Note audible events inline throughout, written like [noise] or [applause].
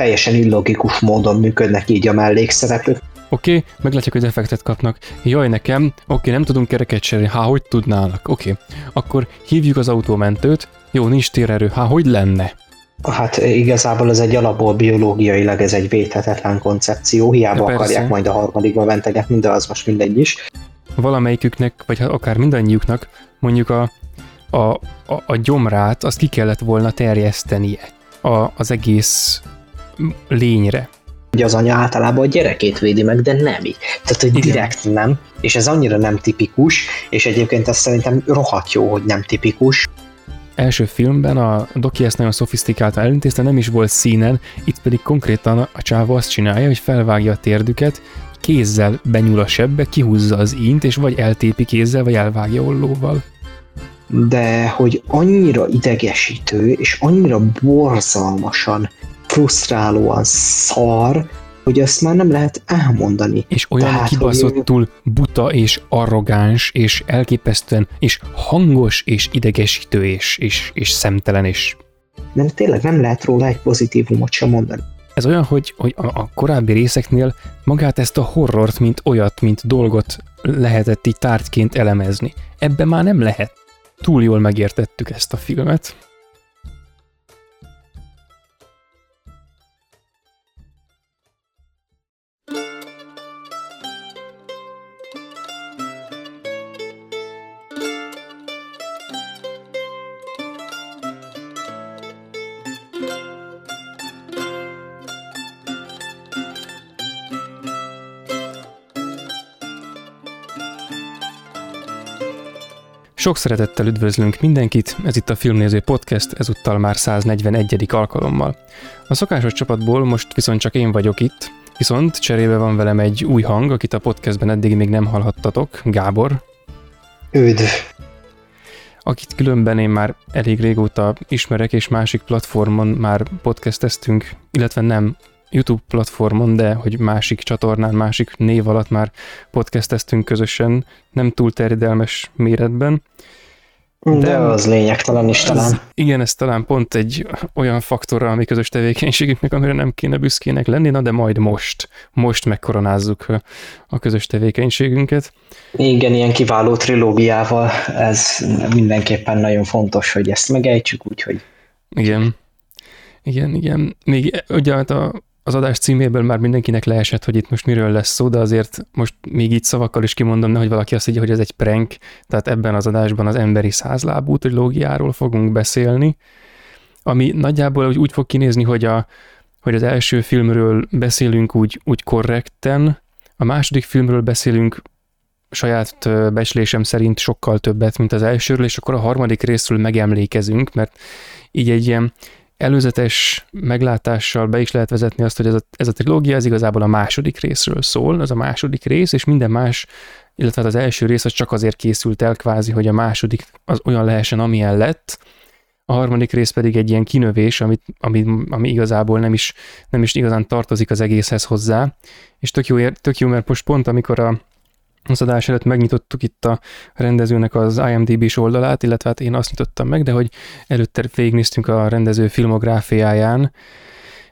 teljesen illogikus módon működnek így a mellékszereplők. Oké, okay, meglátjuk, hogy effektet kapnak. Jaj, nekem, oké, okay, nem tudunk kereket cserélni. Há, hogy tudnának? Oké, okay. akkor hívjuk az autómentőt. Jó, nincs térerő. Há, hogy lenne? Hát igazából ez egy alapból biológiailag ez egy védhetetlen koncepció, hiába ja, akarják majd a harmadikba mentegetni, de az most mindegy is. Valamelyiküknek, vagy akár mindannyiuknak mondjuk a, a, a, a gyomrát azt ki kellett volna terjesztenie a, az egész lényre. Ugye az anya általában a gyerekét védi meg, de nem így. Tehát, hogy Igen. direkt nem, és ez annyira nem tipikus, és egyébként ez szerintem rohadt jó, hogy nem tipikus. Első filmben a Doki ezt nagyon szofisztikáltan elintézte, nem is volt színen, itt pedig konkrétan a csávó azt csinálja, hogy felvágja a térdüket, kézzel benyúl a sebbe, kihúzza az ínt, és vagy eltépi kézzel, vagy elvágja ollóval de hogy annyira idegesítő, és annyira borzalmasan, frusztrálóan szar, hogy azt már nem lehet elmondani. És olyan Tehát, kibaszottul hogy... buta és arrogáns, és elképesztően, és hangos, és idegesítő, és, és, és szemtelen, és... Nem, tényleg nem lehet róla egy pozitívumot sem mondani. Ez olyan, hogy, hogy a, a korábbi részeknél magát ezt a horrort, mint olyat, mint dolgot lehetett így tárgyként elemezni. Ebben már nem lehet túl jól megértettük ezt a filmet. Sok szeretettel üdvözlünk mindenkit, ez itt a Filmnéző Podcast, ezúttal már 141. alkalommal. A szokásos csapatból most viszont csak én vagyok itt, viszont cserébe van velem egy új hang, akit a podcastben eddig még nem hallhattatok, Gábor. Üdv! Akit különben én már elég régóta ismerek, és másik platformon már podcasteztünk, illetve nem YouTube platformon, de hogy másik csatornán, másik név alatt már podcasteztünk közösen, nem túl terjedelmes méretben. De, de az lényegtelen is talán. Ez, igen, ez talán pont egy olyan faktorra, ami közös tevékenységünknek, amire nem kéne büszkének lenni, na de majd most, most megkoronázzuk a közös tevékenységünket. Igen, ilyen kiváló trilógiával, ez mindenképpen nagyon fontos, hogy ezt megejtsük, úgyhogy... Igen, igen, igen. Még ugye hát a, az adás címéből már mindenkinek leesett, hogy itt most miről lesz szó, de azért most még így szavakkal is kimondom, hogy valaki azt higgye, hogy ez egy prank, tehát ebben az adásban az emberi százlábú trilógiáról fogunk beszélni, ami nagyjából úgy, fog kinézni, hogy, a, hogy az első filmről beszélünk úgy, úgy korrekten, a második filmről beszélünk saját becslésem szerint sokkal többet, mint az elsőről, és akkor a harmadik részről megemlékezünk, mert így egy ilyen előzetes meglátással be is lehet vezetni azt, hogy ez a, ez a trilógia ez igazából a második részről szól, az a második rész, és minden más, illetve hát az első rész az csak azért készült el kvázi, hogy a második az olyan lehessen, amilyen lett, a harmadik rész pedig egy ilyen kinövés, amit, ami, ami igazából nem is, nem is igazán tartozik az egészhez hozzá, és tök jó, tök jó mert most pont amikor a, az adás előtt megnyitottuk itt a rendezőnek az IMDb-s oldalát, illetve hát én azt nyitottam meg, de hogy előtte végignéztünk a rendező filmográfiáján,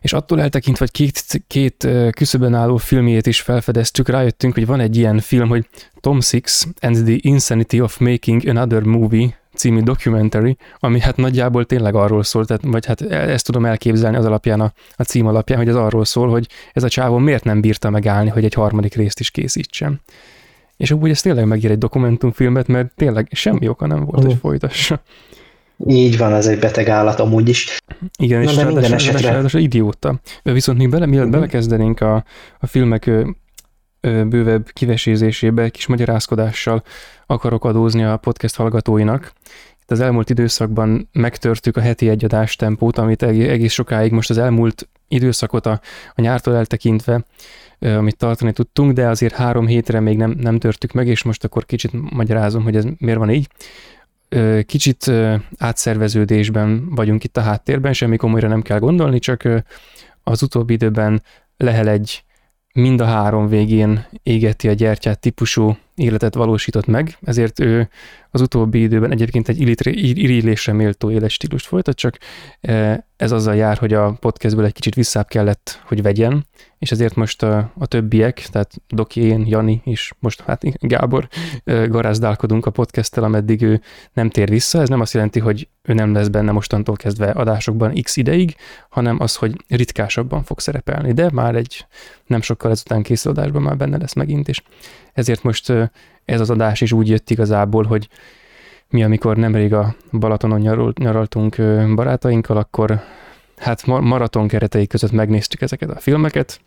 és attól eltekintve, hogy két, két küszöbön álló filmjét is felfedeztük, rájöttünk, hogy van egy ilyen film, hogy Tom Six and the Insanity of Making Another Movie című documentary, ami hát nagyjából tényleg arról szól, tehát, vagy hát ezt tudom elképzelni az alapján, a, a cím alapján, hogy ez arról szól, hogy ez a csávó miért nem bírta megállni, hogy egy harmadik részt is készítsen. És úgy ez tényleg megír egy dokumentumfilmet, mert tényleg semmi oka nem volt, hogy folytassa. Így van, ez egy beteg állat amúgy is. Igen, Na, és ráadásul, esetre... ráadásul idióta. Viszont még bele, mielőtt uh-huh. belekezdenénk a, a filmek ö, ö, bővebb kivesézésébe, kis magyarázkodással akarok adózni a podcast hallgatóinak. Itt az elmúlt időszakban megtörtük a heti egyadás tempót, amit egész sokáig most az elmúlt időszakot a, a nyártól eltekintve amit tartani tudtunk, de azért három hétre még nem, nem törtük meg, és most akkor kicsit magyarázom, hogy ez miért van így. Kicsit átszerveződésben vagyunk itt a háttérben, semmi komolyra nem kell gondolni, csak az utóbbi időben lehel egy mind a három végén égeti a gyertyát típusú életet valósított meg, ezért ő az utóbbi időben egyébként egy irítésre méltó éles folytat, csak ez azzal jár, hogy a podcastből egy kicsit visszább kellett, hogy vegyen, és ezért most a, a többiek, tehát Doki, én, Jani és most hát Gábor garázdálkodunk a podcasttel, ameddig ő nem tér vissza. Ez nem azt jelenti, hogy ő nem lesz benne mostantól kezdve adásokban x ideig, hanem az, hogy ritkásabban fog szerepelni, de már egy nem sokkal ezután készül adásban már benne lesz megint, és ezért most ez az adás is úgy jött igazából, hogy mi, amikor nemrég a Balatonon nyaraltunk barátainkkal, akkor hát maraton keretei között megnéztük ezeket a filmeket.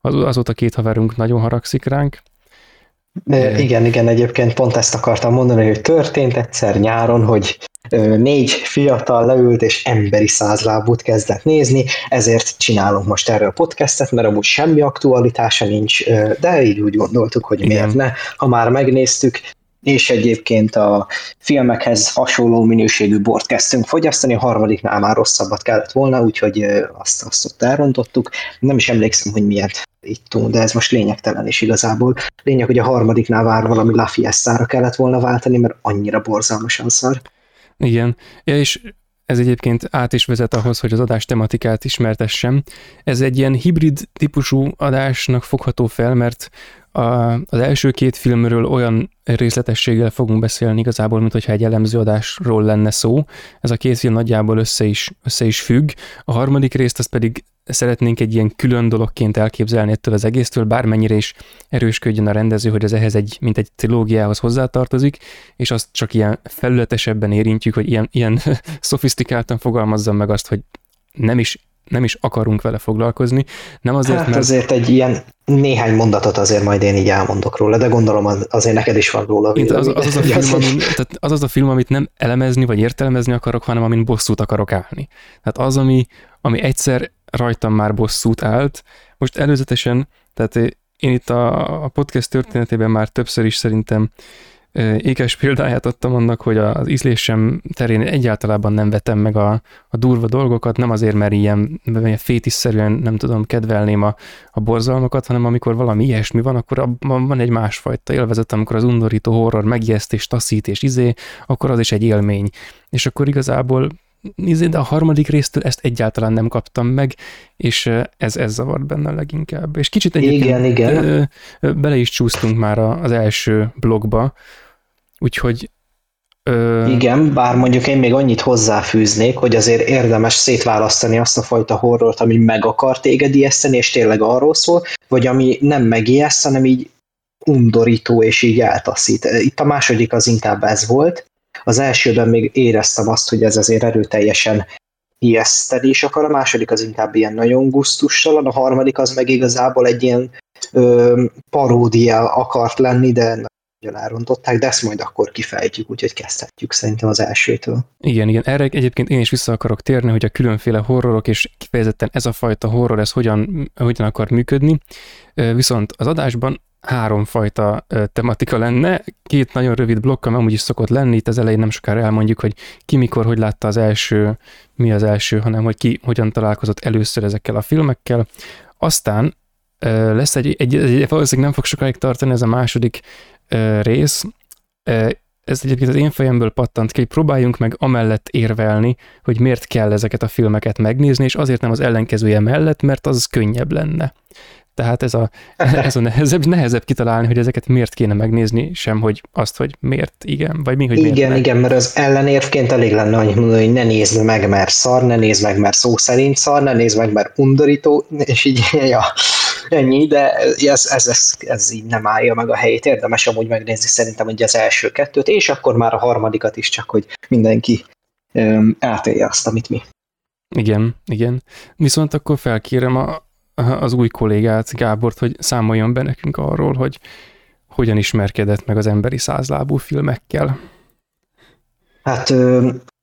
Az, azóta két haverunk nagyon haragszik ránk. Igen, igen, egyébként pont ezt akartam mondani, hogy történt egyszer nyáron, hogy négy fiatal leült és emberi százlábút kezdett nézni, ezért csinálunk most erről podcastet, mert amúgy semmi aktualitása nincs, de így úgy gondoltuk, hogy Igen. miért ne. Ha már megnéztük, és egyébként a filmekhez hasonló minőségű bort kezdtünk fogyasztani, a harmadiknál már rosszabbat kellett volna, úgyhogy azt, azt ott elrontottuk. Nem is emlékszem, hogy miért ittunk, de ez most lényegtelen is igazából. Lényeg, hogy a harmadiknál vár valami La Fiesta-ra kellett volna váltani, mert annyira borzalmasan szar. Igen, ja, és ez egyébként át is vezet ahhoz, hogy az adás tematikát ismertessem. Ez egy ilyen hibrid típusú adásnak fogható fel, mert a, az első két filmről olyan részletességgel fogunk beszélni igazából, mint hogyha egy elemző adásról lenne szó. Ez a két film nagyjából össze is, össze is függ. A harmadik részt az pedig szeretnénk egy ilyen külön dologként elképzelni ettől az egésztől, bármennyire is erősködjön a rendező, hogy az ehhez egy, mint egy trilógiához hozzátartozik, és azt csak ilyen felületesebben érintjük, hogy ilyen, ilyen [laughs] szofisztikáltan fogalmazzam meg azt, hogy nem is nem is akarunk vele foglalkozni. Nem azért, hát mert... azért egy ilyen néhány mondatot azért majd én így elmondok róla, de gondolom azért neked is van róla. az, az, az, a [laughs] film, amin, tehát az az a film, amit nem elemezni vagy értelmezni akarok, hanem amin bosszút akarok állni. Tehát az, ami, ami egyszer rajtam már bosszút állt. Most előzetesen, tehát én itt a, podcast történetében már többször is szerintem ékes példáját adtam annak, hogy az ízlésem terén egyáltalában nem vetem meg a, a durva dolgokat, nem azért, mert ilyen, ilyen fétiszerűen nem tudom, kedvelném a, a borzalmakat, hanem amikor valami ilyesmi van, akkor abban van egy másfajta élvezet, amikor az undorító horror megijeszt és taszít és izé, akkor az is egy élmény. És akkor igazából de a harmadik résztől ezt egyáltalán nem kaptam meg, és ez, ez zavart benne leginkább. És kicsit egyébként igen, igen. bele is csúsztunk már az első blogba, úgyhogy Ö... Igen, bár mondjuk én még annyit hozzáfűznék, hogy azért érdemes szétválasztani azt a fajta horrort, ami meg akar téged ijeszteni, és tényleg arról szól, vagy ami nem megijeszt, hanem így undorító, és így eltaszít. Itt a második az inkább ez volt, az elsőben még éreztem azt, hogy ez azért erőteljesen ijeszteni is akar, a második az inkább ilyen nagyon gusztustalan, a harmadik az meg igazából egy ilyen ö, paródia akart lenni, de nagyon elrontották, de ezt majd akkor kifejtjük, úgyhogy kezdhetjük szerintem az elsőtől. Igen, igen, erre egyébként én is vissza akarok térni, hogy a különféle horrorok, és kifejezetten ez a fajta horror, ez hogyan, hogyan akar működni. Viszont az adásban háromfajta tematika lenne, két nagyon rövid blokk, ami amúgy is szokott lenni, itt az elején nem sokára elmondjuk, hogy ki mikor, hogy látta az első, mi az első, hanem hogy ki hogyan találkozott először ezekkel a filmekkel. Aztán lesz egy, egy, egy valószínűleg nem fog sokáig tartani ez a második rész, ez egyébként az én fejemből pattant ki, próbáljunk meg amellett érvelni, hogy miért kell ezeket a filmeket megnézni, és azért nem az ellenkezője mellett, mert az könnyebb lenne. Tehát ez a, [laughs] ez a nehezebb, nehezebb kitalálni, hogy ezeket miért kéne megnézni, sem hogy azt, hogy miért igen, vagy mi, hogy miért Igen, meg. igen, mert az ellenérvként elég lenne annyit mondani, hogy ne nézd meg, mert szar, ne nézd meg, mert szó szerint szar, ne nézd meg, mert undorító, és így, [laughs] ja, ennyi, de ez, ez, ez, ez így nem állja meg a helyét. Érdemes amúgy megnézni szerintem hogy az első kettőt, és akkor már a harmadikat is, csak hogy mindenki um, átélje azt, amit mi. Igen, igen. Viszont akkor felkérem a, az új kollégát, Gábort, hogy számoljon be nekünk arról, hogy hogyan ismerkedett meg az emberi százlábú filmekkel. Hát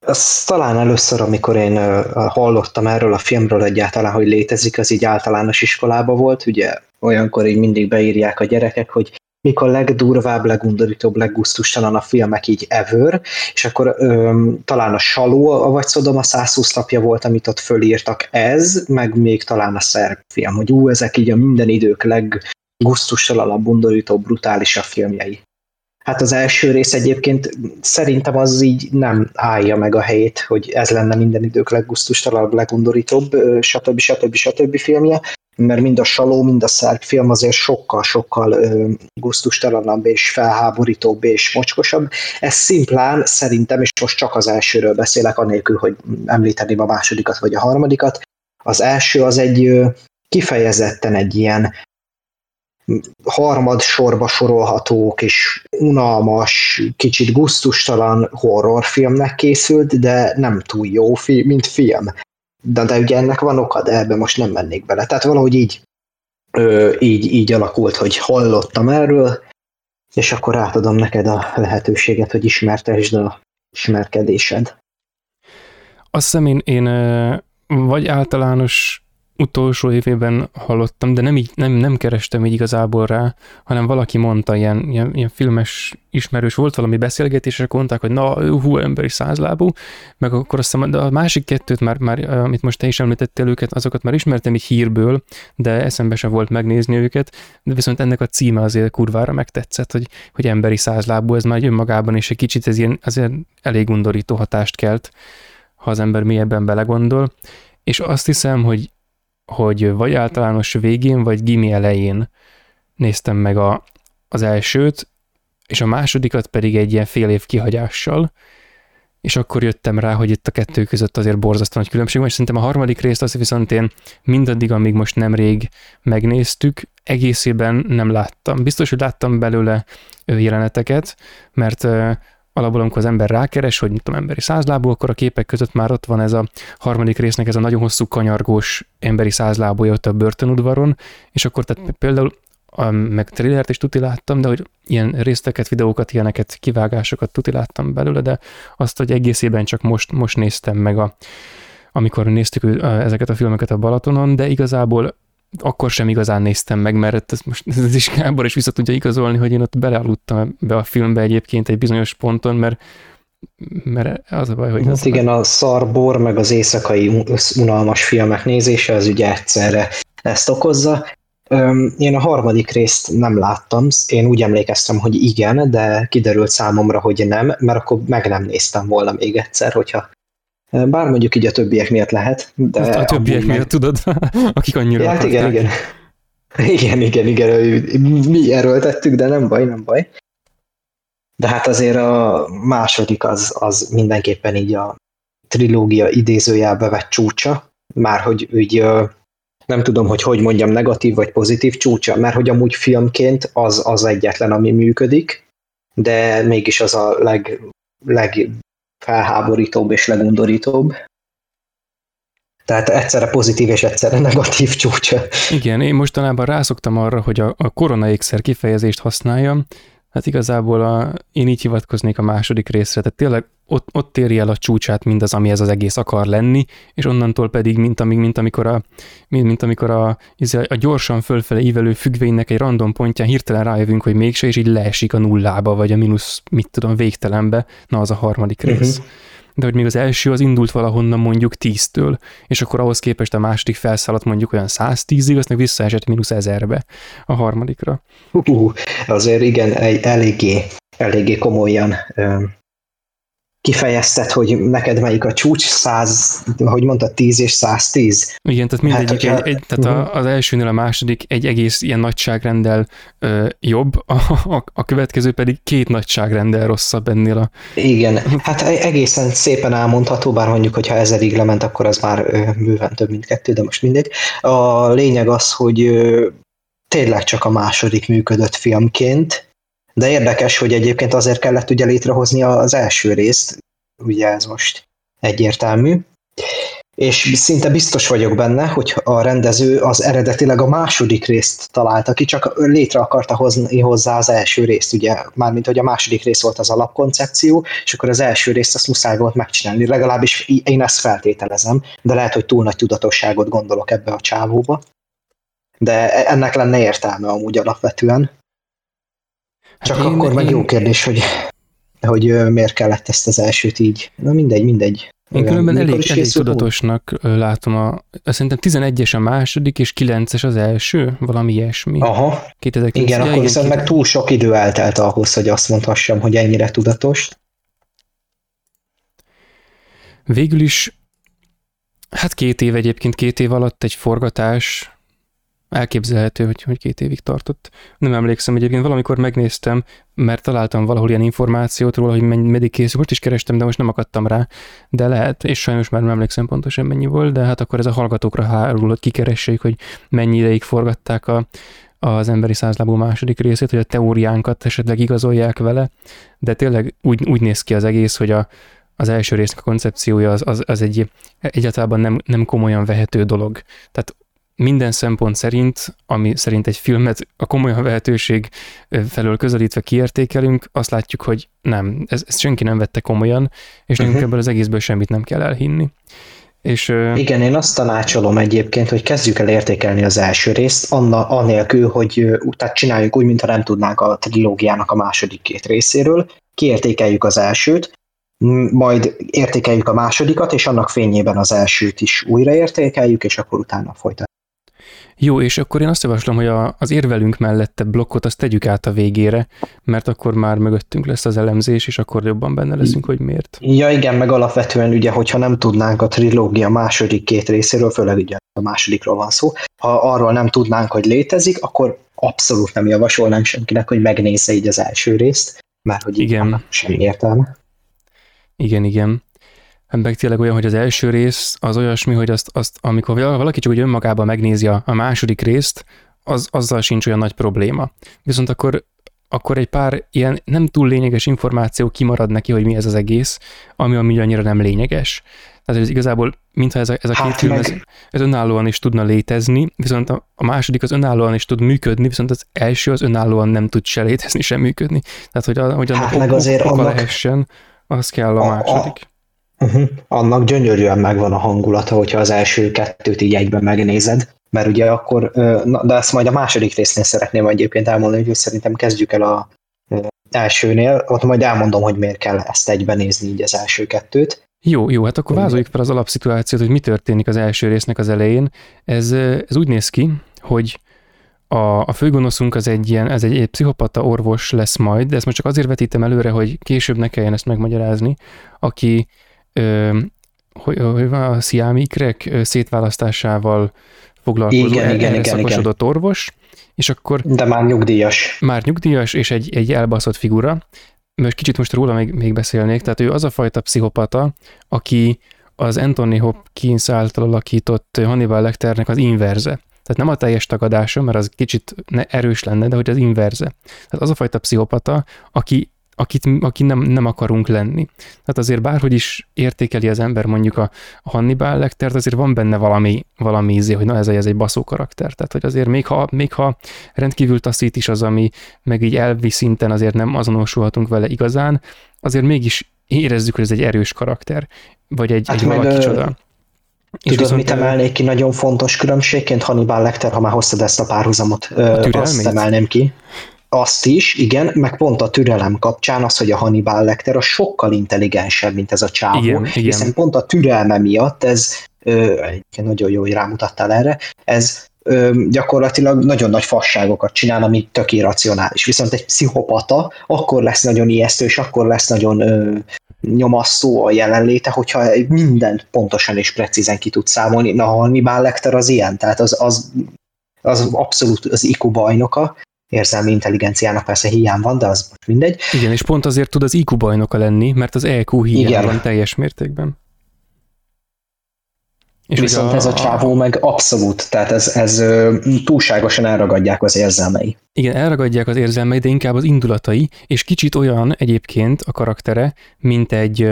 az talán először, amikor én hallottam erről a filmről egyáltalán, hogy létezik, az így általános iskolába volt, ugye olyankor így mindig beírják a gyerekek, hogy mik a legdurvább, legundorítóbb, leggusztustalan a filmek így ever, és akkor öm, talán a Saló, vagy Szodom a 120 napja volt, amit ott fölírtak ez, meg még talán a szerb film, hogy ú, ezek így a minden idők leggusztustalanabb, undorítóbb, brutálisabb filmjei. Hát az első rész egyébként szerintem az így nem állja meg a helyét, hogy ez lenne minden idők leggusztustalanabb, legundorítóbb, stb. stb. stb. filmje, mert mind a Saló, mind a Szerb film azért sokkal-sokkal gusztustalanabb és felháborítóbb és mocskosabb. Ez szimplán szerintem, és most csak az elsőről beszélek, anélkül, hogy említeném a másodikat vagy a harmadikat, az első az egy kifejezetten egy ilyen harmad sorba sorolható és unalmas, kicsit guztustalan horrorfilmnek készült, de nem túl jó, fi- mint film. De, de ugye ennek van oka, de ebbe most nem mennék bele. Tehát valahogy így, ö, így, így alakult, hogy hallottam erről, és akkor átadom neked a lehetőséget, hogy ismertesd a ismerkedésed. Azt hiszem én, én vagy általános utolsó évében hallottam, de nem, így, nem, nem kerestem így igazából rá, hanem valaki mondta, ilyen, ilyen, ilyen filmes ismerős volt valami beszélgetés, és mondták, hogy na, hú, emberi százlábú, meg akkor azt hiszem, de a másik kettőt már, már, amit most te is említettél őket, azokat már ismertem így hírből, de eszembe sem volt megnézni őket, de viszont ennek a címe azért kurvára megtetszett, hogy, hogy emberi százlábú, ez már önmagában, és egy kicsit ez ilyen, azért elég undorító hatást kelt, ha az ember mélyebben belegondol, és azt hiszem, hogy hogy vagy általános végén, vagy gimi elején néztem meg a, az elsőt, és a másodikat pedig egy ilyen fél év kihagyással, és akkor jöttem rá, hogy itt a kettő között azért borzasztó nagy különbség van, és szerintem a harmadik részt azt viszont én mindaddig, amíg most nemrég megnéztük, egészében nem láttam. Biztos, hogy láttam belőle jeleneteket, mert alapból, amikor az ember rákeres, hogy mit tudom, emberi százlábú, akkor a képek között már ott van ez a harmadik résznek ez a nagyon hosszú kanyargós emberi százlábúja ott a börtönudvaron, és akkor tehát például a, meg trillert is tuti láttam, de hogy ilyen részteket, videókat, ilyeneket, kivágásokat tuti láttam belőle, de azt, hogy egészében csak most, most néztem meg a, amikor néztük ezeket a filmeket a Balatonon, de igazából akkor sem igazán néztem meg, mert ez most ez is Gábor is vissza tudja igazolni, hogy én ott belealudtam be a filmbe egyébként egy bizonyos ponton, mert mert az a baj, hogy... Hát igen, a szarbor, meg az éjszakai unalmas filmek nézése, az ugye egyszerre ezt okozza. Én a harmadik részt nem láttam, én úgy emlékeztem, hogy igen, de kiderült számomra, hogy nem, mert akkor meg nem néztem volna még egyszer, hogyha bár mondjuk így a többiek miatt lehet. De a, a többiek miatt meg... tudod, [laughs] akik annyira hát igen, igen. Igen, igen, igen, mi erőltettük, de nem baj, nem baj. De hát azért a második az, az mindenképpen így a trilógia idézőjelbe vett csúcsa, már hogy úgy nem tudom, hogy hogy mondjam, negatív vagy pozitív csúcsa, mert hogy amúgy filmként az az egyetlen, ami működik, de mégis az a leg, leg felháborítóbb és legundorítóbb. Tehát egyszerre pozitív és egyszerre negatív csúcsa. Igen, én mostanában rászoktam arra, hogy a, a korona ékszer kifejezést használjam, hát igazából a, én így hivatkoznék a második részre, tehát tényleg ott, ott éri el a csúcsát mindaz, ami ez az egész akar lenni, és onnantól pedig, mint, amíg, mint amikor, a, mint, mint amikor a, izé, a gyorsan fölfele ívelő függvénynek egy random pontján hirtelen rájövünk, hogy mégse, és így leesik a nullába, vagy a mínusz, mit tudom, végtelenbe, na az a harmadik rész. Uh-huh de hogy még az első az indult valahonnan mondjuk 10-től, és akkor ahhoz képest a második felszállat mondjuk olyan 110-ig, aztán visszaesett mínusz 1000-be a harmadikra. Uh, azért igen, eléggé, eléggé komolyan kifejezted, hogy neked melyik a csúcs, 100, hogy mondtad, 10 és 110. Igen, tehát mindegyik, hát, egy, egy, tehát uh-huh. az elsőnél a második egy egész ilyen nagyságrendel ö, jobb, a, a, a következő pedig két nagyságrendel rosszabb ennél a... Igen, hát e- egészen szépen elmondható, bár mondjuk, hogyha ezerig lement, akkor az már ö, bőven több, mint kettő, de most mindegy. A lényeg az, hogy ö, tényleg csak a második működött filmként, de érdekes, hogy egyébként azért kellett ugye létrehozni az első részt, ugye ez most egyértelmű, és szinte biztos vagyok benne, hogy a rendező az eredetileg a második részt találta ki, csak létre akarta hozni hozzá az első részt, ugye, mármint hogy a második rész volt az alapkoncepció, és akkor az első részt azt muszáj volt megcsinálni, legalábbis én ezt feltételezem, de lehet, hogy túl nagy tudatosságot gondolok ebbe a csávóba. De ennek lenne értelme amúgy alapvetően. Csak hát én, akkor én... meg jó kérdés, hogy, hogy miért kellett ezt az elsőt így. Na mindegy, mindegy. Én különben elég, elég tudatosnak látom a, szerintem 11-es a második, és 9-es az első, valami ilyesmi. Aha, 2009. igen, akkor viszont meg túl sok idő eltelt ahhoz, hogy azt mondhassam, hogy ennyire tudatos. Végül is, hát két év egyébként, két év alatt egy forgatás, elképzelhető, hogy, hogy két évig tartott. Nem emlékszem, egyébként valamikor megnéztem, mert találtam valahol ilyen információt róla, hogy meddig készül. Most is kerestem, de most nem akadtam rá, de lehet, és sajnos már nem emlékszem pontosan mennyi volt, de hát akkor ez a hallgatókra hárul, hogy kikeressék, hogy mennyi ideig forgatták a, az emberi százlábú második részét, hogy a teóriánkat esetleg igazolják vele, de tényleg úgy, úgy néz ki az egész, hogy a, az első résznek a koncepciója az, az, az egy egyáltalán nem, nem komolyan vehető dolog. Tehát minden szempont szerint, ami szerint egy filmet a komolyan vehetőség felől közelítve kiértékelünk, azt látjuk, hogy nem, ez, ezt senki nem vette komolyan, és uh-huh. ebből az egészből semmit nem kell elhinni. És, Igen, én azt tanácsolom egyébként, hogy kezdjük el értékelni az első részt, anna, anélkül, hogy tehát csináljuk úgy, mintha nem tudnánk a trilógiának a második két részéről, kiértékeljük az elsőt, majd értékeljük a másodikat, és annak fényében az elsőt is újraértékeljük, és akkor utána folytatjuk. Jó, és akkor én azt javaslom, hogy a, az érvelünk mellette blokkot azt tegyük át a végére, mert akkor már mögöttünk lesz az elemzés, és akkor jobban benne leszünk, hogy miért. Ja igen, meg alapvetően ugye, hogyha nem tudnánk a trilógia második két részéről, főleg ugye a másodikról van szó, ha arról nem tudnánk, hogy létezik, akkor abszolút nem javasolnánk senkinek, hogy megnézze így az első részt, mert hogy igen. semmi értelme. Igen, igen meg tényleg olyan, hogy az első rész az olyasmi, hogy azt, azt amikor valaki csak úgy önmagában megnézi a, második részt, az, azzal sincs olyan nagy probléma. Viszont akkor, akkor egy pár ilyen nem túl lényeges információ kimarad neki, hogy mi ez az egész, ami ami annyira nem lényeges. Tehát ez igazából, mintha ez a, ez a két hát film ez, ez önállóan is tudna létezni, viszont a, a második az önállóan is tud működni, viszont az első az önállóan nem tud se létezni, sem működni. Tehát, hogy, a, hogy annak hát meg azért oka annak... lehessen, az kell a, a második. A Uh-huh. Annak gyönyörűen megvan a hangulata, hogyha az első kettőt így egyben megnézed, mert ugye akkor, de ezt majd a második résznél szeretném egyébként elmondani, hogy szerintem kezdjük el a elsőnél, ott majd elmondom, hogy miért kell ezt egyben nézni így az első kettőt. Jó, jó, hát akkor vázoljuk fel az alapszituációt, hogy mi történik az első résznek az elején. Ez, ez úgy néz ki, hogy a, a főgonoszunk az egy ilyen, ez egy, egy pszichopata orvos lesz majd, de ezt most csak azért vetítem előre, hogy később ne kelljen ezt megmagyarázni, aki ö, hogy, hogy van a sziámikrek szétválasztásával foglalkozó, igen, igen, igen, szakosodott igen. orvos, és akkor... De már nyugdíjas. Már nyugdíjas, és egy, egy elbaszott figura. Most kicsit most róla még, még beszélnék, tehát ő az a fajta pszichopata, aki az Anthony Hopkins által alakított Hannibal Lecternek az inverze. Tehát nem a teljes tagadása, mert az kicsit erős lenne, de hogy az inverze. Tehát az a fajta pszichopata, aki akit, aki nem, nem akarunk lenni. Tehát azért bárhogy is értékeli az ember mondjuk a Hannibal Lectert, azért van benne valami, valami ízé, hogy na ez, ez egy baszó karakter. Tehát, hogy azért még ha, még ha rendkívül taszít is az, ami meg így elvi szinten azért nem azonosulhatunk vele igazán, azért mégis érezzük, hogy ez egy erős karakter, vagy egy, hát egy valaki csoda. És Tudod, mit emelnék ki nagyon fontos különbségként Hannibal Lecter, ha már hoztad ezt a párhuzamot, a azt emelném ki azt is, igen, meg pont a türelem kapcsán az, hogy a Hannibal Lecter a sokkal intelligensebb, mint ez a csávó, igen, hiszen igen. pont a türelme miatt ez, ö, nagyon jó, hogy rámutattál erre, ez ö, gyakorlatilag nagyon nagy fasságokat csinál, ami tök irracionális. Viszont egy pszichopata akkor lesz nagyon ijesztő, és akkor lesz nagyon ö, nyomasztó a jelenléte, hogyha mindent pontosan és precízen ki tud számolni. Na, Hannibal Lecter az ilyen, tehát az, az, az abszolút az IQ bajnoka, érzelmi intelligenciának persze hiány van, de az most mindegy. Igen, és pont azért tud az IQ bajnoka lenni, mert az EQ hiány Igen. van teljes mértékben. És Viszont a, ez a csávó meg abszolút, tehát ez, ez túlságosan elragadják az érzelmei. Igen, elragadják az érzelmei, de inkább az indulatai, és kicsit olyan egyébként a karaktere, mint egy,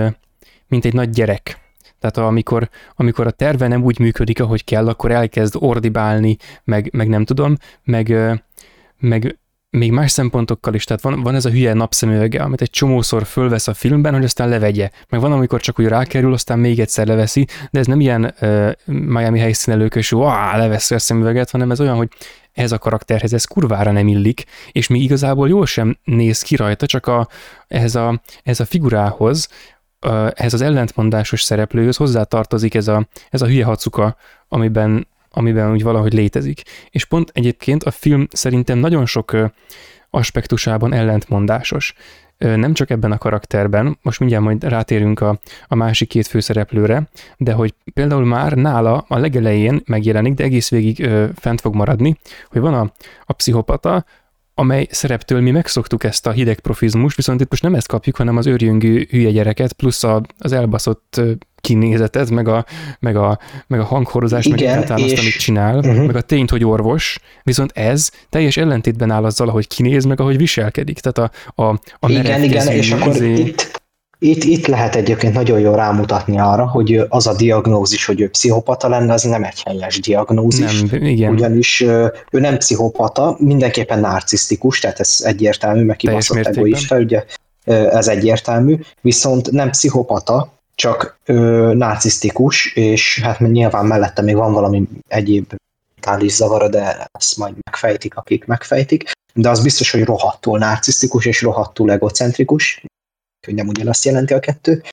mint egy nagy gyerek. Tehát amikor, amikor a terve nem úgy működik, ahogy kell, akkor elkezd ordibálni, meg, meg nem tudom, meg, meg még más szempontokkal is, tehát van, van ez a hülye napszemüvege, amit egy csomószor fölvesz a filmben, hogy aztán levegye. Meg van, amikor csak úgy rákerül, aztán még egyszer leveszi, de ez nem ilyen uh, Miami helyszínelőkös, hogy leveszi a szemüveget, hanem ez olyan, hogy ez a karakterhez ez kurvára nem illik, és még igazából jól sem néz ki rajta, csak a, ehhez, a, ehhez a figurához ehhez az ellentmondásos szereplőhöz hozzátartozik ez a, ez a hülye hacuka, amiben, amiben úgy valahogy létezik. És pont egyébként a film szerintem nagyon sok aspektusában ellentmondásos nem csak ebben a karakterben, most mindjárt majd rátérünk a, a másik két főszereplőre, de hogy például már nála a legelején megjelenik, de egész végig ö, fent fog maradni, hogy van a, a pszichopata, amely szereptől mi megszoktuk ezt a hideg profizmust, viszont itt most nem ezt kapjuk, hanem az őrjöngő hülye gyereket, plusz a, az elbaszott kinézetet, meg a, meg a, meg a hanghorozás, meg egyáltalán azt, amit csinál, uh-huh. meg a tényt, hogy orvos, viszont ez teljes ellentétben áll azzal, ahogy kinéz, meg ahogy viselkedik. Tehát a, a, a Igen, igen, és akkor izé... itt, itt, itt lehet egyébként nagyon jól rámutatni arra, hogy az a diagnózis, hogy ő pszichopata lenne, az nem egy helyes diagnózis. Nem, igen. Ugyanis ő nem pszichopata, mindenképpen narcisztikus, tehát ez egyértelmű, meg kibaszott egoista, ugye ez egyértelmű, viszont nem pszichopata, csak ö, narcisztikus, és hát nyilván mellette még van valami egyéb mentális zavara, de ezt majd megfejtik, akik megfejtik, de az biztos, hogy rohadtul narcisztikus és rohadtul egocentrikus, hogy nem ugyanazt jelenti a kettő,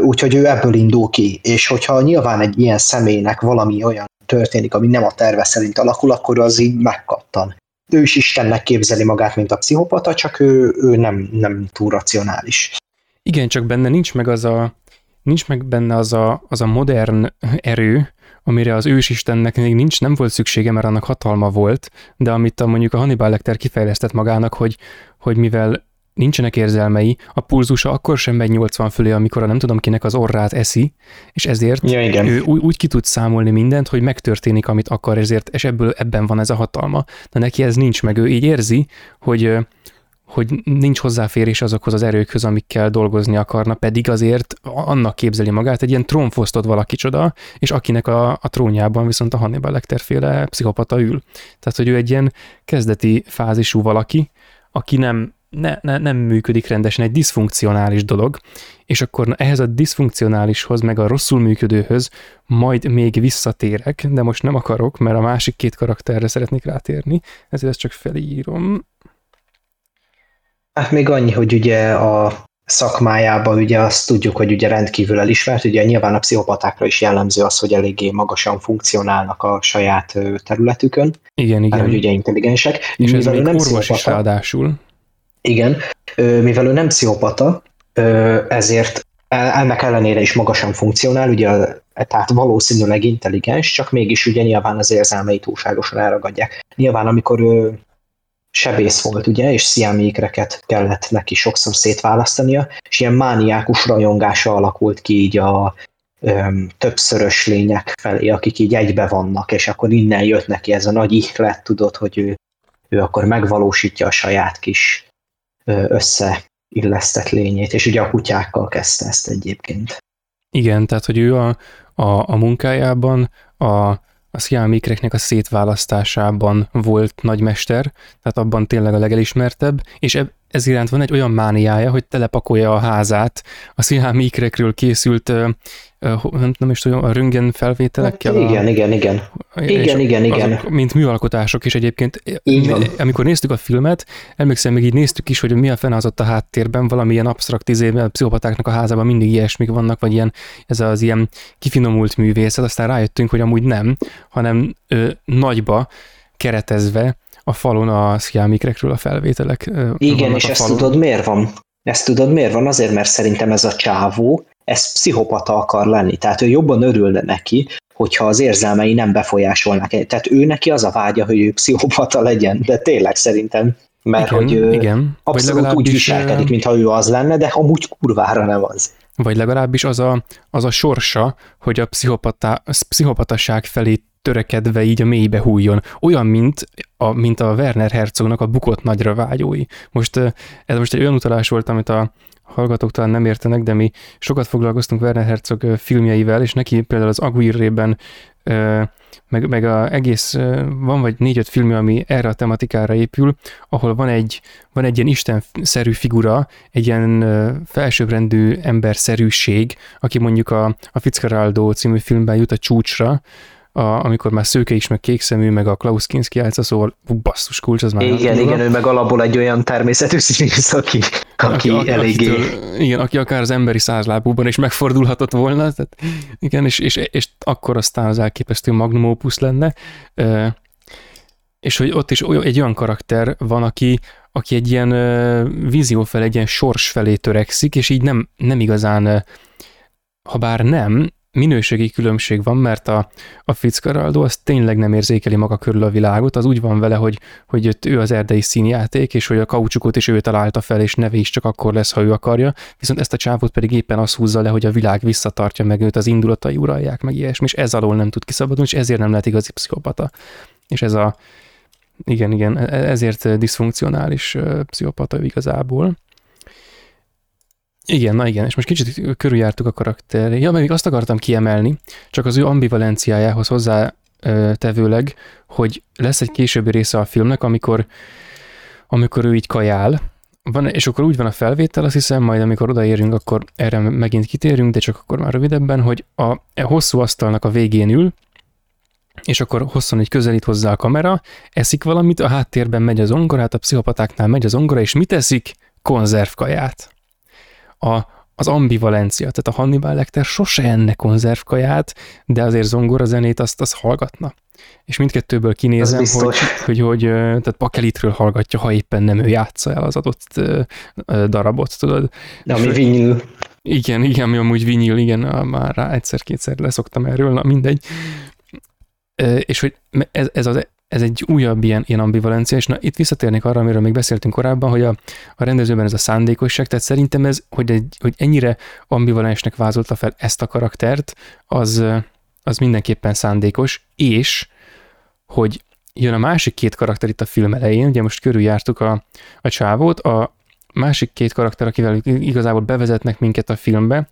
úgyhogy ő ebből indul ki, és hogyha nyilván egy ilyen személynek valami olyan történik, ami nem a terve szerint alakul, akkor az így megkattan. Ő is Istennek képzeli magát, mint a pszichopata, csak ő, ő nem, nem túl racionális. Igen, csak benne nincs meg az a, nincs meg benne az a, az a modern erő, amire az ősistennek még nincs, nem volt szüksége, mert annak hatalma volt, de amit a, mondjuk a Hannibal Lecter kifejlesztett magának, hogy, hogy mivel nincsenek érzelmei, a pulzusa akkor sem megy 80 fölé, amikor a nem tudom kinek az orrát eszi, és ezért ja, igen. ő úgy, úgy ki tud számolni mindent, hogy megtörténik, amit akar, ezért, és ebből ebben van ez a hatalma. De neki ez nincs meg, ő így érzi, hogy hogy nincs hozzáférés azokhoz az erőkhöz, amikkel dolgozni akarna, pedig azért annak képzeli magát egy ilyen trónfosztott valaki csoda, és akinek a, a trónjában viszont a Hannibal Lecter féle pszichopata ül. Tehát, hogy ő egy ilyen kezdeti fázisú valaki, aki nem, ne, ne, nem működik rendesen, egy diszfunkcionális dolog, és akkor ehhez a diszfunkcionálishoz, meg a rosszul működőhöz majd még visszatérek, de most nem akarok, mert a másik két karakterre szeretnék rátérni, ezért ezt csak felírom. Hát még annyi, hogy ugye a szakmájában ugye azt tudjuk, hogy ugye rendkívül elismert, ugye nyilván a pszichopatákra is jellemző az, hogy eléggé magasan funkcionálnak a saját területükön. Igen, igen. Hogy ugye intelligensek. És ez még nem orvos is ráadásul. Igen, mivel ő nem pszichopata, ezért ennek ellenére is magasan funkcionál, ugye tehát valószínűleg intelligens, csak mégis ugye nyilván az érzelmei túlságosan elragadják. Nyilván amikor ő sebész volt, ugye, és sziámékreket kellett neki sokszor szétválasztania, és ilyen mániákus rajongása alakult ki így a öm, többszörös lények felé, akik így egybe vannak, és akkor innen jött neki ez a nagy ihlet, tudod, hogy ő, ő akkor megvalósítja a saját kis összeillesztett lényét, és ugye a kutyákkal kezdte ezt egyébként. Igen, tehát, hogy ő a, a, a munkájában a a sziámikreknek a szétválasztásában volt nagymester, tehát abban tényleg a legelismertebb, és ez iránt van egy olyan mániája, hogy telepakolja a házát a sziámikrekről készült nem, nem is tudom, a röntgen felvételekkel. Hát igen, a, igen, igen. Igen, igen, igen. Azok, mint műalkotások is egyébként. Így Amikor néztük a filmet, emlékszem, még így néztük is, hogy mi a fene az ott a háttérben, valamilyen absztrakt izében, a pszichopatáknak a házában mindig ilyesmik vannak, vagy ilyen, ez az ilyen kifinomult művészet, aztán rájöttünk, hogy amúgy nem, hanem ö, nagyba keretezve a falon a sziámikrekről a felvételek. Igen, és ezt tudod miért van? Ezt tudod miért van? Azért, mert szerintem ez a csávó, ez pszichopata akar lenni. Tehát ő jobban örülne neki, hogyha az érzelmei nem befolyásolnak. Tehát ő neki az a vágya, hogy ő pszichopata legyen, de tényleg szerintem, mert igen, hogy ő igen. abszolút úgy viselkedik, mintha ő az lenne, de amúgy kurvára nem az. Vagy legalábbis az a, az a sorsa, hogy a pszichopata, pszichopataság felé törekedve így a mélybe hújjon. Olyan, mint a, mint a Werner Herzognak a bukott nagyra vágyói. Most ez most egy olyan utalás volt, amit a hallgatók talán nem értenek, de mi sokat foglalkoztunk Werner Herzog filmjeivel, és neki például az Aguirre-ben meg, meg a egész, van vagy négy-öt filmje, ami erre a tematikára épül, ahol van egy, van egy ilyen istenszerű figura, egy ilyen felsőbbrendű emberszerűség, aki mondjuk a, a Fitzcarraldo című filmben jut a csúcsra, a, amikor már szőke is, meg kékszemű, meg a Klaus Kinski játsza, szóval basszus kulcs, az már Igen, igen, ő meg alapból egy olyan természetű színész, aki, aki, aki eléggé... Akitől, igen, aki akár az emberi százlábúban is megfordulhatott volna, tehát, igen, és, és, és akkor aztán az elképesztő magnum opus lenne, és hogy ott is egy olyan karakter van, aki, aki egy ilyen vízió fel, egy ilyen sors felé törekszik, és így nem, nem igazán, ha bár nem, minőségi különbség van, mert a, a Fitzcarraldo az tényleg nem érzékeli maga körül a világot, az úgy van vele, hogy, hogy ő az erdei színjáték, és hogy a kaucsukot is ő találta fel, és neve is csak akkor lesz, ha ő akarja, viszont ezt a csávot pedig éppen az húzza le, hogy a világ visszatartja meg őt, az indulatai uralják meg ilyesmi, és ez alól nem tud kiszabadulni, és ezért nem lehet igazi pszichopata. És ez a, igen, igen, e, ezért diszfunkcionális pszichopata igazából. Igen, na igen, és most kicsit körüljártuk a karakter. Ja, még azt akartam kiemelni, csak az ő ambivalenciájához hozzá tevőleg, hogy lesz egy későbbi része a filmnek, amikor, amikor ő így kajál, van, és akkor úgy van a felvétel, azt hiszem, majd amikor odaérünk, akkor erre megint kitérünk, de csak akkor már rövidebben, hogy a, a hosszú asztalnak a végén ül, és akkor hosszan így közelít hozzá a kamera, eszik valamit, a háttérben megy az ongora, hát a pszichopatáknál megy az ongora, és mit eszik? Konzervkaját. A, az ambivalencia, tehát a Hannibal Lecter sose enne konzervkaját, de azért zongora zenét azt, azt hallgatna. És mindkettőből kinézem, hogy, hogy, hogy, tehát Pakelitről hallgatja, ha éppen nem ő játsza el az adott darabot, tudod. De ami vinyl. Igen, igen, mi amúgy vinyl, igen, már rá egyszer-kétszer leszoktam erről, na mindegy és hogy ez, ez, az, ez egy újabb ilyen, ilyen ambivalencia, és na itt visszatérnék arra, amiről még beszéltünk korábban, hogy a, a rendezőben ez a szándékosság, tehát szerintem ez, hogy, egy, hogy ennyire ambivalensnek vázolta fel ezt a karaktert, az, az mindenképpen szándékos, és hogy jön a másik két karakter itt a film elején, ugye most körüljártuk a, a csávót, a másik két karakter, akivel igazából bevezetnek minket a filmbe,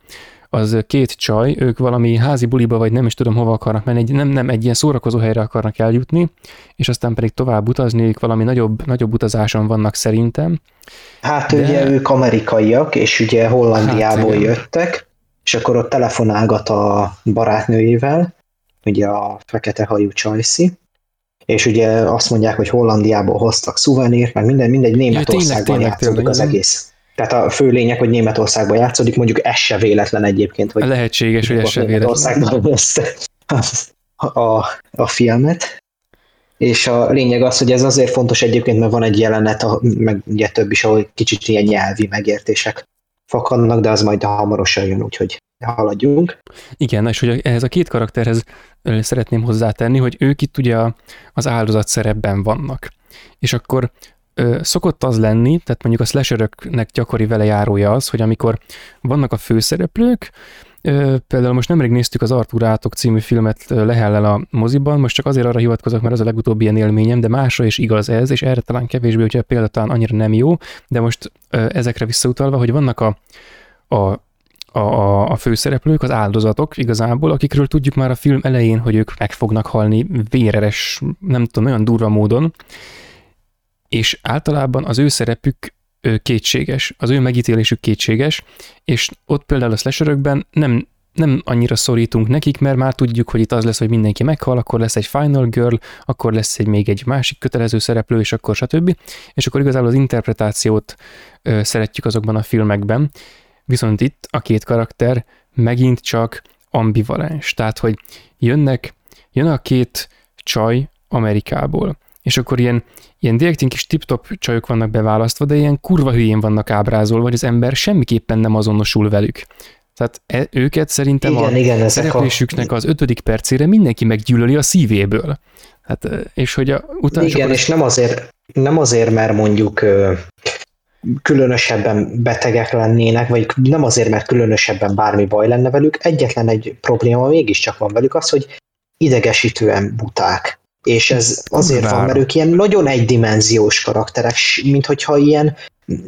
az két csaj, ők valami házi buliba, vagy nem is tudom hova akarnak menni, egy, nem, nem, egy ilyen szórakozó helyre akarnak eljutni, és aztán pedig tovább utazni, ők valami nagyobb, nagyobb utazáson vannak szerintem. Hát De... ugye ők amerikaiak, és ugye Hollandiából hát, jöttek, és akkor ott telefonálgat a barátnőjével, ugye a fekete hajú Csajci, és ugye azt mondják, hogy Hollandiából hoztak szuvenírt, meg minden, mindegy, Németországban játszódik az egész. Tehát a fő lényeg, hogy Németországban játszódik, mondjuk ez se véletlen egyébként, hogy lehetséges, hogy ez se véletlen. [laughs] a, a, a filmet. És a lényeg az, hogy ez azért fontos egyébként, mert van egy jelenet, meg ugye több is, ahol kicsit ilyen nyelvi megértések fakadnak, de az majd hamarosan jön, úgyhogy haladjunk. Igen, és hogy ehhez a két karakterhez szeretném hozzátenni, hogy ők itt ugye az áldozat szerepben vannak. És akkor szokott az lenni, tehát mondjuk a slasheröknek gyakori vele járója az, hogy amikor vannak a főszereplők, Például most nemrég néztük az Arthur Átok című filmet Lehellel a moziban, most csak azért arra hivatkozok, mert az a legutóbbi ilyen élményem, de másra is igaz ez, és erre talán kevésbé, hogyha például talán annyira nem jó, de most ezekre visszautalva, hogy vannak a, a a, a főszereplők, az áldozatok igazából, akikről tudjuk már a film elején, hogy ők meg fognak halni véreres, nem tudom, olyan durva módon, és általában az ő szerepük kétséges, az ő megítélésük kétséges, és ott például a slasherökben nem, nem annyira szorítunk nekik, mert már tudjuk, hogy itt az lesz, hogy mindenki meghal, akkor lesz egy Final Girl, akkor lesz egy még egy másik kötelező szereplő, és akkor stb. És akkor igazából az interpretációt ö, szeretjük azokban a filmekben, viszont itt a két karakter megint csak ambivalens, tehát hogy jönnek, jön a két csaj Amerikából, és akkor ilyen, ilyen direktén kis tip-top csajok vannak beválasztva, de ilyen kurva hülyén vannak ábrázolva, hogy az ember semmiképpen nem azonosul velük. Tehát e, őket szerintem igen, a igen, szereplésüknek a... az ötödik percére mindenki meggyűlöli a szívéből. Hát, és hogy a, utána Igen, és nem azért, nem azért, mert mondjuk különösebben betegek lennének, vagy nem azért, mert különösebben bármi baj lenne velük, egyetlen egy probléma mégiscsak van velük, az, hogy idegesítően buták. És ez azért Bár. van, mert ők ilyen nagyon egydimenziós karakterek, mint hogyha ilyen,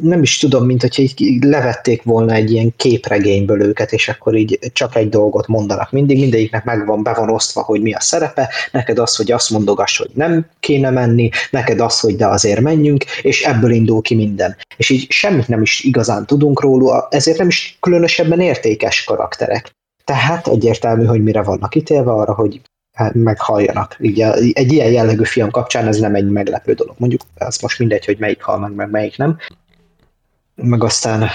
nem is tudom, mint hogyha így levették volna egy ilyen képregényből őket, és akkor így csak egy dolgot mondanak mindig, mindegyiknek megvan, be van osztva, hogy mi a szerepe, neked az, hogy azt mondogass, hogy nem kéne menni, neked az, hogy de azért menjünk, és ebből indul ki minden. És így semmit nem is igazán tudunk róla, ezért nem is különösebben értékes karakterek. Tehát egyértelmű, hogy mire vannak ítélve arra, hogy meghalljanak. Így egy ilyen jellegű film kapcsán ez nem egy meglepő dolog. Mondjuk az most mindegy, hogy melyik hal meg, meg melyik nem. Meg aztán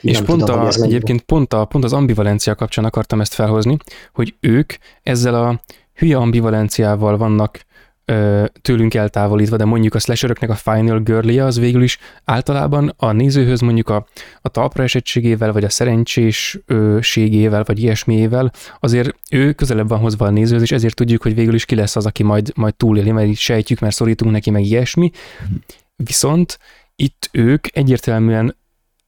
És pont, tudom, a, egyébként pont, a, pont az ambivalencia kapcsán akartam ezt felhozni, hogy ők ezzel a hülye ambivalenciával vannak tőlünk eltávolítva, de mondjuk a slasheröknek a Final girl az végül is általában a nézőhöz mondjuk a, a talpra esettségével, vagy a szerencsésségével, vagy ilyesmiével, azért ő közelebb van hozva a nézőhöz, és ezért tudjuk, hogy végül is ki lesz az, aki majd, majd túléli, mert így sejtjük, mert szorítunk neki, meg ilyesmi. Viszont itt ők egyértelműen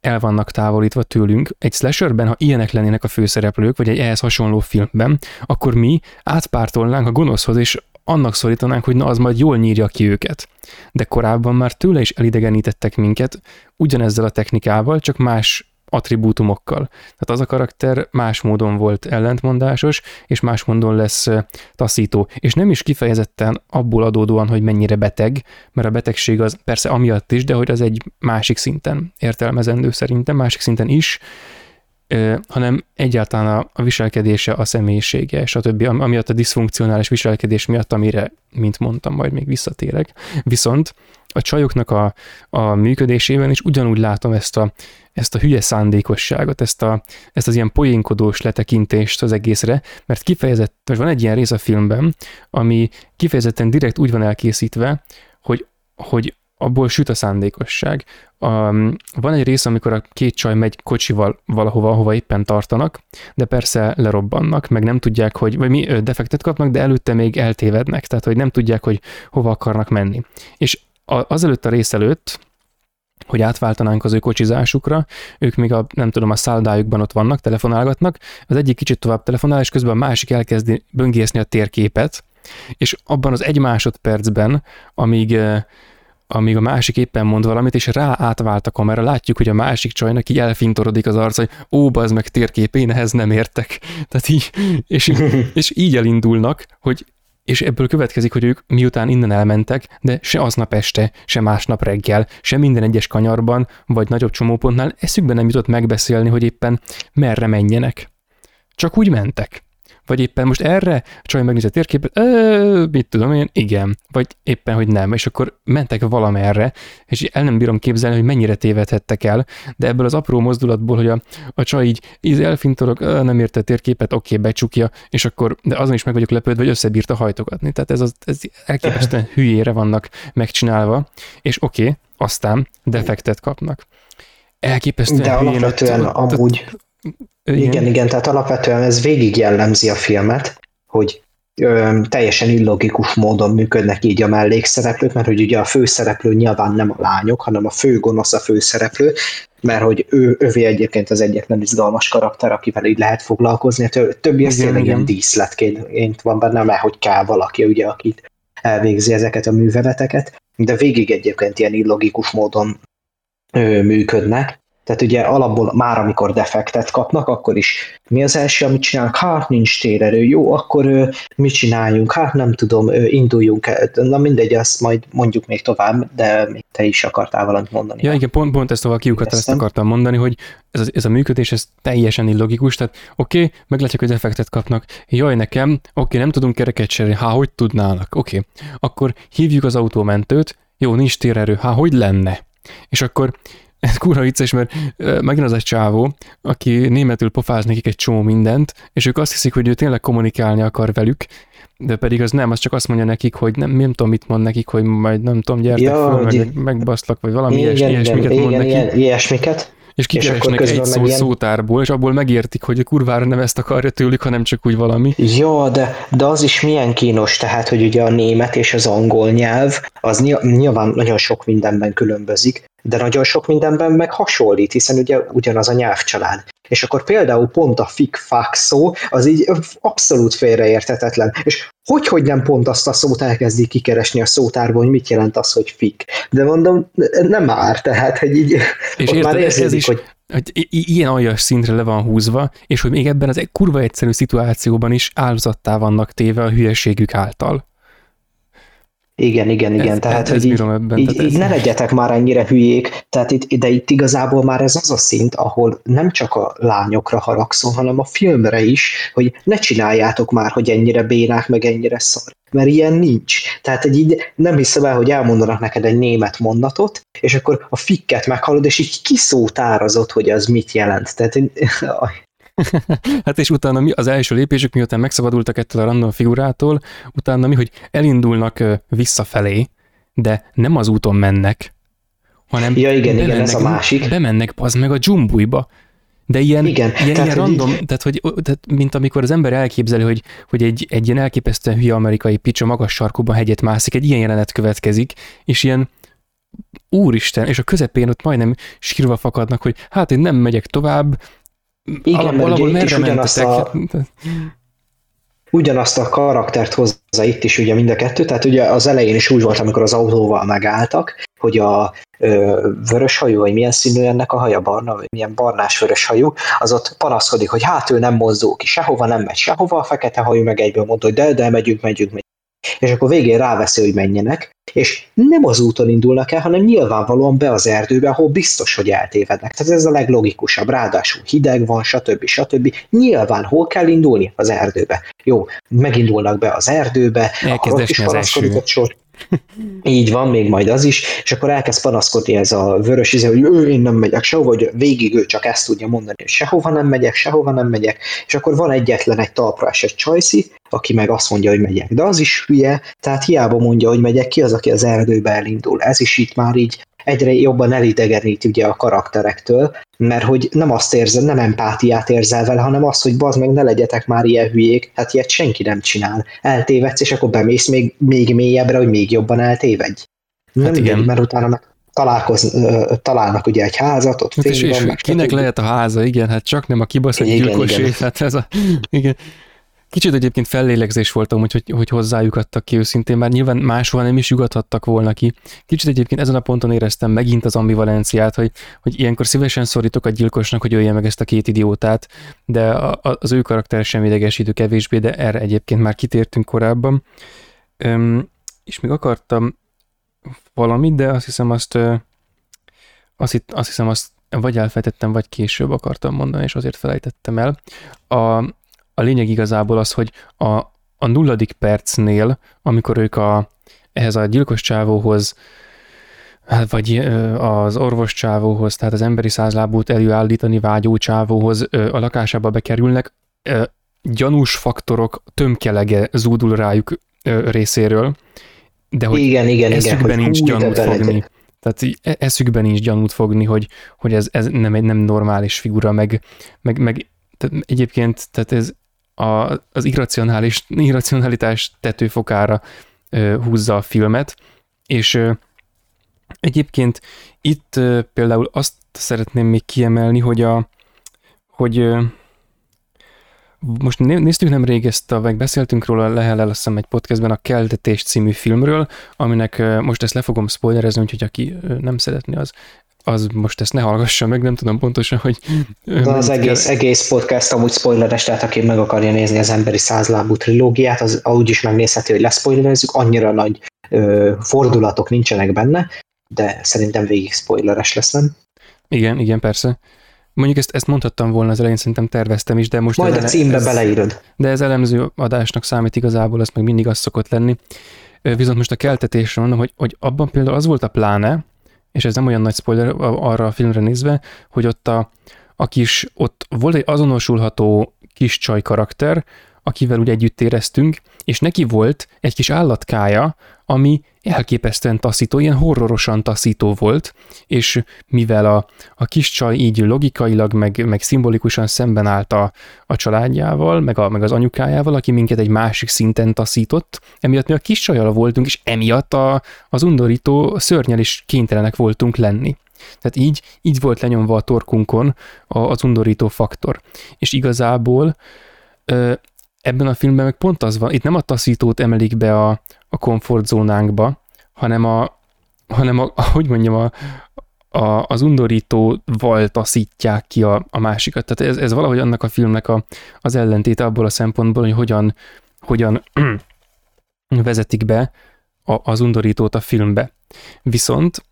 el vannak távolítva tőlünk. Egy slasherben, ha ilyenek lennének a főszereplők, vagy egy ehhez hasonló filmben, akkor mi átpártolnánk a gonoszhoz, és annak szorítanánk, hogy na az majd jól nyírja ki őket. De korábban már tőle is elidegenítettek minket ugyanezzel a technikával, csak más attribútumokkal. Tehát az a karakter más módon volt ellentmondásos, és más módon lesz taszító. És nem is kifejezetten abból adódóan, hogy mennyire beteg, mert a betegség az persze amiatt is, de hogy az egy másik szinten értelmezendő szerintem, másik szinten is, hanem egyáltalán a, viselkedése, a személyisége, stb. Amiatt a diszfunkcionális viselkedés miatt, amire, mint mondtam, majd még visszatérek. Viszont a csajoknak a, a működésében is ugyanúgy látom ezt a, ezt a hülye szándékosságot, ezt, a, ezt az ilyen poénkodós letekintést az egészre, mert kifejezett, vagy van egy ilyen rész a filmben, ami kifejezetten direkt úgy van elkészítve, hogy, hogy abból süt a szándékosság. A, van egy rész, amikor a két csaj megy kocsival valahova, ahova éppen tartanak, de persze lerobbannak, meg nem tudják, hogy, vagy mi defektet kapnak, de előtte még eltévednek, tehát hogy nem tudják, hogy hova akarnak menni. És azelőtt a rész előtt, hogy átváltanánk az ő kocsizásukra, ők még a, nem tudom, a száldájukban ott vannak, telefonálgatnak, az egyik kicsit tovább telefonál, és közben a másik elkezdi böngészni a térképet, és abban az egy másodpercben, amíg amíg a másik éppen mond valamit, és rá átvált a kamera, látjuk, hogy a másik csajnak így elfintorodik az arc, hogy ó, az meg térkép, én ehhez nem értek. [laughs] Tehát így, és, [laughs] és így elindulnak, hogy és ebből következik, hogy ők miután innen elmentek, de se aznap este, se másnap reggel, se minden egyes kanyarban, vagy nagyobb csomópontnál eszükbe nem jutott megbeszélni, hogy éppen merre menjenek. Csak úgy mentek. Vagy éppen most erre csaj megnézi a térképet, mit tudom én, igen. Vagy éppen, hogy nem. És akkor mentek valamerre, és el nem bírom képzelni, hogy mennyire tévedhettek el, de ebből az apró mozdulatból, hogy a, a csaj így, így elfintorog, nem érte a térképet, oké, okay, becsukja, és akkor, de azon is meg vagyok lepődve, hogy összebírta hajtogatni. Tehát ez, az, ez elképesztően [laughs] hülyére vannak megcsinálva, és oké, okay, aztán defektet kapnak. Elképesztően De alapvetően amúgy igen. igen, igen, tehát alapvetően ez végig jellemzi a filmet, hogy ö, teljesen illogikus módon működnek így a mellékszereplők, mert hogy ugye a főszereplő nyilván nem a lányok, hanem a fő gonosz a főszereplő, mert hogy ő, ővé egyébként az egyetlen izgalmas karakter, akivel így lehet foglalkozni, a többi az tényleg ilyen díszletként van benne, mert hogy kell valaki, ugye, akit elvégzi ezeket a műveleteket, de végig egyébként ilyen illogikus módon ö, működnek, tehát ugye alapból már amikor defektet kapnak, akkor is mi az első, amit csinálnak? Hát nincs térerő, jó, akkor mit csináljunk? Hát nem tudom, induljunk. Na mindegy, azt majd mondjuk még tovább, de még te is akartál valamit mondani. Ja, igen, pont, pont ezt a kiukat, ezt akartam mondani, hogy ez, ez a működés, ez teljesen illogikus, tehát oké, okay, meglátjuk, hogy defektet kapnak. Jaj, nekem, oké, okay, nem tudunk kereket cserélni, há, hogy tudnának? Oké, okay. akkor hívjuk az autómentőt, jó, nincs térerő, há, hogy lenne? És akkor ez kurva vicces, mert megint az egy csávó, aki németül pofáz nekik egy csomó mindent, és ők azt hiszik, hogy ő tényleg kommunikálni akar velük, de pedig az nem, az csak azt mondja nekik, hogy nem, nem tudom, mit mond nekik, hogy majd nem tudom, gyertek ja, föl, meg, megbaszlak, vagy valami igen, ilyes, ilyesmiket igen, mond igen, nekik. ilyesmiket és kikeresnek egy szó ilyen... szótárból, és abból megértik, hogy a kurvára nem ezt akarja tőlük, hanem csak úgy valami. Jó, de, de az is milyen kínos, tehát, hogy ugye a német és az angol nyelv, az nyilván nagyon sok mindenben különbözik, de nagyon sok mindenben meg hasonlít, hiszen ugye ugyanaz a nyelvcsalád. És akkor például pont a fik-fák szó, az így abszolút félreértetetlen. És hogy, hogy nem pont azt a szót elkezdi kikeresni a szótárban, hogy mit jelent az, hogy fik. De mondom, nem már, tehát, hogy így és érted, már érződik, ez is, hogy hogy ilyen aljas szintre le van húzva, és hogy még ebben az egy kurva egyszerű szituációban is áldozattá vannak téve a hülyeségük által. Igen, igen, igen. Ez, tehát, ez hogy így, ebben, így, tehát így ne legyetek már ennyire hülyék, tehát itt, de itt igazából már ez az a szint, ahol nem csak a lányokra haragszom, hanem a filmre is, hogy ne csináljátok már, hogy ennyire bénák, meg ennyire szar, mert ilyen nincs. Tehát egy így nem hiszem el, hogy elmondanak neked egy német mondatot, és akkor a fikket meghallod, és így kiszótárazott, hogy az mit jelent. Tehát [laughs] hát és utána mi az első lépésük, miután megszabadultak ettől a random figurától, utána mi, hogy elindulnak visszafelé, de nem az úton mennek, hanem ja, igen, igen, ez a másik. Bemennek az meg a dzsumbujba. De ilyen, igen, ilyen, tehát, ilyen random, így... tehát, hogy, tehát, mint amikor az ember elképzeli, hogy, hogy egy, egy ilyen elképesztően hülye amerikai picsa magas sarkúban hegyet mászik, egy ilyen jelenet következik, és ilyen úristen, és a közepén ott majdnem sírva fakadnak, hogy hát én nem megyek tovább, igen, mert ugye itt is ugyanazt a, ugyanazt a karaktert hozza itt is ugye mind a kettő, tehát ugye az elején is úgy volt, amikor az autóval megálltak, hogy a ö, vörös hajú, vagy milyen színű ennek a haja, barna, vagy milyen barnás vörös hajú, az ott panaszkodik, hogy hát ő nem mozdul ki, sehova nem megy, sehova, a fekete hajú meg egyből mondta, hogy de, de, megyünk, megyünk, megyünk. És akkor végén ráveszi, hogy menjenek, és nem az úton indulnak el, hanem nyilvánvalóan be az erdőbe, ahol biztos, hogy eltévednek. Tehát ez a leglogikusabb, ráadásul hideg van, stb. stb. Nyilván hol kell indulni? Az erdőbe. Jó, megindulnak be az erdőbe, akkor ott is panaszkodik a sor. Így van, még majd az is, és akkor elkezd panaszkodni ez a vörös izé, hogy ő, én nem megyek sehova, hogy végig ő csak ezt tudja mondani, hogy sehova nem megyek, sehova nem megyek, és akkor van egyetlen egy talpra esett csajszi, aki meg azt mondja, hogy megyek. De az is hülye, tehát hiába mondja, hogy megyek, ki az, aki az erdőbe elindul. Ez is itt már így egyre jobban elidegenít ugye a karakterektől, mert hogy nem azt érzel, nem empátiát érzel vele, hanem azt, hogy bazd meg, ne legyetek már ilyen hülyék, hát ilyet senki nem csinál. Eltévedsz, és akkor bemész még, még mélyebbre, hogy még jobban eltévedj. Nem hát igen. mert utána meg találkoz, találnak ugye egy házat, ott hát és, és van, kinek lehet a háza, igen, hát csak nem a kibaszott gyilkosé, hát ez a, igen. Kicsit egyébként fellélegzés voltam, hogy, hogy, hogy hozzájuk adtak ki őszintén, már nyilván máshol nem is jugathattak volna ki. Kicsit egyébként ezen a ponton éreztem megint az ambivalenciát, hogy, hogy ilyenkor szívesen szorítok a gyilkosnak, hogy ölje meg ezt a két idiótát, de a, az ő karakter sem idegesítő kevésbé, de erre egyébként már kitértünk korábban. Öm, és még akartam valamit, de azt hiszem azt, azt, azt hiszem azt vagy elfejtettem, vagy később akartam mondani, és azért felejtettem el. A, a lényeg igazából az, hogy a, a nulladik percnél, amikor ők a, ehhez a gyilkos csávóhoz, hát vagy az orvos csávóhoz, tehát az emberi százlábút előállítani vágyó csávóhoz a lakásába bekerülnek, gyanús faktorok tömkelege zúdul rájuk részéről, de hogy igen, igen, eszükben igen, nincs gyanút fogni. Tehát e, eszükben nincs gyanút fogni, hogy, hogy ez, ez nem egy nem normális figura, meg, meg, meg tehát egyébként tehát ez a, az irracionális, irracionalitás tetőfokára ö, húzza a filmet, és ö, egyébként itt ö, például azt szeretném még kiemelni, hogy a hogy ö, most néztük nem rég ezt, a, meg beszéltünk róla Lehellel, azt hiszem egy podcastben a Keltetés című filmről, aminek most ezt le fogom spoilerezni, úgyhogy aki nem szeretné, az az most ezt ne hallgassa meg, nem tudom pontosan, hogy... De az egész, kell. egész podcast amúgy spoileres, tehát aki meg akarja nézni az emberi százlábú trilógiát, az úgy is megnézheti, hogy leszpoilerezzük, annyira nagy ö, fordulatok nincsenek benne, de szerintem végig spoileres lesz, nem? Igen, igen, persze. Mondjuk ezt, ezt mondhattam volna az elején, szerintem terveztem is, de most... Majd a címbe ez, beleírod. De ez elemző adásnak számít igazából, az meg mindig az szokott lenni. Viszont most a keltetésre mondom, hogy, hogy abban például az volt a pláne, és ez nem olyan nagy spoiler arra a filmre nézve, hogy ott a, a kis, ott volt egy azonosulható kis csaj karakter, akivel úgy együtt éreztünk, és neki volt egy kis állatkája, ami elképesztően taszító, ilyen horrorosan taszító volt, és mivel a, a kis csaj így logikailag, meg, meg szimbolikusan szemben állt a, a családjával, meg, a, meg az anyukájával, aki minket egy másik szinten taszított, emiatt mi a kis csajjal voltunk, és emiatt a, az undorító szörnyel is kénytelenek voltunk lenni. Tehát így, így volt lenyomva a torkunkon az undorító faktor. És igazából ebben a filmben meg pont az van, itt nem a taszítót emelik be a, a komfortzónánkba, hanem a, hanem a, [laughs] hogy mondjam, a, a, az undorító taszítják ki a, a másikat. Tehát ez, ez valahogy annak a filmnek a, az ellentéte abból a szempontból, hogy hogyan, hogyan [clears throat] vezetik be az undorítót a filmbe. Viszont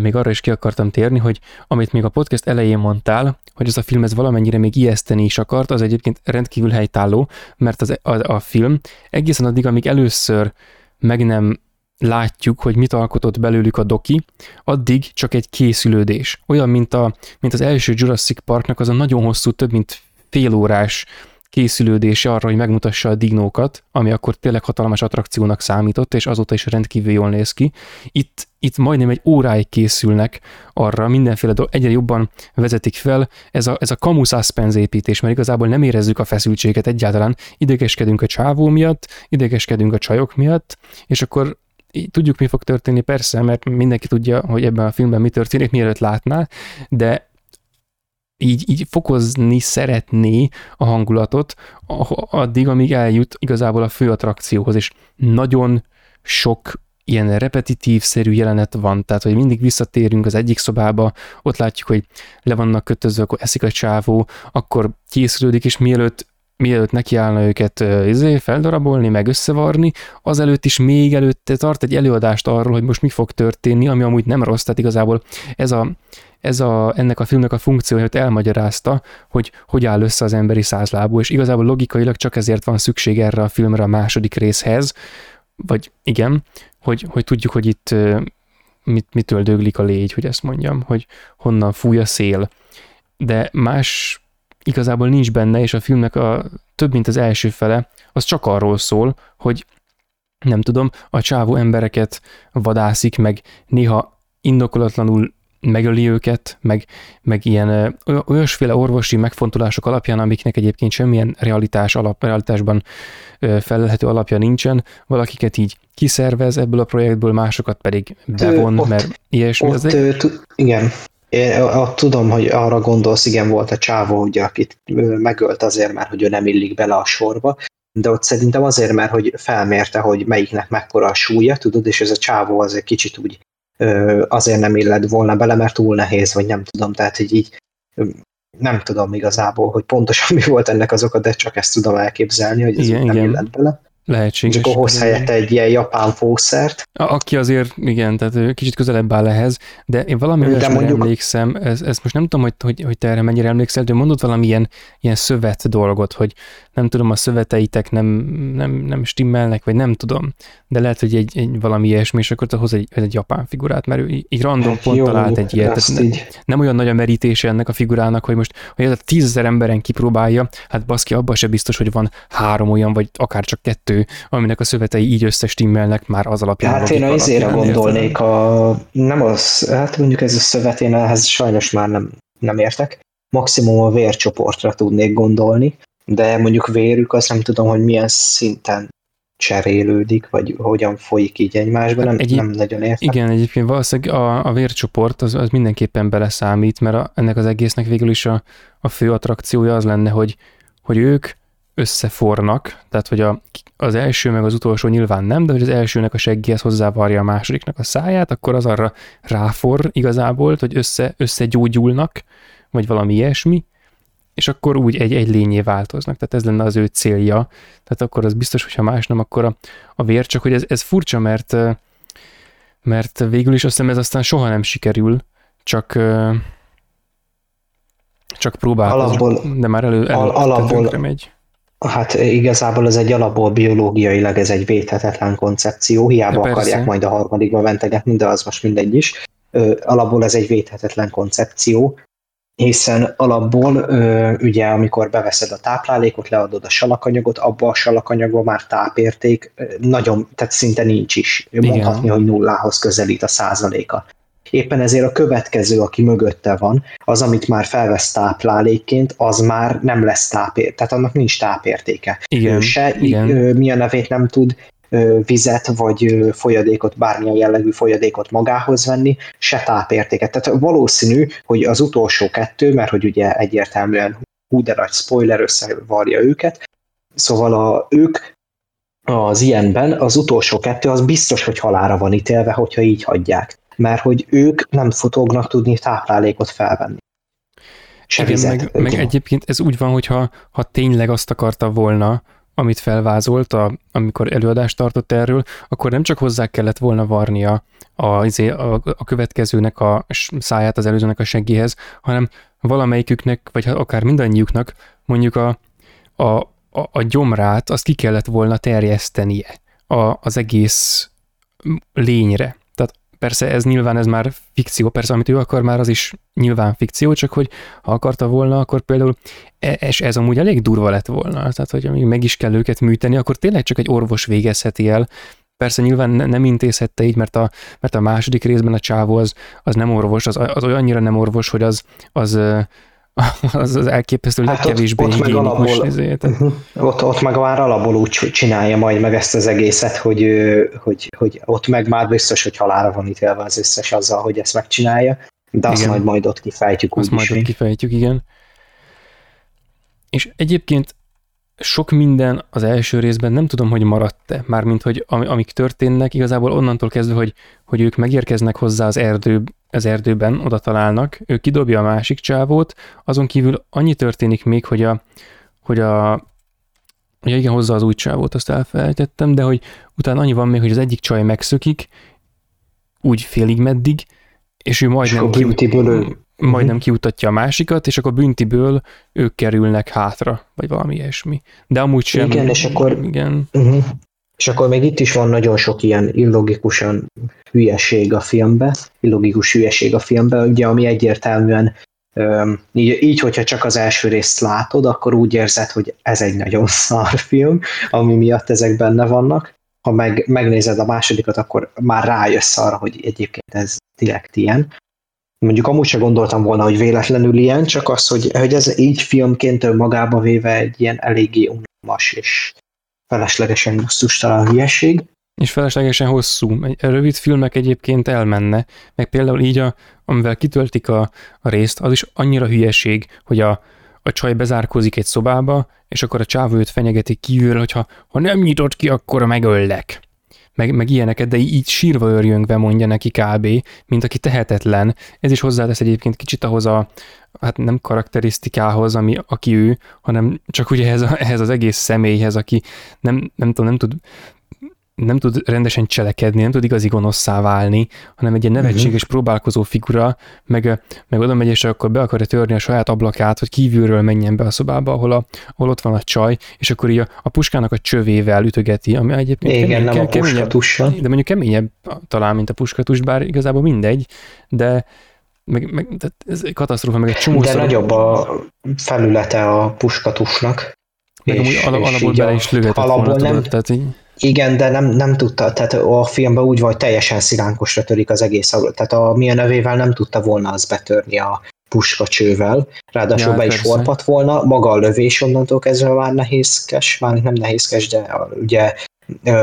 még arra is ki akartam térni, hogy amit még a podcast elején mondtál, hogy ez a film ez valamennyire még ijeszteni is akart, az egyébként rendkívül helytálló, mert az, a, a film egészen addig, amíg először meg nem látjuk, hogy mit alkotott belőlük a doki, addig csak egy készülődés. Olyan, mint, a, mint az első Jurassic Parknak az a nagyon hosszú, több mint fél órás készülődése arra, hogy megmutassa a dignókat, ami akkor tényleg hatalmas attrakciónak számított, és azóta is rendkívül jól néz ki. Itt, itt majdnem egy óráig készülnek arra, mindenféle dolog, egyre jobban vezetik fel ez a, ez a kamu suspense építés, mert igazából nem érezzük a feszültséget egyáltalán, idegeskedünk a csávó miatt, idegeskedünk a csajok miatt, és akkor tudjuk, mi fog történni, persze, mert mindenki tudja, hogy ebben a filmben mi történik, mielőtt látná, de így, így fokozni szeretné a hangulatot addig, amíg eljut igazából a fő attrakcióhoz, és nagyon sok ilyen repetitív-szerű jelenet van, tehát hogy mindig visszatérünk az egyik szobába, ott látjuk, hogy le vannak kötözve, akkor eszik a csávó, akkor készülődik, és mielőtt mielőtt nekiállna őket izé, feldarabolni, meg összevarni, azelőtt is még előtte tart egy előadást arról, hogy most mi fog történni, ami amúgy nem rossz, tehát igazából ez a, ez a, ennek a filmnek a funkciója, hogy elmagyarázta, hogy hogy áll össze az emberi százlábú, és igazából logikailag csak ezért van szükség erre a filmre a második részhez, vagy igen, hogy, hogy tudjuk, hogy itt mit, mitől döglik a légy, hogy ezt mondjam, hogy honnan fúj a szél. De más igazából nincs benne, és a filmnek a több mint az első fele, az csak arról szól, hogy nem tudom, a csávó embereket vadászik, meg néha indokolatlanul megöli őket, meg, meg ilyen olyasféle orvosi megfontolások alapján, amiknek egyébként semmilyen realitás alap, realitásban felelhető alapja nincsen, valakiket így kiszervez ebből a projektből, másokat pedig bevon, ott, mert ilyesmi. Ott, az egy... igen, én ott tudom, hogy arra gondolsz, igen, volt a csávó, ugye, akit megölt azért, mert hogy ő nem illik bele a sorba, de ott szerintem azért, mert hogy felmérte, hogy melyiknek mekkora a súlya, tudod, és ez a csávó azért kicsit úgy azért nem illett volna bele, mert túl nehéz, vagy nem tudom, tehát hogy így nem tudom igazából, hogy pontosan [laughs] mi volt ennek az oka, de csak ezt tudom elképzelni, hogy ez igen, nem igen. illett bele. Lehetséges. És akkor hoz helyette egy ilyen japán fószert. A, aki azért, igen, tehát kicsit közelebb áll ehhez, de én valami de mondjuk... emlékszem, ez, ezt most nem tudom, hogy, hogy, hogy te erre mennyire emlékszel, de mondott valamilyen ilyen szövet dolgot, hogy nem tudom, a szöveteitek nem, nem, nem stimmelnek, vagy nem tudom, de lehet, hogy egy, egy valami ilyesmi, és akkor te hoz egy, egy japán figurát, mert ő így random hát pont jó, talált egy ilyet. Ne, így. Nem olyan nagy a merítése ennek a figurának, hogy most, hogy ez a tízezer emberen kipróbálja, hát baszki, abban se biztos, hogy van három olyan, vagy akár csak kettő, aminek a szövetei így összestimmelnek már az alapján. Hát én az izére gondolnék, a, nem az, hát mondjuk ez a szövet, én ehhez sajnos már nem, nem értek. Maximum a vércsoportra tudnék gondolni, de mondjuk vérük azt nem tudom, hogy milyen szinten cserélődik, vagy hogyan folyik így egymásba, nem, Egy, nem nagyon értem. Igen, egyébként valószínűleg a, a vércsoport az, az mindenképpen beleszámít, mert a, ennek az egésznek végül is a, a fő attrakciója az lenne, hogy, hogy ők összefornak, tehát hogy a, az első meg az utolsó nyilván nem, de hogy az elsőnek a seggéhez hozzávarja a másodiknak a száját, akkor az arra ráfor igazából, hogy össze, összegyógyulnak, vagy valami ilyesmi, és akkor úgy egy, egy lényé változnak, tehát ez lenne az ő célja, tehát akkor az biztos, hogyha más nem, akkor a, a vér, csak hogy ez, ez furcsa, mert mert végül is azt hiszem ez aztán soha nem sikerül, csak csak próbálkozunk, de már elő, elő al, alapból, megy. Hát igazából ez egy alapból biológiailag ez egy védhetetlen koncepció, hiába akarják majd a harmadikba ventegetni, de az most mindegy is. alapból ez egy védhetetlen koncepció, hiszen alapból ugye amikor beveszed a táplálékot, leadod a salakanyagot, abba a salakanyagban már tápérték nagyon, tehát szinte nincs is. Mondhatni, Igen. hogy nullához közelít a százaléka. Éppen ezért a következő, aki mögötte van, az, amit már felvesz táplálékként, az már nem lesz tápérték, tehát annak nincs tápértéke. Igen, ő se igen. mi a nevét nem tud vizet vagy folyadékot, bármilyen jellegű folyadékot magához venni, se tápértéket. Tehát valószínű, hogy az utolsó kettő, mert hogy ugye egyértelműen hú de nagy spoiler összevarja őket, szóval a, ők az ilyenben az utolsó kettő az biztos, hogy halára van ítélve, hogyha így hagyják. Mert hogy ők nem fognak tudni táplálékot felvenni. Se Igen, vizet, meg, meg egyébként ez úgy van, hogyha ha tényleg azt akarta volna amit felvázolt, a, amikor előadást tartott erről, akkor nem csak hozzá kellett volna varnia a, izé, a, a következőnek a száját az előzőnek a seggéhez, hanem valamelyiküknek, vagy akár mindannyiuknak mondjuk a, a, a, a gyomrát azt ki kellett volna terjesztenie a, az egész lényre. Persze ez nyilván ez már fikció, persze amit ő akar már az is nyilván fikció, csak hogy ha akarta volna, akkor például, e, és ez amúgy elég durva lett volna, tehát hogy amíg meg is kell őket műteni, akkor tényleg csak egy orvos végezheti el, Persze nyilván ne, nem intézhette így, mert a, mert a második részben a csávó az, az nem orvos, az, az olyannyira nem orvos, hogy az, az, [laughs] az, az elképesztő hát legkevésbé ott, ott alapból. Uh-huh. Ott, ott meg már alapból úgy csinálja majd meg ezt az egészet, hogy, hogy, hogy ott meg már biztos, hogy halára van ítélve az összes azzal, hogy ezt megcsinálja, de azt igen. majd majd ott kifejtjük. Azt majd ott kifejtjük, igen. És egyébként sok minden az első részben nem tudom, hogy maradt-e, mármint, hogy amik történnek, igazából onnantól kezdve, hogy, hogy ők megérkeznek hozzá az, erdő, az erdőben, oda találnak, ő kidobja a másik csávót, azon kívül annyi történik még, hogy a, hogy a Ja igen, hozza az új csávót, azt elfelejtettem, de hogy utána annyi van még, hogy az egyik csaj megszökik, úgy félig meddig, és ő majdnem, ki, majdnem uh-huh. kiutatja a másikat, és akkor büntiből ők kerülnek hátra, vagy valami ilyesmi. De amúgy sem. Igen, és akkor, igen. Uh-huh. És akkor még itt is van nagyon sok ilyen illogikusan hülyeség a filmbe, illogikus hülyeség a filmbe, ugye, ami egyértelműen Um, így, így, hogyha csak az első részt látod, akkor úgy érzed, hogy ez egy nagyon [laughs] szar film, ami miatt ezek benne vannak. Ha meg, megnézed a másodikat, akkor már rájössz arra, hogy egyébként ez direkt ilyen mondjuk amúgy se gondoltam volna, hogy véletlenül ilyen, csak az, hogy, hogy ez így filmként önmagába véve egy ilyen eléggé unalmas és feleslegesen gusztustalan hülyeség. És feleslegesen hosszú. Egy rövid filmek egyébként elmenne, meg például így, a, amivel kitöltik a, a részt, az is annyira hülyeség, hogy a, a csaj bezárkózik egy szobába, és akkor a csávó őt fenyegeti kívülről, hogyha ha nem nyitott ki, akkor megöllek meg, meg ilyeneket, de így sírva örjöngve mondja neki kb., mint aki tehetetlen. Ez is hozzátesz egyébként kicsit ahhoz a, hát nem karakterisztikához, ami, aki ő, hanem csak ugye ehhez, a, ehhez az egész személyhez, aki nem, nem, tudom, nem tud nem tud rendesen cselekedni, nem tud igazi gonoszszá válni, hanem egy ilyen mhm. nevetséges uh-huh. próbálkozó figura, meg, meg oda megy, és akkor be akarja törni a saját ablakát, hogy kívülről menjen be a szobába, ahol, a, ahol ott van a csaj, és akkor így a, a puskának a csövével ütögeti, ami egyébként Igen, kemény, nem a puskatussal. De mondjuk keményebb talán, mint a puskatus, bár igazából mindegy, de meg, meg tehát ez katasztrófa, meg egy csomó De nagyobb a felülete a puskatusnak. Meg és, amúgy alapból bele is lögetett volna, nem, tudod, tehát így... Igen, de nem, nem tudta, tehát a filmben úgy vagy teljesen szilánkosra törik az egész, tehát a milyen nevével nem tudta volna az betörni a puskacsővel, ráadásul ja, be is forpat volna, maga a lövés onnantól kezdve már nehézkes, már nem nehézkes, de ugye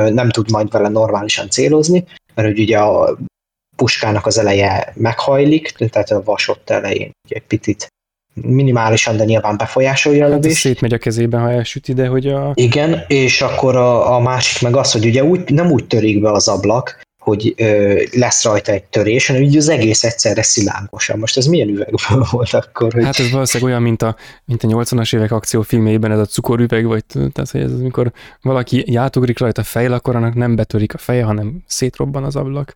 nem tud majd vele normálisan célozni, mert ugye a puskának az eleje meghajlik, tehát a vasott elején egy picit minimálisan, de nyilván befolyásolja a lövést. Hát szétmegy a kezében, ha elsüti, de hogy a... Igen, és akkor a, a másik meg az, hogy ugye úgy, nem úgy törik be az ablak, hogy ö, lesz rajta egy törés, hanem így az egész egyszerre szilánkosan. Most ez milyen üvegből volt akkor? Hogy... Hát ez valószínűleg olyan, mint a, mint a 80-as évek akciófilmjében ez a cukorüveg, vagy tehát hogy ez az, amikor valaki játugrik rajta fejl, akkor annak nem betörik a feje, hanem szétrobban az ablak.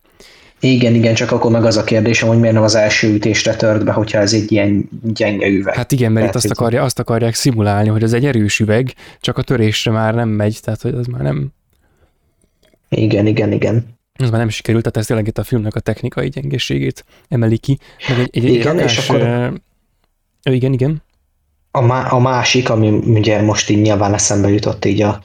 Igen, igen, csak akkor meg az a kérdésem, hogy miért nem az első ütésre tört be, hogyha ez egy ilyen gyenge üveg. Hát igen, mert itt azt, akarja, azt akarják szimulálni, hogy ez egy erős üveg, csak a törésre már nem megy, tehát hogy ez már nem... Igen, igen, igen. Ez már nem sikerült, tehát ez tényleg itt a filmnek a technikai gyengeségét emeli ki. Meg egy, egy, igen, egy rakás, és akkor... Uh, igen, igen. A, má, a másik, ami ugye most így nyilván eszembe jutott így a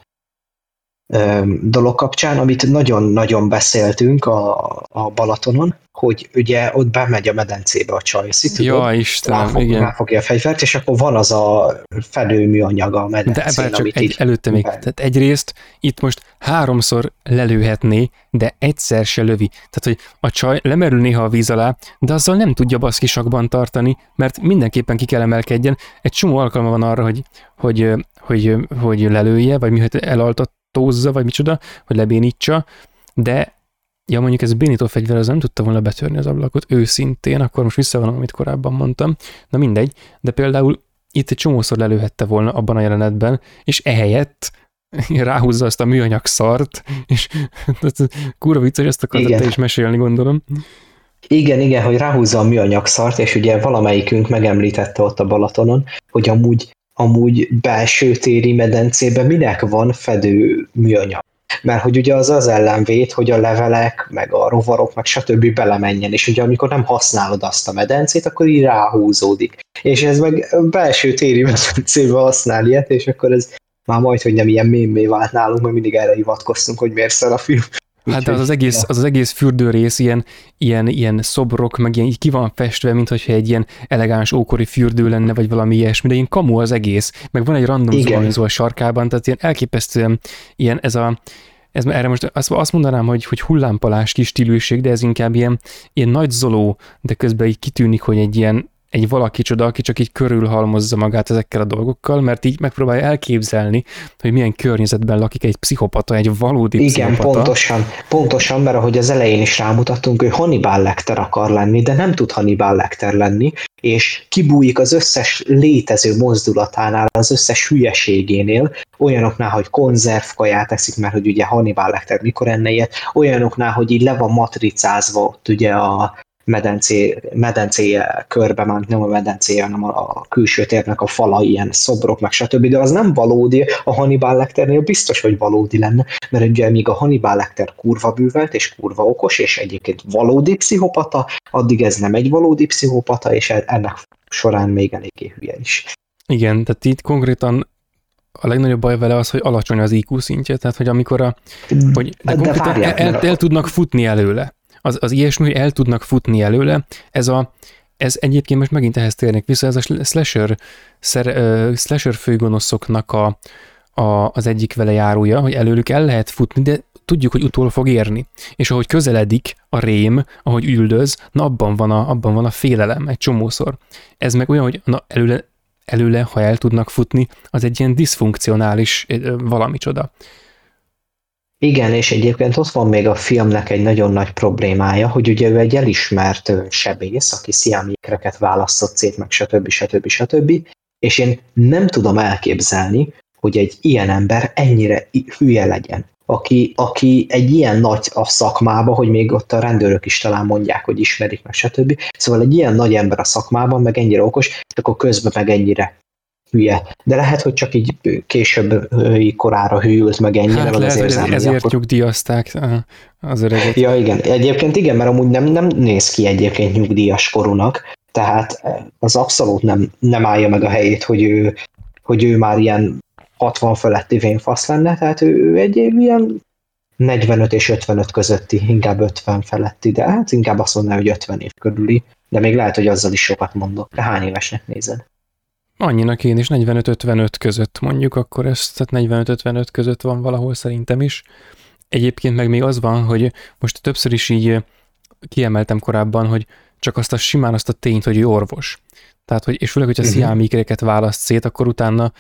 dolog kapcsán, amit nagyon-nagyon beszéltünk a, a Balatonon, hogy ugye ott bemegy a medencébe a csaj, tudod? Ja, Istenem, ráfog, igen. Ráfogja a fegyvert, és akkor van az a fedőműanyaga a medencén, De csak egy, előtte még, ben. tehát egyrészt itt most háromszor lelőhetné, de egyszer se lövi. Tehát, hogy a csaj lemerül néha a víz alá, de azzal nem tudja baszkisakban tartani, mert mindenképpen ki kell emelkedjen. Egy csomó alkalma van arra, hogy, hogy, hogy, hogy lelője, vagy mi elaltott tózza, vagy micsoda, hogy lebénítsa, de ja, mondjuk ez bénító fegyver, az nem tudta volna betörni az ablakot őszintén, akkor most visszavonom, amit korábban mondtam. Na mindegy, de például itt egy csomószor lelőhette volna abban a jelenetben, és ehelyett [laughs] ráhúzza azt a műanyag szart, és [laughs] kurva vicces, ezt akartad te is mesélni, gondolom. Igen, igen, hogy ráhúzza a műanyag szart, és ugye valamelyikünk megemlítette ott a Balatonon, hogy amúgy, amúgy belső téri medencében minek van fedő műanyag mert hogy ugye az az ellenvét, hogy a levelek, meg a rovarok, meg stb. belemenjen, és ugye amikor nem használod azt a medencét, akkor így ráhúzódik. És ez meg belső téri medencébe használ ilyet, és akkor ez már majd, hogy nem ilyen mémé vált nálunk, mert mindig erre hivatkoztunk, hogy miért szar a film. Hát az az egész, az, az egész fürdőrész ilyen, ilyen, ilyen szobrok, meg ilyen így ki van festve, mint hogyha egy ilyen elegáns ókori fürdő lenne, vagy valami ilyesmi, de ilyen kamu az egész. Meg van egy random zuhanyzó a sarkában, tehát ilyen elképesztően ilyen ez a, ez, erre most azt, azt mondanám, hogy, hogy hullámpalás kis stílűség, de ez inkább ilyen, ilyen nagy zoló, de közben így kitűnik, hogy egy ilyen egy valaki csoda, aki csak így körülhalmozza magát ezekkel a dolgokkal, mert így megpróbálja elképzelni, hogy milyen környezetben lakik egy pszichopata, egy valódi Igen, pszichopata. pontosan, pontosan, mert ahogy az elején is rámutattunk, ő Hannibal Lecter akar lenni, de nem tud Hannibal Lecter lenni, és kibújik az összes létező mozdulatánál, az összes hülyeségénél, olyanoknál, hogy konzervkaját eszik, mert hogy ugye Hannibal Lecter mikor enne ilyet, olyanoknál, hogy így le van matricázva ott ugye a, medencé, medencé körbe ment, nem a medencé, hanem a, a külső térnek a fala, ilyen szobrok, meg stb. De az nem valódi, a Hannibal Lecternél biztos, hogy valódi lenne, mert ugye míg a Hannibal Lecter kurva bűvelt, és kurva okos, és egyébként valódi pszichopata, addig ez nem egy valódi pszichopata, és ennek során még eléggé hülye is. Igen, tehát itt konkrétan a legnagyobb baj vele az, hogy alacsony az IQ szintje, tehát hogy amikor a, hogy de, de várjál, el, el, el tudnak futni előle az, az ilyesmi, el tudnak futni előle, ez a ez egyébként most megint ehhez térnék vissza, ez a slasher, szer, uh, slasher főgonoszoknak a, a, az egyik vele járója, hogy előlük el lehet futni, de tudjuk, hogy utól fog érni. És ahogy közeledik a rém, ahogy üldöz, na abban van a, abban van a félelem egy csomószor. Ez meg olyan, hogy na előle, előle, ha el tudnak futni, az egy ilyen diszfunkcionális valami csoda. Igen, és egyébként ott van még a filmnek egy nagyon nagy problémája, hogy ugye ő egy elismert sebész, aki sziámékreket választott szét, meg stb. stb. stb. És én nem tudom elképzelni, hogy egy ilyen ember ennyire hülye legyen, aki, aki egy ilyen nagy a szakmába, hogy még ott a rendőrök is talán mondják, hogy ismerik meg, stb. Szóval egy ilyen nagy ember a szakmában, meg ennyire okos, akkor közben meg ennyire hülye. De lehet, hogy csak így később korára hűlt meg ennyire, hát lehet, az érzelmi. Ezért akkor... nyugdíjazták az öreget. Ja, igen. Egyébként igen, mert amúgy nem, nem néz ki egyébként nyugdíjas korunak, tehát az abszolút nem, nem állja meg a helyét, hogy ő, hogy ő már ilyen 60 feletti vénfasz lenne, tehát ő, ő egy ilyen 45 és 55 közötti, inkább 50 feletti, de hát inkább azt mondaná, hogy 50 év körüli, de még lehet, hogy azzal is sokat mondok. De hány évesnek nézed? Annyinak én is 45-55 között mondjuk, akkor ez, tehát 45-55 között van valahol szerintem is. Egyébként meg még az van, hogy most többször is így kiemeltem korábban, hogy csak azt a simán azt a tényt, hogy ő orvos. Tehát, hogy, és főleg, hogyha uh-huh. sziámikreket választ szét, akkor utána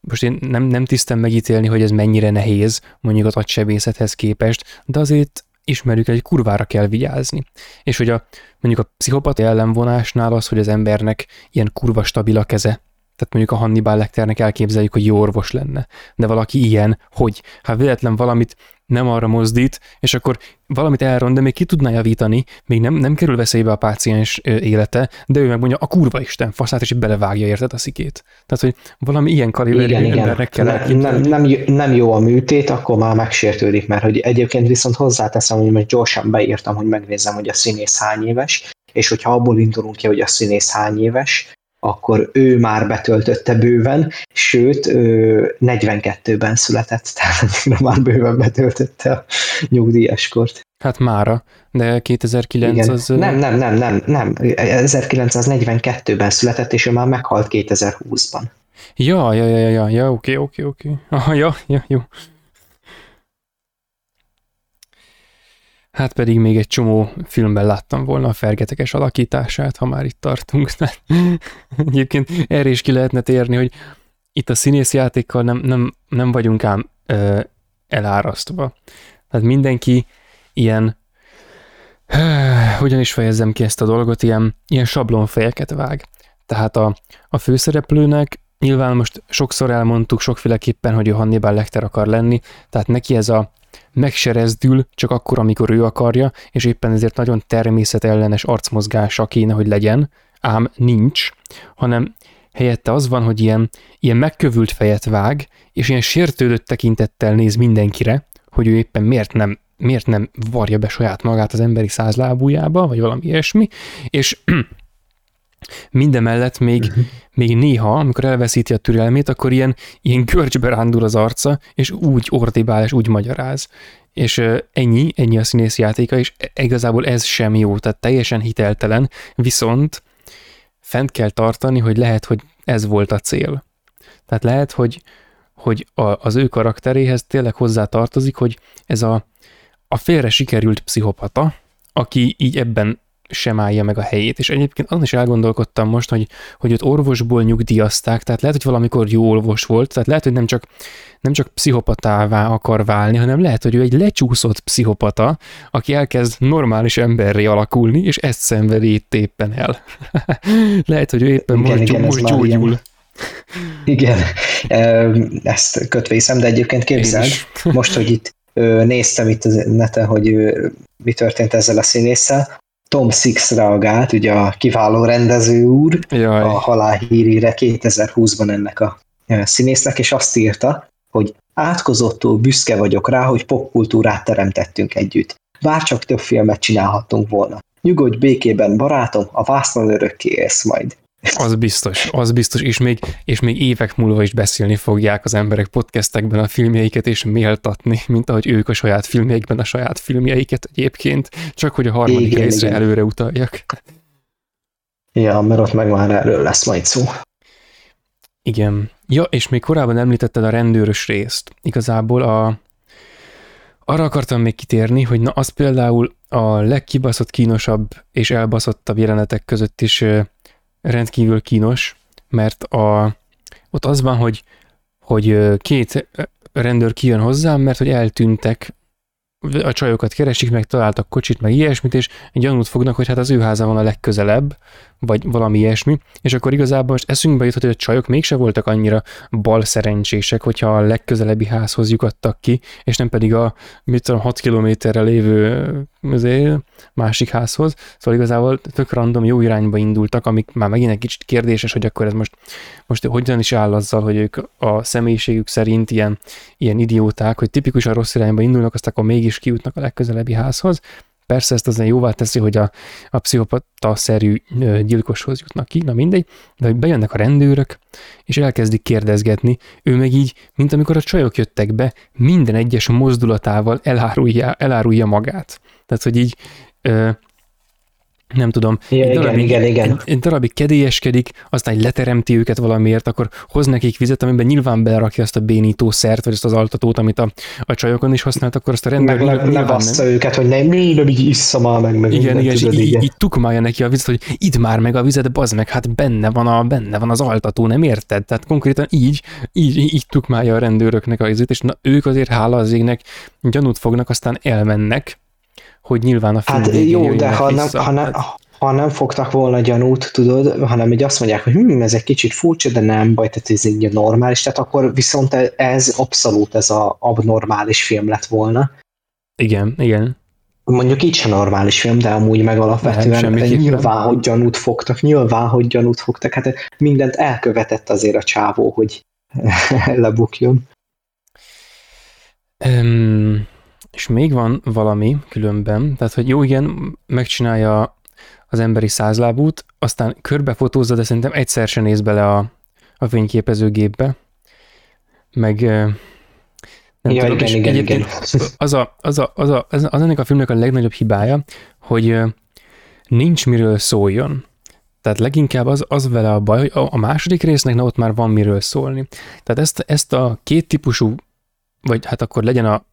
most én nem, nem tisztem megítélni, hogy ez mennyire nehéz, mondjuk az agysebészethez képest, de azért ismerjük, hogy kurvára kell vigyázni. És hogy a, mondjuk a pszichopata ellenvonásnál az, hogy az embernek ilyen kurva stabil a keze, tehát mondjuk a Hannibal Lecternek elképzeljük, hogy jó orvos lenne. De valaki ilyen, hogy ha véletlen valamit nem arra mozdít, és akkor valamit elrond, de még ki tudná javítani, még nem, nem kerül veszélybe a páciens élete, de ő meg mondja, a kurva Isten faszát, és így belevágja érted a szikét. Tehát, hogy valami ilyen kaliberű embernek kell nem, nem, nem, nem, jó a műtét, akkor már megsértődik, mert hogy egyébként viszont hozzáteszem, hogy most gyorsan beírtam, hogy megnézem, hogy a színész hány éves, és hogyha abból indulunk ki, hogy a színész hány éves, akkor ő már betöltötte bőven, sőt, 42-ben született, [laughs] tehát már bőven betöltötte a nyugdíjaskort. Hát mára, de 2009 Igen. az... Nem, nem, nem, nem, nem. 1942-ben született, és ő már meghalt 2020-ban. Ja, ja, ja, ja, ja, oké, oké, oké. [laughs] Ja, ja, jó. Hát pedig még egy csomó filmben láttam volna a fergeteges alakítását, ha már itt tartunk. [laughs] Egyébként erre is ki lehetne térni, hogy itt a színész játékkal nem, nem, nem vagyunk ám ö, elárasztva. Tehát mindenki ilyen, hogyan is fejezzem ki ezt a dolgot, ilyen, ilyen sablonfejeket vág. Tehát a, a főszereplőnek nyilván most sokszor elmondtuk sokféleképpen, hogy ő Hannibal Lecter akar lenni, tehát neki ez a megserezdül csak akkor, amikor ő akarja, és éppen ezért nagyon természetellenes arcmozgása kéne, hogy legyen, ám nincs, hanem helyette az van, hogy ilyen, ilyen megkövült fejet vág, és ilyen sértődött tekintettel néz mindenkire, hogy ő éppen miért nem, miért nem varja be saját magát az emberi százlábújába, vagy valami ilyesmi, és Mindemellett még, uh-huh. még néha, amikor elveszíti a türelmét, akkor ilyen, ilyen görcsbe rándul az arca, és úgy ordibál, és úgy magyaráz. És ennyi, ennyi a színész játéka, és e, igazából ez sem jó, tehát teljesen hiteltelen, viszont fent kell tartani, hogy lehet, hogy ez volt a cél. Tehát lehet, hogy, hogy a, az ő karakteréhez tényleg hozzá tartozik, hogy ez a, a félre sikerült pszichopata, aki így ebben sem állja meg a helyét. És egyébként azon is elgondolkodtam most, hogy, hogy őt orvosból nyugdíjazták, tehát lehet, hogy valamikor jó orvos volt, tehát lehet, hogy nem csak, nem csak pszichopatává akar válni, hanem lehet, hogy ő egy lecsúszott pszichopata, aki elkezd normális emberré alakulni, és ezt szenvedi itt éppen el. [laughs] lehet, hogy ő éppen igen, most, igen, most gyógyul. Igen, [laughs] ezt kötve hiszem, de egyébként képzeld, most, hogy itt néztem itt a neten, hogy mi történt ezzel a színésszel, Tom Six reagált, ugye a kiváló rendező úr Jaj. a halálhírére 2020-ban ennek a e, színésznek, és azt írta, hogy átkozottól büszke vagyok rá, hogy popkultúrát teremtettünk együtt. Bárcsak több filmet csinálhattunk volna. Nyugodj békében, barátom, a vásznon örökké élsz majd. Az biztos, az biztos, és még, és még évek múlva is beszélni fogják az emberek podcastekben a filmjeiket, és méltatni, mint ahogy ők a saját filmjeikben a saját filmjeiket egyébként, csak hogy a harmadik igen, részre igen. előre utaljak. Ja, mert ott meg már erről lesz majd szó. Igen. Ja, és még korábban említetted a rendőrös részt. Igazából a, arra akartam még kitérni, hogy na az például a legkibaszott kínosabb és elbaszottabb jelenetek között is rendkívül kínos, mert a, ott az van, hogy, hogy két rendőr kijön hozzám, mert hogy eltűntek a csajokat keresik, meg találtak kocsit, meg ilyesmit, és gyanút fognak, hogy hát az ő háza van a legközelebb, vagy valami ilyesmi, és akkor igazából most eszünkbe jutott, hogy a csajok mégse voltak annyira bal szerencsések, hogyha a legközelebbi házhoz lyukadtak ki, és nem pedig a, mit tudom, 6 kilométerre lévő azért, másik házhoz, szóval igazából tök random jó irányba indultak, amik már megint egy kicsit kérdéses, hogy akkor ez most, most hogyan is áll azzal, hogy ők a személyiségük szerint ilyen, ilyen idióták, hogy tipikusan rossz irányba indulnak, aztán akkor mégis kijutnak a legközelebbi házhoz, Persze ezt azért jóvá teszi, hogy a, a pszichopata-szerű gyilkoshoz jutnak ki, na mindegy, de hogy bejönnek a rendőrök, és elkezdik kérdezgetni, ő meg így, mint amikor a csajok jöttek be, minden egyes mozdulatával elárulja, elárulja magát. Tehát, hogy így nem tudom, ja, egy, darabig, igen, igen, igen. Egy, egy darabig kedélyeskedik, aztán egy leteremti őket valamiért, akkor hoz nekik vizet, amiben nyilván belerakja azt a bénító szert, vagy azt az altatót, amit a, a csajokon is használt, akkor azt a rendőr meg le, levassza őket, hogy nem, nem így issza már meg. meg igen, igen, és így, így tukmálja neki a vizet, hogy idd már meg a vizet, bazd meg, hát benne van, a, benne van az altató, nem érted? Tehát konkrétan így, így, így tukmálja a rendőröknek a vizet, és na, ők azért hála az égnek gyanút fognak, aztán elmennek, hogy nyilván a film Hát jó, de ha nem, ha, nem, ha nem fogtak volna gyanút, tudod, hanem így azt mondják, hogy hm, ez egy kicsit furcsa, de nem baj, tehát ez így normális, tehát akkor viszont ez abszolút ez a abnormális film lett volna. Igen, igen. Mondjuk így sem normális film, de amúgy meg alapvetően nem, nyilván, hogy gyanút fogtak, nyilván, hogy gyanút fogtak, hát mindent elkövetett azért a csávó, hogy [laughs] lebukjon. Um, és még van valami különben, tehát hogy jó, igen, megcsinálja az emberi százlábút, aztán körbefotózza, de szerintem egyszer se néz bele a, a fényképezőgépbe, meg nem ja, tudom, igen, igen, igen. Az, a, az, a, az, a, az, az ennek a filmnek a legnagyobb hibája, hogy nincs miről szóljon. Tehát leginkább az, az vele a baj, hogy a, a második résznek na, ott már van miről szólni. Tehát ezt, ezt a két típusú, vagy hát akkor legyen a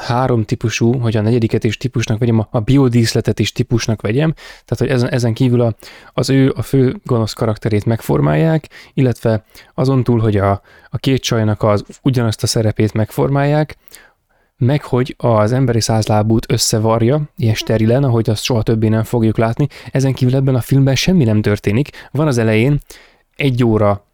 három típusú, hogy a negyediket is típusnak vegyem, a biodíszletet is típusnak vegyem, tehát hogy ezen, ezen kívül a, az ő a fő gonosz karakterét megformálják, illetve azon túl, hogy a, a két csajnak az ugyanazt a szerepét megformálják, meg hogy az emberi százlábút összevarja, ilyen sterilen, ahogy azt soha többé nem fogjuk látni. Ezen kívül ebben a filmben semmi nem történik. Van az elején egy óra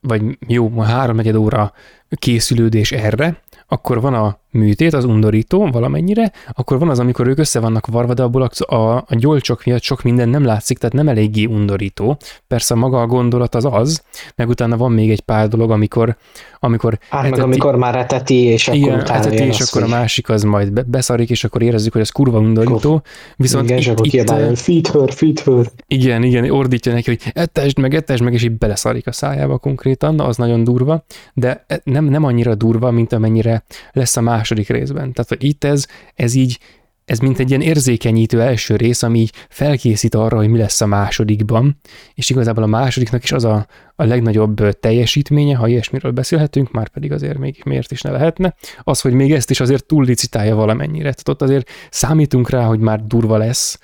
vagy jó, három óra készülődés erre, akkor van a műtét, az undorító valamennyire, akkor van az, amikor ők össze vannak varva, de abból a, a, a gyolcsok miatt sok minden nem látszik, tehát nem eléggé undorító. Persze maga a gondolat az az, meg utána van még egy pár dolog, amikor amikor hát eteti, meg amikor már eteti, és akkor igen, utána eteti, és az, akkor a másik az majd beszarik, és akkor érezzük, hogy ez kurva undorító. Viszont igen, itt, itt, feed her, feed her. Igen, igen, ordítja neki, hogy ettesd meg, ettesd meg, és így beleszarik a szájába konkrétan, az nagyon durva, de nem, nem annyira durva, mint amennyire lesz a második részben. Tehát, hogy itt ez, ez így ez mint egy ilyen érzékenyítő első rész, ami így felkészít arra, hogy mi lesz a másodikban, és igazából a másodiknak is az a, a legnagyobb teljesítménye, ha ilyesmiről beszélhetünk, már pedig azért még miért is ne lehetne, az, hogy még ezt is azért túl licitálja valamennyire. Tehát ott azért számítunk rá, hogy már durva lesz,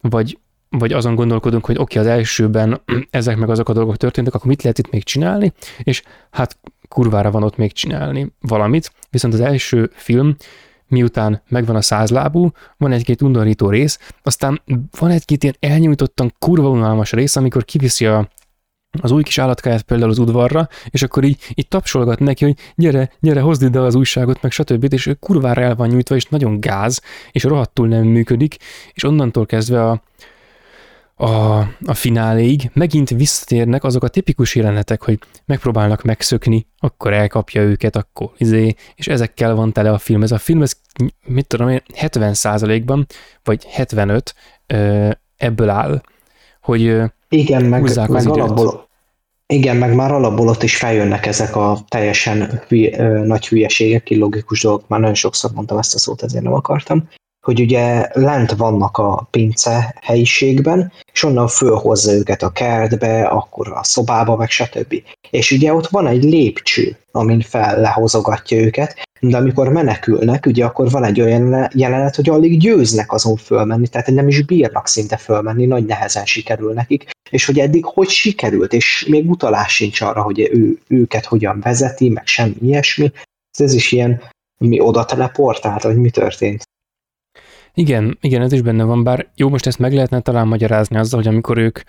vagy, vagy azon gondolkodunk, hogy oké, okay, az elsőben [clears throat] ezek meg azok a dolgok történtek, akkor mit lehet itt még csinálni, és hát kurvára van ott még csinálni valamit, viszont az első film miután megvan a százlábú, van egy-két undorító rész, aztán van egy-két ilyen elnyújtottan kurva unalmas rész, amikor kiviszi a, az új kis állatkáját például az udvarra, és akkor így, így tapsolgat neki, hogy gyere, gyere, hozd ide az újságot, meg stb. És ő kurvára el van nyújtva, és nagyon gáz, és rohadtul nem működik, és onnantól kezdve a, a, a fináléig. Megint visszatérnek azok a tipikus jelenetek, hogy megpróbálnak megszökni, akkor elkapja őket, akkor izé, és ezekkel van tele a film. Ez a film, ez mit tudom én, 70 ban vagy 75 ebből áll, hogy igen, meg, meg alapból, igen, meg már alapból ott is feljönnek ezek a teljesen hülye, nagy hülyeségek, illogikus dolgok, már nagyon sokszor mondtam ezt a szót, ezért nem akartam hogy ugye lent vannak a pince helyiségben, és onnan fölhozza őket a kertbe, akkor a szobába, meg stb. És ugye ott van egy lépcső, amin fel lehozogatja őket, de amikor menekülnek, ugye akkor van egy olyan jelenet, hogy alig győznek azon fölmenni, tehát nem is bírnak szinte fölmenni, nagy nehezen sikerül nekik, és hogy eddig hogy sikerült, és még utalás sincs arra, hogy ő, őket hogyan vezeti, meg semmi ilyesmi. Ez is ilyen, mi oda teleportált, hogy mi történt. Igen, igen, ez is benne van, bár jó, most ezt meg lehetne talán magyarázni azzal, hogy amikor ők,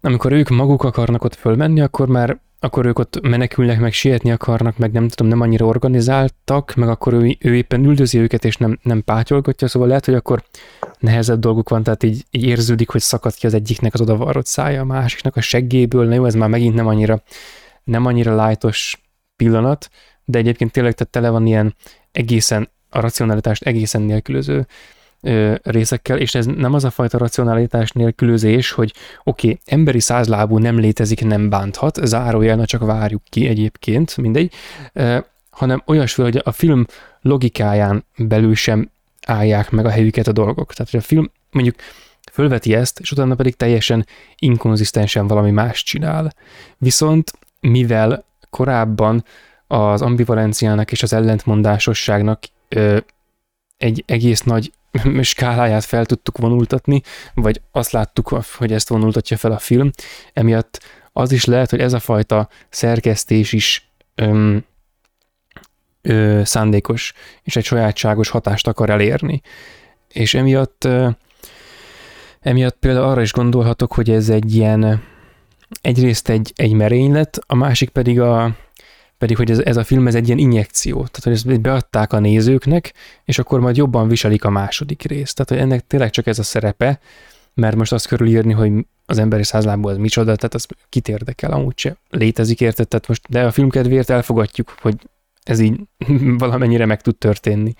amikor ők maguk akarnak ott fölmenni, akkor már akkor ők ott menekülnek, meg sietni akarnak, meg nem tudom, nem annyira organizáltak, meg akkor ő, ő éppen üldözi őket, és nem, nem pátyolgatja, szóval lehet, hogy akkor nehezebb dolguk van, tehát így, így érződik, hogy szakad ki az egyiknek az odavarrott szája, a másiknak a seggéből, na jó, ez már megint nem annyira, nem annyira lájtos pillanat, de egyébként tényleg tehát tele van ilyen egészen a racionalitást egészen nélkülöző részekkel, és ez nem az a fajta racionalitás nélkülözés, hogy oké, okay, emberi százlábú nem létezik, nem bánthat, zárójel, na csak várjuk ki egyébként, mindegy, ö, hanem olyasmi, hogy a film logikáján belül sem állják meg a helyüket a dolgok. Tehát, hogy a film mondjuk fölveti ezt, és utána pedig teljesen inkonzisztensen valami más csinál. Viszont mivel korábban az ambivalenciának és az ellentmondásosságnak egy egész nagy [laughs] skáláját fel tudtuk vonultatni, vagy azt láttuk, hogy ezt vonultatja fel a film, emiatt az is lehet, hogy ez a fajta szerkesztés is öm, ö, szándékos, és egy sajátságos hatást akar elérni. És emiatt, ö, emiatt például arra is gondolhatok, hogy ez egy ilyen, egyrészt egy, egy merénylet, a másik pedig a, pedig hogy ez, ez a film ez egy ilyen injekció, tehát hogy ezt beadták a nézőknek, és akkor majd jobban viselik a második részt. Tehát hogy ennek tényleg csak ez a szerepe, mert most azt körülírni, hogy az emberi százlából az micsoda, tehát az kit érdekel, amúgy se létezik, érted? Tehát most, de a film kedvéért elfogadjuk, hogy ez így [laughs] valamennyire meg tud történni.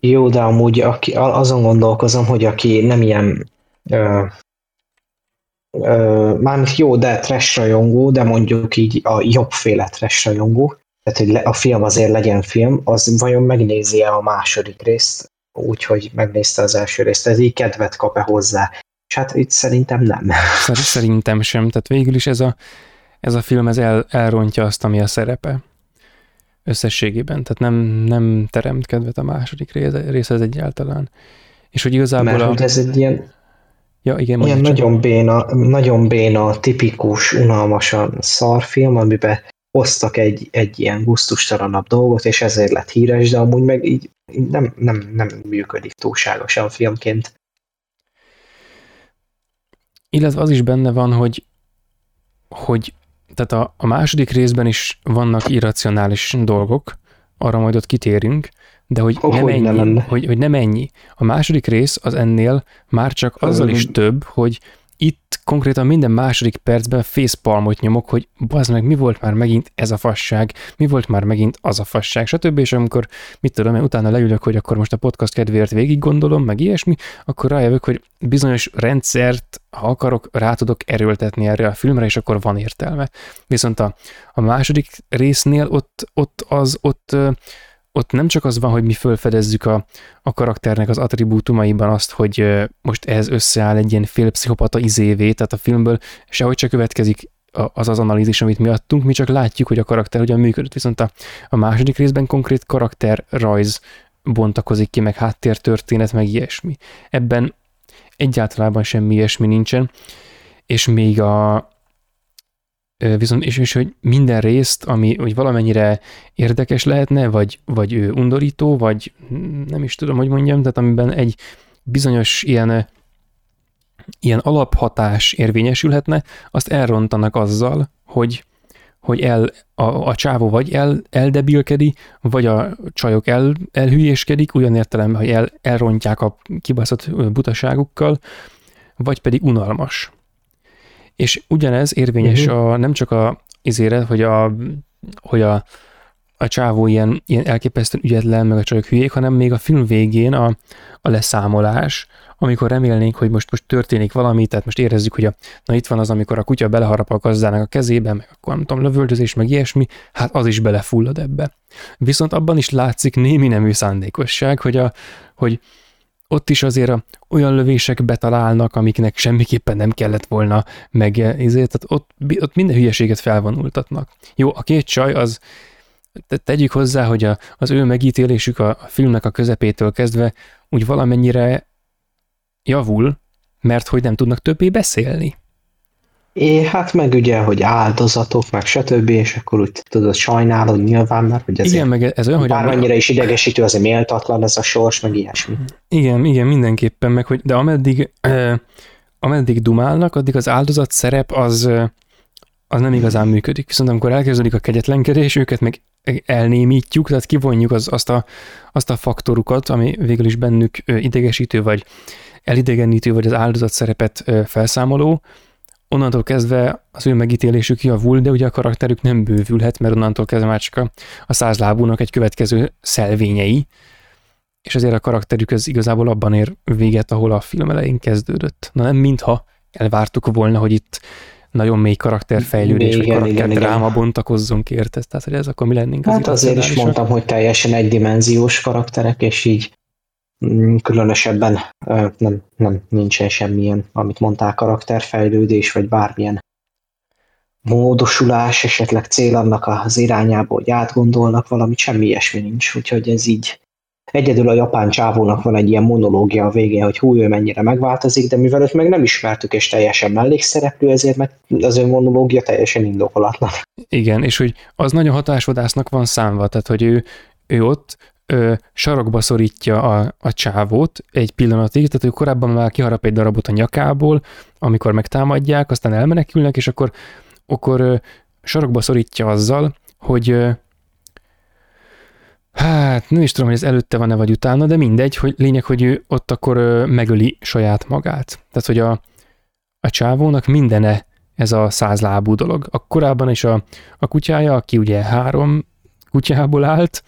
Jó, de amúgy aki, azon gondolkozom, hogy aki nem ilyen mármint jó, de trash rajongó, de mondjuk így a jobbféle trash rajongó, tehát hogy a film azért legyen film, az vajon megnézi -e a második részt, úgyhogy megnézte az első részt, ez így kedvet kap-e hozzá? És hát itt szerintem nem. Szerintem sem, tehát végül is ez a, ez a film ez el, elrontja azt, ami a szerepe összességében, tehát nem, nem teremt kedvet a második rész, ez egyáltalán. És hogy igazából Mert a... ez egy ilyen Ja, igen, Ilyen nagyon béna, nagyon béna, tipikus, unalmasan szarfilm, amiben hoztak egy, egy ilyen gusztustalanabb dolgot, és ezért lett híres, de amúgy meg így nem, nem, nem működik túlságosan filmként. Illetve az is benne van, hogy, hogy tehát a, a második részben is vannak irracionális dolgok, arra majd ott kitérünk, de hogy, oh, nem hogy, ennyi, nem hogy, hogy nem ennyi. A második rész az ennél már csak azzal is több, hogy itt konkrétan minden második percben facepalmot nyomok, hogy bazd meg, mi volt már megint ez a fasság, mi volt már megint az a fasság, stb. És amikor, mit tudom én, utána leülök, hogy akkor most a podcast kedvéért végig gondolom, meg ilyesmi, akkor rájövök, hogy bizonyos rendszert, ha akarok, rá tudok erőltetni erre a filmre, és akkor van értelme. Viszont a, a második résznél ott, ott az, ott ott nem csak az van, hogy mi fölfedezzük a, a karakternek az attribútumaiban azt, hogy most ez összeáll egy ilyen félpszichopata izévé, tehát a filmből sehogy csak következik az az analízis, amit mi adtunk, mi csak látjuk, hogy a karakter hogyan működött, viszont a, a második részben konkrét karakterrajz bontakozik ki, meg háttértörténet, meg ilyesmi. Ebben egyáltalában semmi ilyesmi nincsen, és még a, viszont és, és hogy minden részt, ami hogy valamennyire érdekes lehetne, vagy, vagy undorító, vagy nem is tudom, hogy mondjam, tehát amiben egy bizonyos ilyen, ilyen alaphatás érvényesülhetne, azt elrontanak azzal, hogy, hogy el, a, a csávó vagy el, eldebilkedi, vagy a csajok el, elhülyéskedik, olyan értelemben, hogy el, elrontják a kibaszott butaságukkal, vagy pedig unalmas. És ugyanez érvényes uh-huh. a, nem csak a izére, hogy a, hogy a, a csávó ilyen, ilyen elképesztően ügyetlen, meg a csajok hülyék, hanem még a film végén a, a leszámolás, amikor remélnénk, hogy most, most történik valami, tehát most érezzük, hogy a, na itt van az, amikor a kutya beleharap a gazdának a kezébe, meg akkor nem tudom, lövöldözés, meg ilyesmi, hát az is belefullad ebbe. Viszont abban is látszik némi nemű szándékosság, hogy, a, hogy ott is azért olyan lövések betalálnak, amiknek semmiképpen nem kellett volna, meg ezért, tehát ott, ott minden hülyeséget felvonultatnak. Jó, a két csaj az, tegyük hozzá, hogy a, az ő megítélésük a, a filmnek a közepétől kezdve úgy valamennyire javul, mert hogy nem tudnak többé beszélni. É, hát meg ugye, hogy áldozatok, meg stb., és akkor úgy tudod, sajnálod nyilván, mert hogy ez igen, meg ez olyan, hogy bármennyire is idegesítő, azért méltatlan ez a sors, meg ilyesmi. Igen, igen, mindenképpen, meg hogy, de ameddig, eh, ameddig dumálnak, addig az áldozat szerep az, az nem igazán működik. Viszont amikor elkezdődik a kegyetlenkedés, őket meg elnémítjuk, tehát kivonjuk az, azt, a, azt a faktorukat, ami végül is bennük idegesítő, vagy elidegenítő, vagy az áldozat szerepet felszámoló, onnantól kezdve az ő megítélésük javul, de ugye a karakterük nem bővülhet, mert onnantól kezdve már csak a, a százlábúnak egy következő szelvényei, és azért a karakterük ez igazából abban ér véget, ahol a film elején kezdődött. Na nem mintha elvártuk volna, hogy itt nagyon mély karakterfejlődés, igen, vagy karakterdráma bontakozzon ki, érted? Tehát, hogy ez akkor mi lennénk az Hát azért is mondtam, hogy teljesen egydimenziós karakterek, és így különösebben nem, nem nincsen semmilyen, amit mondtál, karakterfejlődés, vagy bármilyen módosulás, esetleg cél annak az irányába, hogy átgondolnak valamit, semmi ilyesmi nincs, úgyhogy ez így Egyedül a japán csávónak van egy ilyen monológia a végén, hogy hú, ő mennyire megváltozik, de mivel őt meg nem ismertük, és teljesen mellékszereplő, ezért meg az ő monológia teljesen indokolatlan. Igen, és hogy az nagyon hatásvadásznak van számva, tehát hogy ő, ő ott ö, sarokba szorítja a, a csávót egy pillanatig, tehát ő korábban már kiharap egy darabot a nyakából, amikor megtámadják, aztán elmenekülnek, és akkor, akkor ö, sarokba szorítja azzal, hogy ö, hát nem is tudom, hogy ez előtte van-e vagy utána, de mindegy, hogy lényeg, hogy ő ott akkor ö, megöli saját magát. Tehát, hogy a, a csávónak mindene ez a százlábú dolog. A korábban is a, a kutyája, aki ugye három kutyából állt,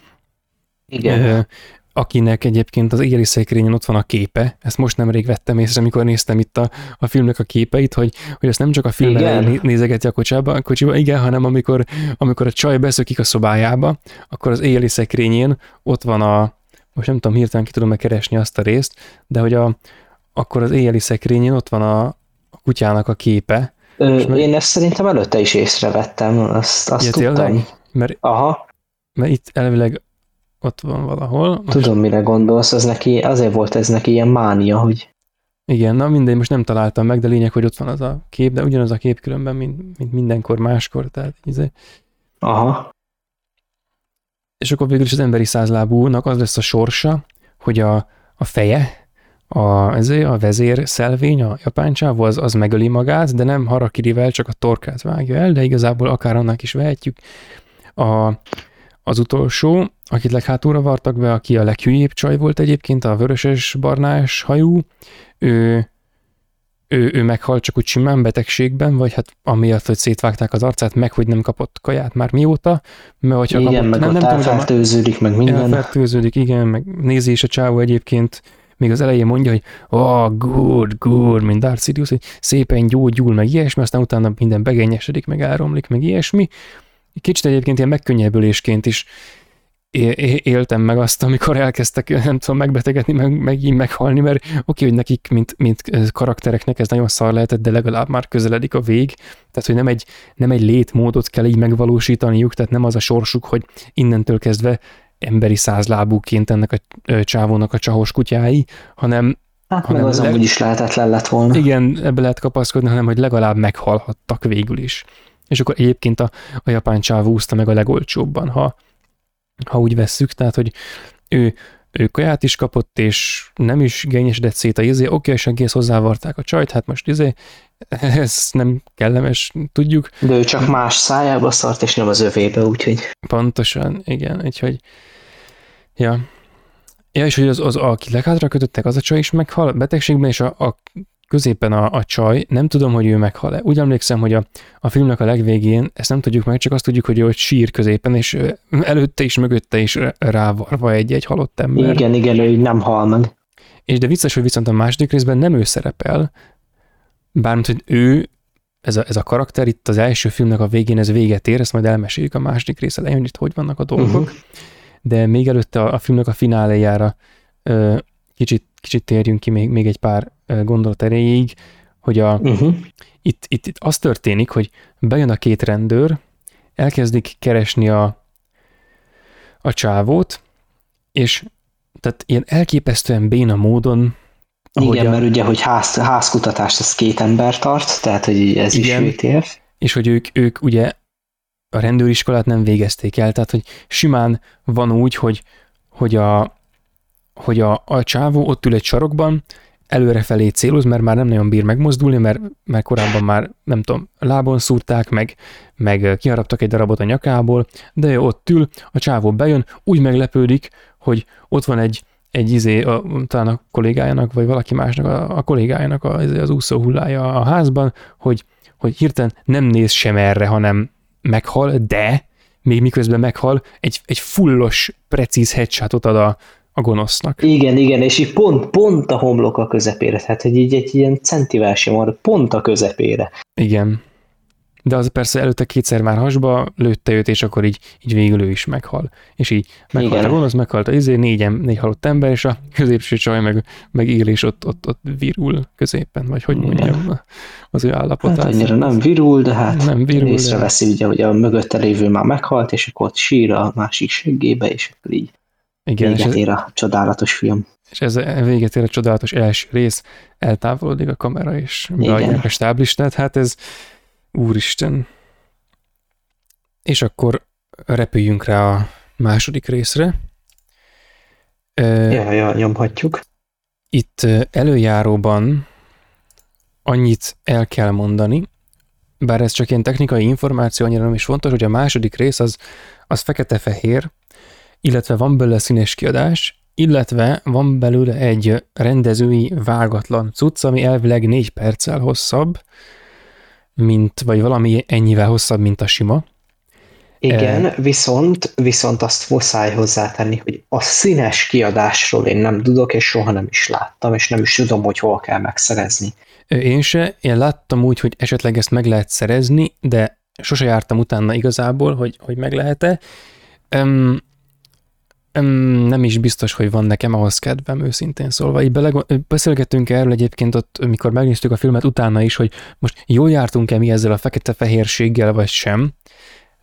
igen. akinek egyébként az éri szekrényen ott van a képe. Ezt most nemrég vettem észre, amikor néztem itt a, a filmnek a képeit, hogy, hogy ezt nem csak a film elején nézegeti a kocsába, a kocsiba, igen, hanem amikor, amikor a csaj beszökik a szobájába, akkor az éjjeli szekrényén ott van a, most nem tudom, hirtelen ki tudom megkeresni azt a részt, de hogy a, akkor az éjjeli szekrényén ott van a, a kutyának a képe. Ö, én meg... ezt szerintem előtte is észrevettem, azt, azt ja, tudtam. Tényleg? Mert, Aha. Mert itt elvileg ott van valahol. Most... Tudom, mire gondolsz, az neki, azért volt ez neki ilyen mánia, hogy... Igen, na mindegy, most nem találtam meg, de lényeg, hogy ott van az a kép, de ugyanaz a kép különben, mint, mint mindenkor máskor, tehát izé. Aha. És akkor végül is az emberi százlábúnak az lesz a sorsa, hogy a, a feje, a, ezért a vezér szelvény, a japán csávó, az, az megöli magát, de nem harakirivel, csak a torkát vágja el, de igazából akár annak is vehetjük. A, az utolsó, akit leghátulra vartak be, aki a leghülyébb csaj volt egyébként, a vöröses barnás hajú, ő, ő, ő meghalt csak úgy simán betegségben, vagy hát amiatt, hogy szétvágták az arcát, meg hogy nem kapott kaját már mióta, mert hogyha igen, kapott, meg nem, nem tudom, meg minden. Elfertőződik, igen, meg nézi is a csávó egyébként, még az elején mondja, hogy oh, good, good, mint Darth Sidious, hogy szépen gyógyul, meg ilyesmi, aztán utána minden begényesedik, meg elromlik, meg ilyesmi. Kicsit egyébként ilyen megkönnyebbülésként is éltem meg azt, amikor elkezdtek, [laughs] nem tudom, megbetegedni, meg, meg így meghalni, mert oké, okay, hogy nekik, mint, mint karaktereknek ez nagyon szar lehetett, de legalább már közeledik a vég, tehát, hogy nem egy, nem egy létmódot kell így megvalósítaniuk, tehát nem az a sorsuk, hogy innentől kezdve emberi százlábúként ennek a csávónak a csahos kutyái, hanem Hát hanem meg az leg... amúgy is lehetetlen lett volna. Igen, ebbe lehet kapaszkodni, hanem hogy legalább meghalhattak végül is. És akkor egyébként a, a japán csávó úszta meg a legolcsóbban, ha, ha úgy vesszük, tehát, hogy ő, ő kaját is kapott, és nem is gényesedett szét a izé, oké, és egész hozzávarták a csajt, hát most izé, [laughs] ez nem kellemes, tudjuk. De ő csak más szájába szart, és nem az övébe, úgyhogy... Pontosan, igen, úgyhogy Ja. Ja, és hogy az, az aki leghátra kötöttek, az a csaj is meghal betegségben, és a, a középen a, a csaj, nem tudom, hogy ő meghal-e. Úgy emlékszem, hogy a, a filmnek a legvégén, ezt nem tudjuk meg, csak azt tudjuk, hogy ő ott sír középen, és előtte is, mögötte is rávarva egy-egy halott ember. Igen, igen, ő nem hal meg. És de vicces, hogy viszont a második részben nem ő szerepel, bármint, hogy ő, ez a, ez a karakter itt az első filmnek a végén ez véget ér, ezt majd elmeséljük a második rész elején, hogy itt hogy vannak a dolgok. Uh-huh de még előtte a, a filmnek a fináléjára ö, kicsit, kicsit térjünk ki még, még egy pár gondolat erejéig, hogy a, uh-huh. itt, itt, itt az történik, hogy bejön a két rendőr, elkezdik keresni a, a csávót, és tehát ilyen elképesztően béna módon igen, a, mert ugye, hogy ház, házkutatást ez két ember tart, tehát hogy ez igen, is VTF. És hogy ők, ők ugye a rendőriskolát nem végezték el, tehát hogy simán van úgy, hogy, hogy, a, hogy a, a csávó ott ül egy sarokban, előrefelé céloz, mert már nem nagyon bír megmozdulni, mert, mert korábban már, nem tudom, lábon szúrták, meg, meg kiharaptak egy darabot a nyakából, de ő ott ül, a csávó bejön, úgy meglepődik, hogy ott van egy, egy izé, a, talán a kollégájának, vagy valaki másnak, a, a kollégájának a, az úszó hullája a házban, hogy, hogy hirtelen nem néz sem erre, hanem meghal, de még miközben meghal, egy, egy fullos, precíz headshotot ad a, a gonosznak. Igen, igen, és így pont, pont a homlok a közepére, tehát hogy így egy ilyen centivel sem van, pont a közepére. Igen. De az persze előtte kétszer már hasba lőtte őt, és akkor így, így végül ő is meghal. És így meghalt Igen. a gonosz, meghalt a izé, négy, négy halott ember, és a középső csaj meg, meg él, és ott, ott, ott virul középen, vagy hogy mondjam, az ő állapotát. Hát annyira nem virul, de hát nem virul, észreveszi, de... ugye, hogy a mögötte lévő már meghalt, és akkor ott sír a másik seggébe, és akkor így Igen, véget ér a csodálatos film. És ez véget ér a csodálatos első rész, eltávolodik a kamera, és beadják a stáblistát, hát ez Úristen. És akkor repüljünk rá a második részre. Ja, ja, nyomhatjuk. Itt előjáróban annyit el kell mondani, bár ez csak ilyen technikai információ, annyira nem is fontos, hogy a második rész az, az fekete-fehér, illetve van belőle színes kiadás, illetve van belőle egy rendezői vágatlan cucc, ami elvileg négy perccel hosszabb, mint, vagy valami ennyivel hosszabb, mint a sima. Igen, e, viszont, viszont azt muszáj hozzátenni, hogy a színes kiadásról én nem tudok, és soha nem is láttam, és nem is tudom, hogy hol kell megszerezni. Én se, én láttam úgy, hogy esetleg ezt meg lehet szerezni, de sose jártam utána igazából, hogy, hogy meg lehet-e. Um, nem is biztos, hogy van nekem ahhoz kedvem, őszintén szólva. Így bele, beszélgettünk erről egyébként ott, mikor megnéztük a filmet utána is, hogy most jól jártunk-e mi ezzel a fekete-fehérséggel, vagy sem,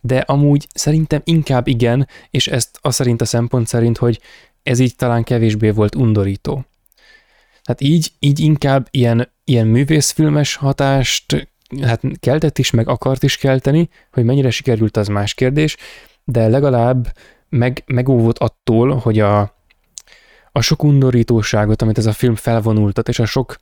de amúgy szerintem inkább igen, és ezt az szerint a szempont szerint, hogy ez így talán kevésbé volt undorító. Hát így, így inkább ilyen, ilyen művészfilmes hatást hát keltett is, meg akart is kelteni, hogy mennyire sikerült, az más kérdés, de legalább meg, megóvott attól, hogy a, a sok undorítóságot, amit ez a film felvonultat, és a sok,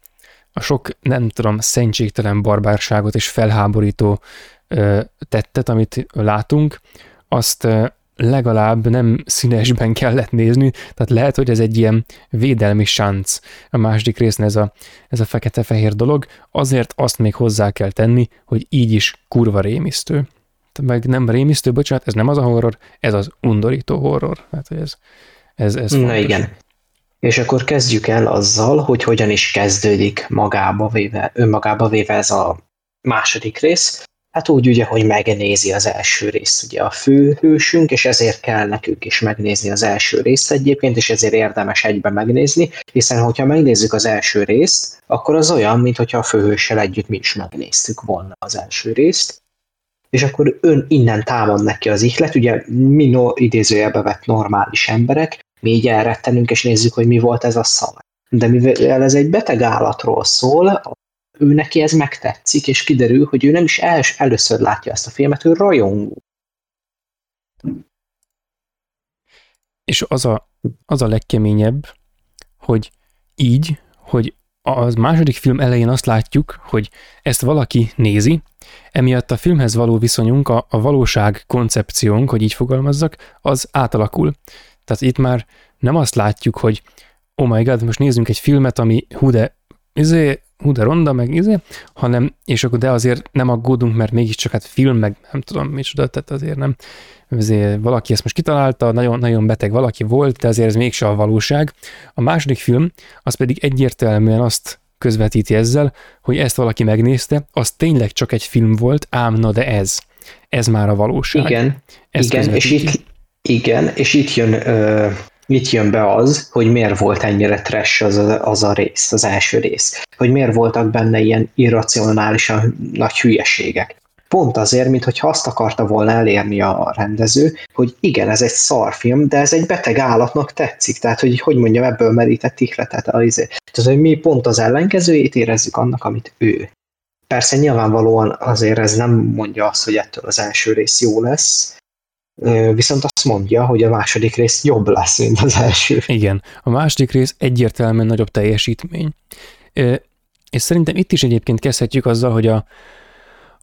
a sok nem tudom, szentségtelen barbárságot és felháborító ö, tettet, amit látunk, azt legalább nem színesben kellett nézni, tehát lehet, hogy ez egy ilyen védelmi sánc. A második résznél ez a, ez a fekete-fehér dolog, azért azt még hozzá kell tenni, hogy így is kurva rémisztő. Meg nem rémisztő, bocsánat, ez nem az a horror, ez az undorító horror. Hát ez, ez, ez Na fontos. igen. És akkor kezdjük el azzal, hogy hogyan is kezdődik magába véve, önmagába véve ez a második rész. Hát úgy ugye, hogy megnézi az első részt ugye a főhősünk, és ezért kell nekünk is megnézni az első részt egyébként, és ezért érdemes egyben megnézni, hiszen hogyha megnézzük az első részt, akkor az olyan, mintha a főhőssel együtt mi is megnéztük volna az első részt, és akkor ön innen támad neki az ihlet, ugye mi no, idézőjelbe vett normális emberek, mi így elrettenünk, és nézzük, hogy mi volt ez a szar. De mivel ez egy beteg állatról szól, ő neki ez megtetszik, és kiderül, hogy ő nem is els, először látja ezt a filmet, ő rajongó. És az a, az a legkeményebb, hogy így, hogy az második film elején azt látjuk, hogy ezt valaki nézi, emiatt a filmhez való viszonyunk, a, a valóság koncepciónk, hogy így fogalmazzak, az átalakul. Tehát itt már nem azt látjuk, hogy oh my god, most nézzünk egy filmet, ami hú de, izé, hú de ronda, meg izé, hanem, és akkor de azért nem aggódunk, mert mégiscsak hát film, meg nem tudom micsoda, tehát azért nem, azért valaki ezt most kitalálta, nagyon, nagyon beteg valaki volt, de azért ez mégse a valóság. A második film, az pedig egyértelműen azt közvetíti ezzel, hogy ezt valaki megnézte, az tényleg csak egy film volt, ám na de ez. Ez már a valóság. Igen, ez igen és itt, igen, és itt jön ö, mit jön be az, hogy miért volt ennyire trash az a, az a rész, az első rész. Hogy miért voltak benne ilyen irracionálisan nagy hülyeségek. Pont azért, mintha azt akarta volna elérni a rendező, hogy igen, ez egy szarfilm, de ez egy beteg állatnak tetszik. Tehát, hogy hogy mondjam, ebből merített ihletet. Izé. Tehát, hogy mi pont az ellenkezőjét érezzük annak, amit ő. Persze nyilvánvalóan azért ez nem mondja azt, hogy ettől az első rész jó lesz, viszont azt mondja, hogy a második rész jobb lesz, mint az első. Igen, a második rész egyértelműen nagyobb teljesítmény. És szerintem itt is egyébként kezdhetjük azzal, hogy a,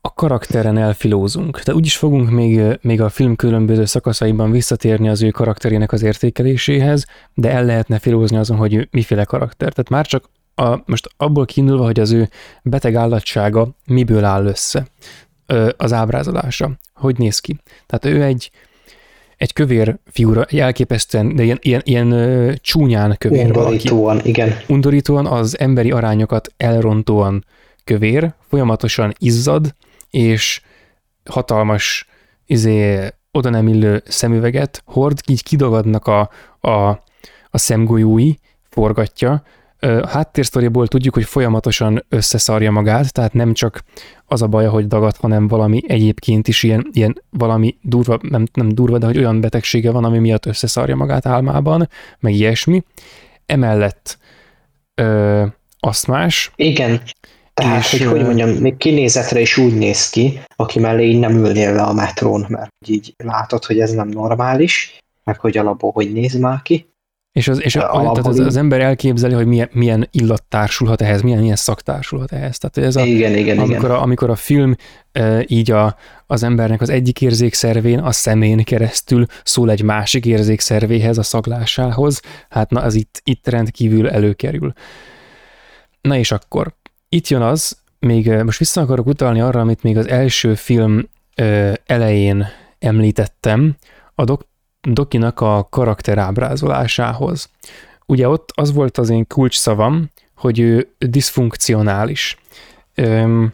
a karakteren elfilózunk. De úgyis fogunk még, még a film különböző szakaszaiban visszatérni az ő karakterének az értékeléséhez, de el lehetne filózni azon, hogy miféle karakter. Tehát már csak a, most abból kiindulva, hogy az ő beteg állatsága miből áll össze az ábrázolása. Hogy néz ki? Tehát ő egy, egy kövér figura, egy elképesztően, de ilyen, ilyen, ilyen csúnyán kövér Undorítóan, valaki. igen. Undorítóan az emberi arányokat elrontóan kövér, folyamatosan izzad, és hatalmas izé, oda nem illő szemüveget hord, így kidagadnak a, a, a szemgolyói, forgatja, háttérsztoriból tudjuk, hogy folyamatosan összeszarja magát, tehát nem csak az a baja, hogy dagad, hanem valami egyébként is ilyen, ilyen valami durva, nem, nem durva, de hogy olyan betegsége van, ami miatt összeszarja magát álmában, meg ilyesmi. Emellett ö, más. Igen. Tehát, és, hogy, hogy mondjam, még kinézetre is úgy néz ki, aki mellé így nem ülnél le a metrón, mert így látod, hogy ez nem normális, meg hogy alapból hogy néz már ki. És, az, és a, tehát az, az ember elképzeli, hogy milyen, milyen illat társulhat ehhez, milyen, milyen szak társulhat ehhez. Tehát ez a, igen, igen, amikor, igen. A, amikor a film e, így a, az embernek az egyik érzékszervén, a szemén keresztül szól egy másik érzékszervéhez, a szaglásához, hát na, az itt, itt rendkívül előkerül. Na és akkor, itt jön az, még most vissza akarok utalni arra, amit még az első film e, elején említettem, a dok- Dokinak a karakter ábrázolásához. Ugye ott az volt az én kulcsszavam, hogy ő diszfunkcionális. Üm,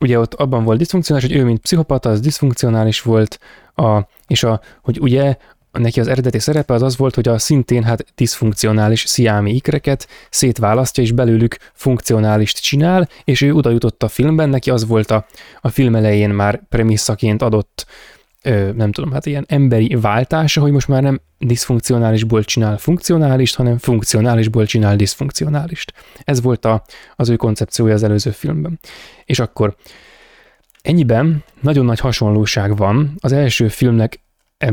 ugye ott abban volt diszfunkcionális, hogy ő, mint pszichopata, az diszfunkcionális volt, a, és a, hogy ugye neki az eredeti szerepe az az volt, hogy a szintén hát diszfunkcionális sziámi ikreket szétválasztja, és belőlük funkcionálist csinál, és ő oda jutott a filmben, neki az volt a, a film elején már premisszaként adott nem tudom, hát ilyen emberi váltása, hogy most már nem diszfunkcionálisból csinál funkcionálist, hanem funkcionálisból csinál diszfunkcionálist. Ez volt a, az ő koncepciója az előző filmben. És akkor ennyiben nagyon nagy hasonlóság van az első filmnek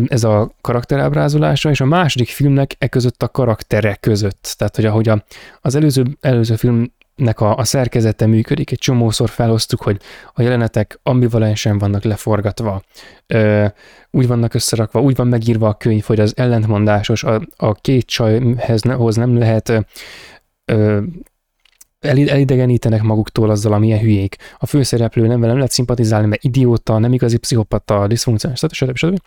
ez a karakterábrázolása, és a második filmnek e között a karaktere között. Tehát, hogy ahogy a, az előző, előző filmnek a, a szerkezete működik, egy csomószor felhoztuk, hogy a jelenetek ambivalensen vannak leforgatva, ö, úgy vannak összerakva, úgy van megírva a könyv, hogy az ellentmondásos, a, a két csajhez nem lehet ö, elidegenítenek maguktól azzal, amilyen hülyék. A főszereplő nem velem lehet szimpatizálni, mert idióta, nem igazi pszichopata, diszfunkcionális, stb. stb. stb.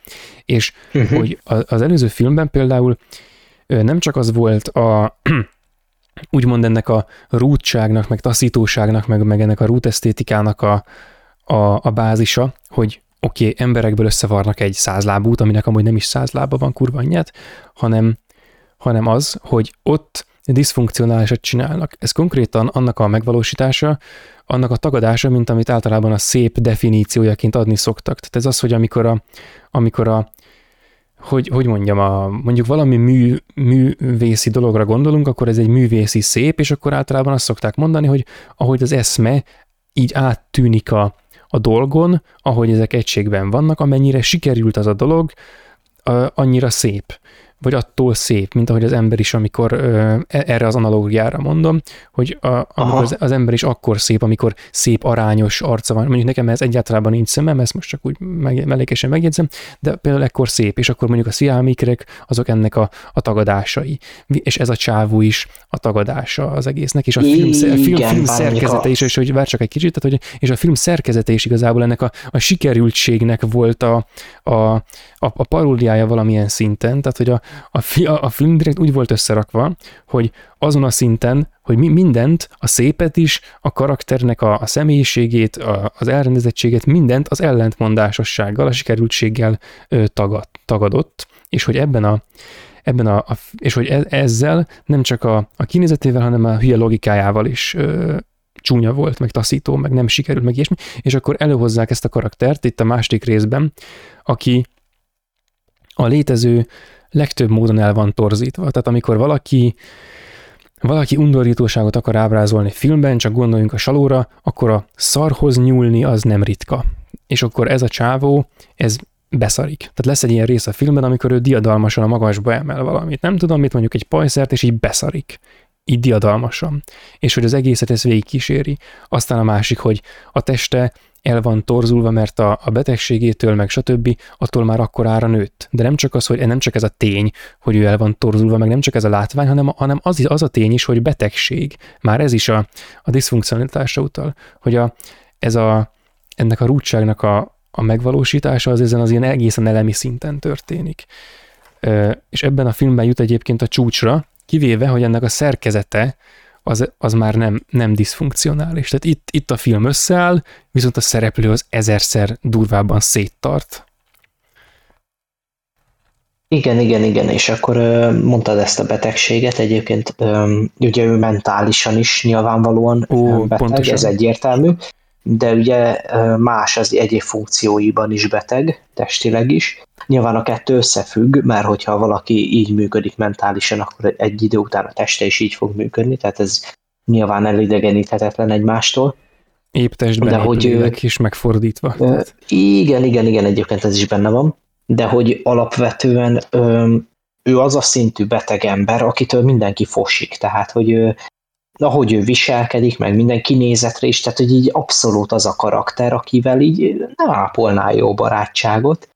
És uh-huh. hogy az előző filmben például nem csak az volt a úgymond ennek a rútságnak, meg taszítóságnak, meg, meg ennek a rútesztétikának a, a, a bázisa, hogy oké, okay, emberekből összevarnak egy százlábút, aminek amúgy nem is százlába van kurva anyját, hanem, hanem az, hogy ott diszfunkcionálisat csinálnak. Ez konkrétan annak a megvalósítása, annak a tagadása, mint amit általában a szép definíciójaként adni szoktak. Tehát ez az, hogy amikor a, amikor a hogy, hogy mondjam, a, mondjuk valami mű, művészi dologra gondolunk, akkor ez egy művészi szép, és akkor általában azt szokták mondani, hogy ahogy az eszme így áttűnik a, a dolgon, ahogy ezek egységben vannak, amennyire sikerült az a dolog, annyira szép vagy attól szép, mint ahogy az ember is, amikor ö, e, erre az analógiára mondom, hogy a, amikor az, az ember is akkor szép, amikor szép arányos arca van. Mondjuk nekem ez egyáltalán nincs szemem, ezt most csak úgy meg, mellékesen megjegyzem, de például ekkor szép, és akkor mondjuk a sziámikrek, azok ennek a, a tagadásai. És ez a csávú is a tagadása az egésznek, és a film, Igen, film, film szerkezete is, és hogy vár csak egy kicsit, tehát, hogy, és a film szerkezete is igazából ennek a, a sikerültségnek volt a, a, a, a paródiája valamilyen szinten, tehát hogy a, a, fi, a, a film direkt úgy volt összerakva, hogy azon a szinten, hogy mi mindent, a szépet is, a karakternek a, a személyiségét, a, az elrendezettséget, mindent az ellentmondásossággal, a sikerültséggel ö, tagad, tagadott, és hogy ebben a, ebben a, a és hogy e, ezzel nem csak a, a kinézetével, hanem a hülye logikájával is ö, csúnya volt, meg taszító, meg nem sikerült, meg ilyesmi, és akkor előhozzák ezt a karaktert itt a második részben, aki a létező legtöbb módon el van torzítva. Tehát amikor valaki valaki undorítóságot akar ábrázolni filmben, csak gondoljunk a salóra, akkor a szarhoz nyúlni az nem ritka. És akkor ez a csávó, ez beszarik. Tehát lesz egy ilyen rész a filmben, amikor ő diadalmasan a magasba emel valamit. Nem tudom mit, mondjuk egy pajszert, és így beszarik. Így diadalmasan. És hogy az egészet ez végig kíséri. Aztán a másik, hogy a teste el van torzulva, mert a, a betegségétől, meg stb. attól már akkor ára nőtt. De nem csak az, hogy nem csak ez a tény, hogy ő el van torzulva, meg nem csak ez a látvány, hanem, hanem az, az a tény is, hogy betegség. Már ez is a, a diszfunkcionalitásra utal, hogy a, ez a, ennek a rútságnak a, a megvalósítása az ezen az ilyen egészen elemi szinten történik. És ebben a filmben jut egyébként a csúcsra, kivéve, hogy ennek a szerkezete az, az már nem, nem diszfunkcionális. Tehát itt, itt a film összeáll, viszont a szereplő az ezerszer durvábban széttart. Igen, igen, igen, és akkor mondtad ezt a betegséget, egyébként ugye ő mentálisan is nyilvánvalóan Ó, beteg, pontosan. ez egyértelmű, de ugye más az egyéb funkcióiban is beteg, testileg is. Nyilván a kettő összefügg, mert hogyha valaki így működik mentálisan, akkor egy idő után a teste is így fog működni, tehát ez nyilván elidegeníthetetlen egymástól. Épp testben de hogy ők is megfordítva. Ö, igen, igen, igen, egyébként ez is benne van, de hogy alapvetően ö, ő az a szintű beteg ember, akitől mindenki fosik, tehát hogy ahogy ő viselkedik, meg minden kinézetre is, tehát hogy így abszolút az a karakter, akivel így nem ápolná jó barátságot.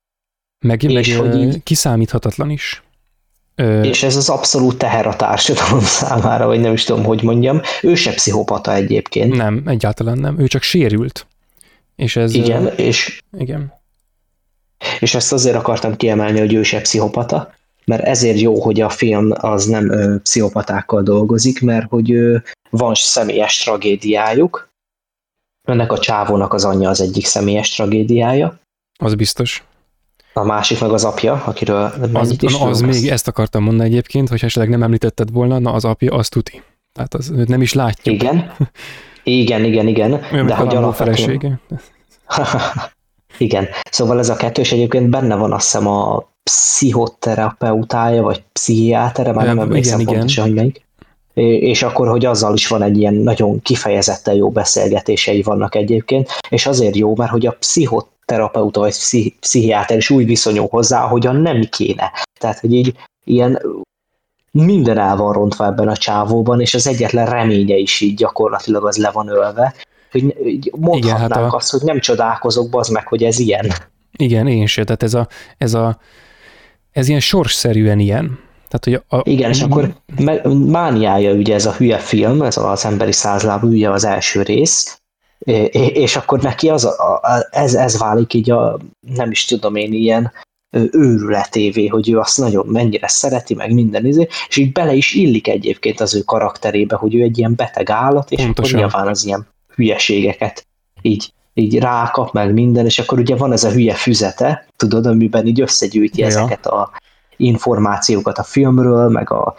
Meg, és meg hogy így, kiszámíthatatlan is. És ez az abszolút teher a társadalom [laughs] számára, vagy nem is tudom, hogy mondjam. Ő se pszichopata egyébként. Nem, egyáltalán nem. Ő csak sérült. És ez, igen, és, igen. És ezt azért akartam kiemelni, hogy ő se pszichopata, mert ezért jó, hogy a film az nem ö, pszichopatákkal dolgozik, mert hogy ö, van személyes tragédiájuk. Ennek a csávónak az anyja az egyik személyes tragédiája. Az biztos. A másik meg az apja, akiről az, is na, az még ezt akartam mondani egyébként, hogy esetleg nem említetted volna, na az apja az tuti. Tehát az, nem is látjuk. Igen, igen, igen, igen. Olyan, de hogy alapvetően... [laughs] igen, szóval ez a kettős egyébként benne van azt hiszem a pszichoterapeutája, vagy pszichiátere, már nem emlékszem igen, pontosan, hogy melyik. És akkor, hogy azzal is van egy ilyen nagyon kifejezetten jó beszélgetései vannak egyébként, és azért jó, mert hogy a pszichot terapeuta vagy pszichiáter is úgy viszonyul hozzá, ahogyan nem kéne. Tehát, hogy így ilyen minden el van rontva ebben a csávóban, és az egyetlen reménye is így gyakorlatilag az le van ölve, hogy mondhatnánk Igen, hát a... azt, hogy nem csodálkozok, az meg, hogy ez ilyen. Igen, én sem. Tehát ez, a, ez, a, ez ilyen sorsszerűen ilyen. Tehát, hogy a, Igen, és akkor mániája ugye ez a hülye film, ez az emberi százlábú ugye az első rész, és akkor neki az a, ez, ez válik így a, nem is tudom én, ilyen őrületévé, hogy ő azt nagyon mennyire szereti, meg minden izé, és így bele is illik egyébként az ő karakterébe, hogy ő egy ilyen beteg állat, és Pontosan. akkor nyilván az ilyen hülyeségeket így, így rákap, meg minden, és akkor ugye van ez a hülye füzete, tudod, amiben így összegyűjti ja. ezeket a információkat a filmről, meg a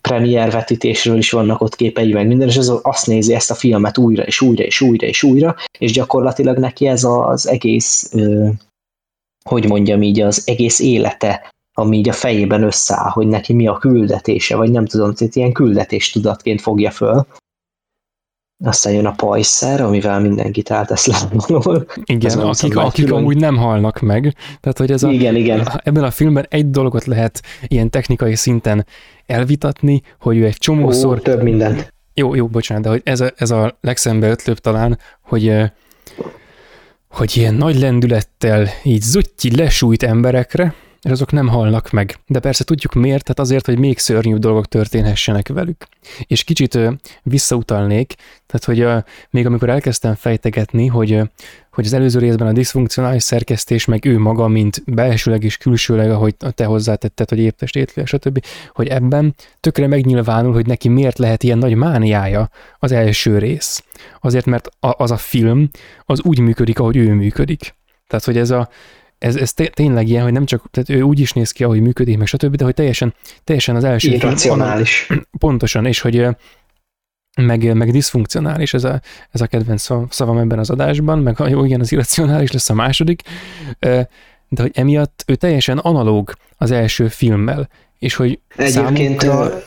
premier vetítésről is vannak ott képei, meg minden, és az azt nézi ezt a filmet újra, és újra, és újra, és újra, és gyakorlatilag neki ez az egész, hogy mondjam így, az egész élete, ami így a fejében összeáll, hogy neki mi a küldetése, vagy nem tudom, tehát ilyen küldetés tudatként fogja föl, aztán jön a pajszer, amivel mindenkit eltesz lábalól. Igen, akik, akik amúgy nem halnak meg. Tehát, hogy ez a, igen, igen. ebben a filmben egy dolgot lehet ilyen technikai szinten elvitatni, hogy ő egy csomószor... Ó, több mindent. Jó, jó, bocsánat, de hogy ez a, ez a legszembe ötlőbb talán, hogy hogy ilyen nagy lendülettel így zutyi lesújt emberekre, és azok nem halnak meg. De persze tudjuk miért, tehát azért, hogy még szörnyűbb dolgok történhessenek velük. És kicsit visszautalnék, tehát hogy még amikor elkezdtem fejtegetni, hogy, hogy az előző részben a diszfunkcionális szerkesztés, meg ő maga, mint belsőleg és külsőleg, ahogy te hozzátetted, hogy értest étlé, stb., hogy ebben tökre megnyilvánul, hogy neki miért lehet ilyen nagy mániája az első rész. Azért, mert az a film az úgy működik, ahogy ő működik. Tehát, hogy ez a, ez, ez tényleg ilyen, hogy nem csak, tehát ő úgy is néz ki, ahogy működik, meg stb., de hogy teljesen, teljesen az első Irracionális. [clears throat] Pontosan, és hogy meg, meg diszfunkcionális, ez a, ez a kedvenc szavam ebben az adásban, meg jó, igen, az irracionális lesz a második, de hogy emiatt ő teljesen analóg az első filmmel, és hogy Egyébként számunkra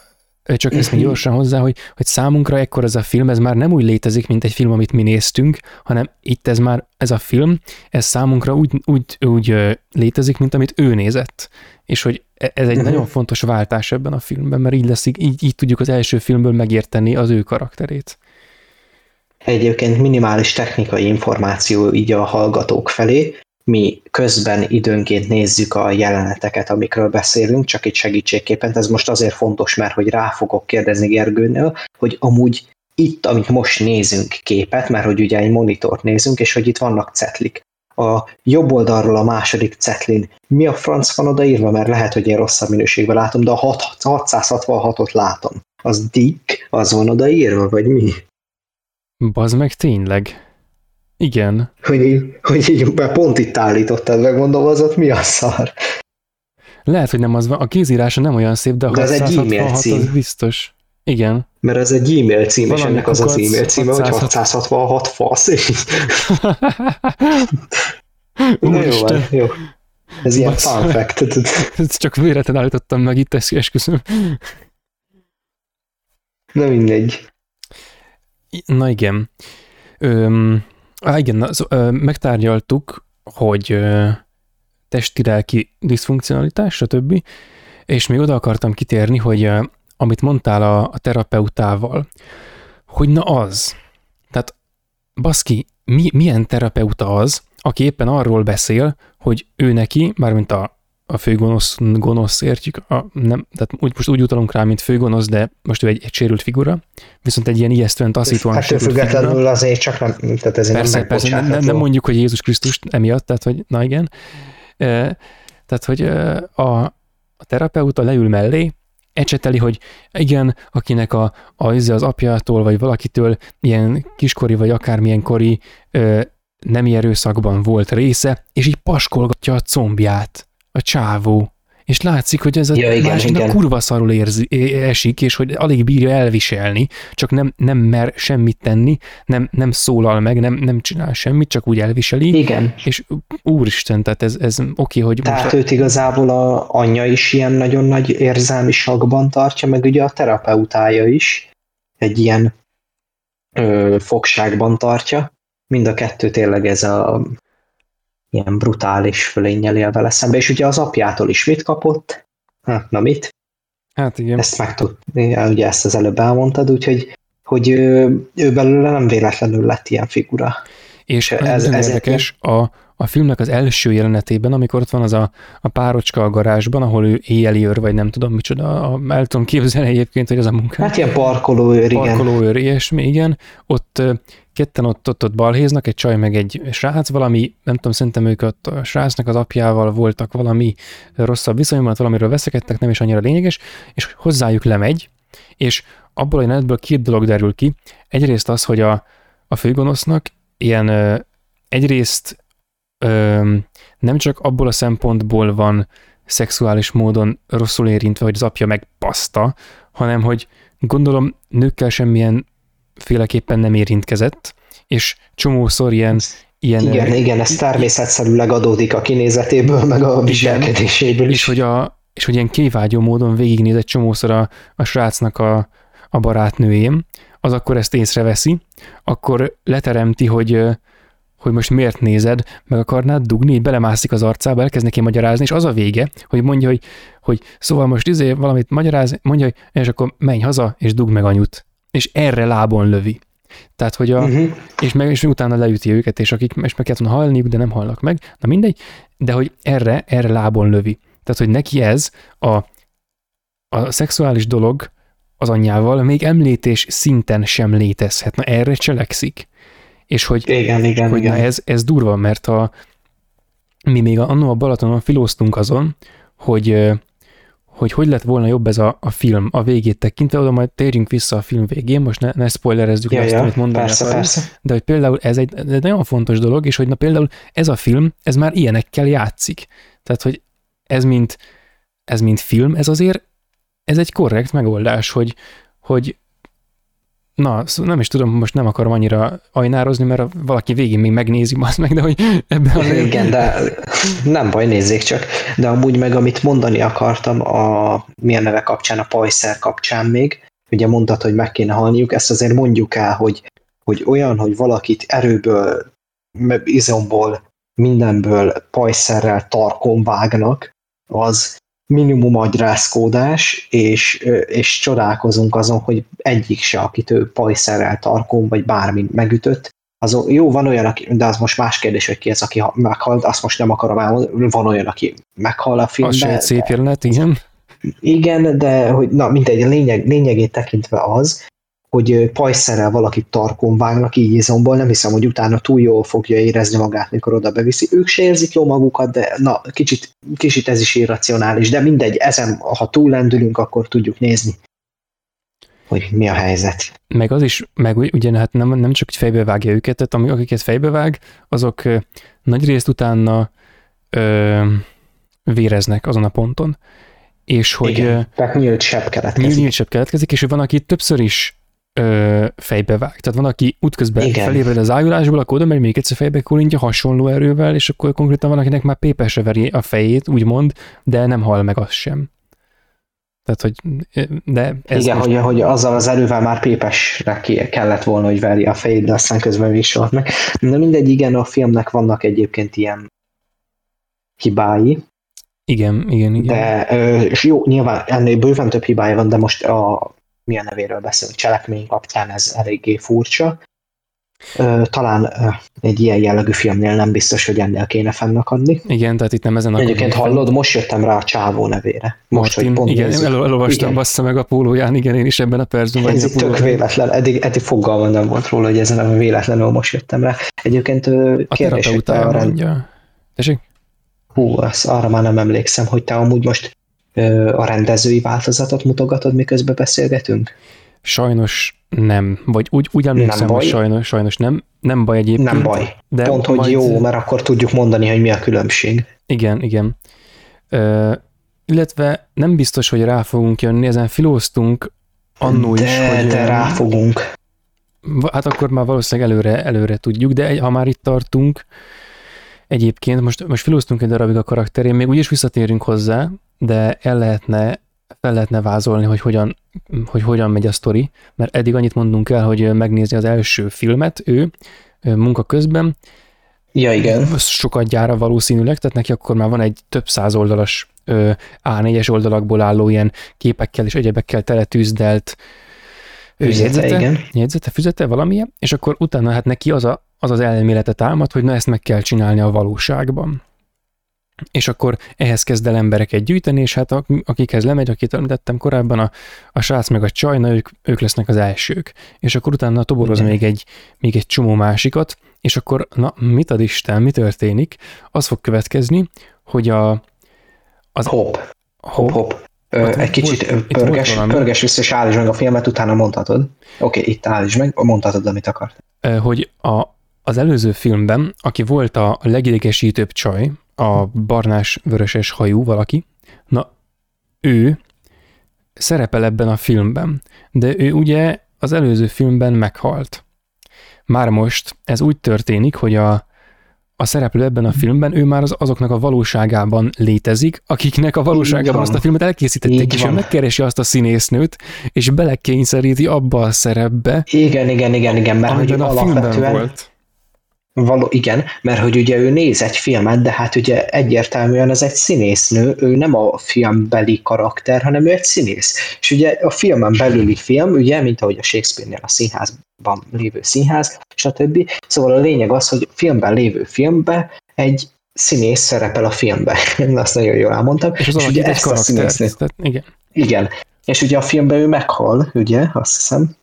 csak ezt még mhm. gyorsan hozzá, hogy, hogy számunkra ekkor ez a film, ez már nem úgy létezik, mint egy film, amit mi néztünk, hanem itt ez már, ez a film, ez számunkra úgy, úgy, úgy létezik, mint amit ő nézett. És hogy e, ez egy uh-huh. nagyon fontos váltás ebben a filmben, mert így lesz, így, így tudjuk az első filmből megérteni az ő karakterét. Egyébként minimális technikai információ így a hallgatók felé, mi közben időnként nézzük a jeleneteket, amikről beszélünk, csak egy segítségképpen. Ez most azért fontos, mert hogy rá fogok kérdezni Gergőnél, hogy amúgy itt, amit most nézünk képet, mert hogy ugye egy monitort nézünk, és hogy itt vannak cetlik. A jobb oldalról a második cetlin mi a franc van odaírva, mert lehet, hogy én rosszabb minőségben látom, de a 666-ot látom. Az Dick, az van odaírva, vagy mi? Bazd meg tényleg. Igen. Hogy, hogy így pont itt állítottad meg, mondom, az ott mi a szar? Lehet, hogy nem az van. A kézírása nem olyan szép, de, de az egy e-mail cím. Az biztos. Igen. Mert ez egy e-mail cím, Valami és ennek az az e-mail címe, 666... hogy 666 fasz. [laughs] Na jó, van, jó. Ez ilyen Basz. fun fact. [laughs] Ezt csak véletlen állítottam meg itt, esküszöm. Na mindegy. Na igen. Öm, Á, igen, az, ö, megtárgyaltuk, hogy testi-lelki diszfunkcionalitás, stb. És még oda akartam kitérni, hogy ö, amit mondtál a, a terapeutával, hogy na az. Tehát baszki, mi, milyen terapeuta az, aki éppen arról beszél, hogy ő neki, mármint a, a főgonosz gonosz, értjük, a, nem, tehát úgy, most úgy utalunk rá, mint főgonosz, de most ő egy, egy sérült figura, viszont egy ilyen ijesztően taszítóan hát sérült függetlenül figura. azért csak nem, tehát ez persze, nem persze, nem, nem, mondjuk, hogy Jézus Krisztus emiatt, tehát hogy na igen, e, tehát hogy a, a terapeuta leül mellé, ecseteli, hogy igen, akinek a, a, az apjától, vagy valakitől ilyen kiskori, vagy akármilyen kori ö, nem erőszakban volt része, és így paskolgatja a combját a csávó, és látszik, hogy ez a ja, igen, igen. kurva szarul érzi, esik, és hogy alig bírja elviselni, csak nem, nem mer semmit tenni, nem, nem szólal meg, nem, nem csinál semmit, csak úgy elviseli. Igen. És úristen, tehát ez, ez oké, okay, hogy... Tehát most őt igazából a anyja is ilyen nagyon nagy érzelmi sakban tartja, meg ugye a terapeutája is egy ilyen ö, fogságban tartja. Mind a kettő tényleg ez a ilyen brutális fölénnyel él vele szembe, és ugye az apjától is mit kapott? Hát, na mit? Hát igen. Ezt meg tud, ugye ezt az előbb elmondtad, úgyhogy hogy ő, ő belőle nem véletlenül lett ilyen figura. És ez, ez érdekes, a, a filmnek az első jelenetében, amikor ott van az a, a párocska a garázsban, ahol ő éjjeli őr, vagy nem tudom micsoda, a, el tudom képzelni egyébként, hogy az a munka. Hát ilyen parkolóőr, igen. Parkolóőr, ilyesmi, igen. Ott ketten ott, ott, ott balhéznak, egy csaj meg egy srác, valami, nem tudom, szerintem ők ott a srácnak az apjával voltak valami rosszabb viszonyban, valamiről veszekedtek, nem is annyira lényeges, és hozzájuk lemegy, és abból a jelenetből két dolog derül ki. Egyrészt az, hogy a, a főgonosznak ilyen egyrészt ö, nem csak abból a szempontból van szexuális módon rosszul érintve, hogy az apja megpaszta, hanem hogy gondolom nőkkel semmilyen féleképpen nem érintkezett, és csomószor ilyen, ilyen igen, igen, ez természetszerűleg adódik a kinézetéből, meg a viselkedéséből is. És hogy, a, és hogy ilyen kivágyó módon végignéz csomószor a, a srácnak a, a barátnőjém, az akkor ezt észreveszi, akkor leteremti, hogy, hogy most miért nézed, meg akarnád dugni, így belemászik az arcába, elkezd neki magyarázni, és az a vége, hogy mondja, hogy, hogy szóval most izé valamit magyaráz, mondja, hogy és akkor menj haza, és dug meg anyut. És erre lábon lövi. Tehát, hogy a, uh-huh. és, meg, és utána leüti őket, és akik és meg kellett volna hallniuk, de nem hallnak meg, na mindegy, de hogy erre, erre lábon lövi. Tehát, hogy neki ez a, a szexuális dolog, az anyjával még említés szinten sem létezhet. Na erre cselekszik. És hogy, igen, igen, hogy igen. Na ez, ez durva, mert a, mi még annó a Balatonon filóztunk azon, hogy, hogy hogy lett volna jobb ez a, a film a végét tekintve, oda majd térjünk vissza a film végén, most ne, ne spoilerezzük ja, azt, ja, amit mondani persze, akarunk, persze. de hogy például ez egy, ez egy nagyon fontos dolog, és hogy na például ez a film, ez már ilyenekkel játszik. Tehát, hogy ez mint, ez mint film, ez azért ez egy korrekt megoldás, hogy, hogy na, nem is tudom, most nem akarom annyira ajnározni, mert valaki végén még megnézi azt meg, de hogy ebben az Igen, de nem baj, nézzék csak. De amúgy meg, amit mondani akartam a milyen neve kapcsán, a Pajszer kapcsán még, ugye mondtad, hogy meg kéne halniuk, ezt azért mondjuk el, hogy, hogy olyan, hogy valakit erőből, izomból, mindenből pajszerrel tarkon vágnak, az minimum agyrázkódás, és, és csodálkozunk azon, hogy egyik se, akit ő pajszerrel, tarkon, vagy bármi megütött, az jó, van olyan, aki, de az most más kérdés, hogy ki az, aki meghalt, azt most nem akarom elmondani, van olyan, aki meghal a filmben. Az se egy szép jelenet, igen. Igen, de hogy na mindegy, a lényeg, lényegét tekintve az, hogy pajszerrel valakit tarkon vágnak így izomból, nem hiszem, hogy utána túl jól fogja érezni magát, mikor oda beviszi. Ők se érzik jó magukat, de na, kicsit, kicsit ez is irracionális, de mindegy, ezen, ha túllendülünk, akkor tudjuk nézni, hogy mi a helyzet. Meg az is, meg ugye hát nem, nem csak hogy fejbe vágja őket, tehát akiket fejbe vág, azok nagy részt utána ö, véreznek azon a ponton. És hogy... Igen, tehát nyílt sebb keletkezik. Nyílt sebb keletkezik, és van, aki többször is ö, fejbe vág. Tehát van, aki útközben felébred az ájulásból, akkor oda megy még egyszer fejbe kulintja hasonló erővel, és akkor konkrétan van, akinek már pépesre veri a fejét, úgymond, de nem hal meg az sem. Tehát, hogy de ez Igen, most... hogy, hogy azzal az erővel már pépesre kellett volna, hogy veri a fejét, de aztán közben még soha meg. De mindegy, igen, a filmnek vannak egyébként ilyen hibái. Igen, igen, igen. De, és jó, nyilván ennél bőven több hibája van, de most a milyen nevéről beszélünk, cselekmény kapcsán ez eléggé furcsa. Talán egy ilyen jellegű filmnél nem biztos, hogy ennél kéne fennakadni. Igen, tehát itt nem ezen Egyébként hallod, most jöttem rá a csávó nevére. Most, Martin, hogy pont igen, nézzük. el, elolvastam, igen. bassza meg a pólóján, igen, én is ebben a percben Ez itt tök véletlen, eddig, eddig fogalma nem volt róla, hogy ezen a véletlenül most jöttem rá. Egyébként a kérdés, hogy te a mondja. Tessék? Hú, azt arra már nem emlékszem, hogy te amúgy most a rendezői változatot mutogatod, miközben beszélgetünk? Sajnos nem. Vagy úgy, úgy emlékszem, hogy sajnos, sajnos nem. Nem baj egyébként. Nem baj. De Pont, hogy majd... jó, mert akkor tudjuk mondani, hogy mi a különbség. Igen, igen. Ö, illetve nem biztos, hogy rá fogunk jönni, ezen filóztunk annó de, is, hogy... De rá fogunk. Hát akkor már valószínűleg előre, előre tudjuk, de ha már itt tartunk, egyébként most, most filóztunk egy darabig a karakterén, még úgyis visszatérünk hozzá, de el lehetne, fel lehetne vázolni, hogy hogyan, hogy hogyan megy a sztori, mert eddig annyit mondunk el, hogy megnézi az első filmet ő munka közben, Ja, igen. sokat gyára valószínűleg, tehát neki akkor már van egy több száz oldalas A4-es oldalakból álló ilyen képekkel és egyebekkel teletűzdelt Füzete, igen. jegyzete, füzete, valamilyen, és akkor utána hát neki az, a, az az elmélete támad, hogy na ezt meg kell csinálni a valóságban. És akkor ehhez kezd el embereket gyűjteni, és hát akikhez lemegy, akit említettem korábban, a, a srác meg a csajna, ők, ők lesznek az elsők. És akkor utána toboroz még egy, még egy csomó másikat, és akkor, na, mit ad Isten, mi történik? Az fog következni, hogy a... Az, hop, hop, hop. Ö, egy kicsit volt, pörges, pörges vissza, és állítsd meg a filmet, utána mondhatod. Oké, okay, itt állítsd meg, mondhatod, amit akart. Hogy a, az előző filmben, aki volt a legidegesítőbb csaj, a barnás-vöröses hajú valaki, na, ő szerepel ebben a filmben, de ő ugye az előző filmben meghalt. Már most ez úgy történik, hogy a, a szereplő ebben a filmben, ő már az, azoknak a valóságában létezik, akiknek a valóságában azt a filmet elkészítették, Így és van. megkeresi azt a színésznőt, és belekényszeríti abba a szerepbe. Igen, igen, igen, igen, mert hogy a filmben volt. Való, igen, mert hogy ugye ő néz egy filmet, de hát ugye egyértelműen ez egy színésznő, ő nem a filmbeli karakter, hanem ő egy színész. És ugye a filmen belüli film, ugye, mint ahogy a Shakespeare-nél a színházban lévő színház, stb. Szóval a lényeg az, hogy filmben lévő filmben egy színész szerepel a filmben. [laughs] Azt nagyon jól elmondtam. És, az és ugye ezt a színésznő... Igen. Igen. És ugye a filmben ő meghal, ugye, azt hiszem.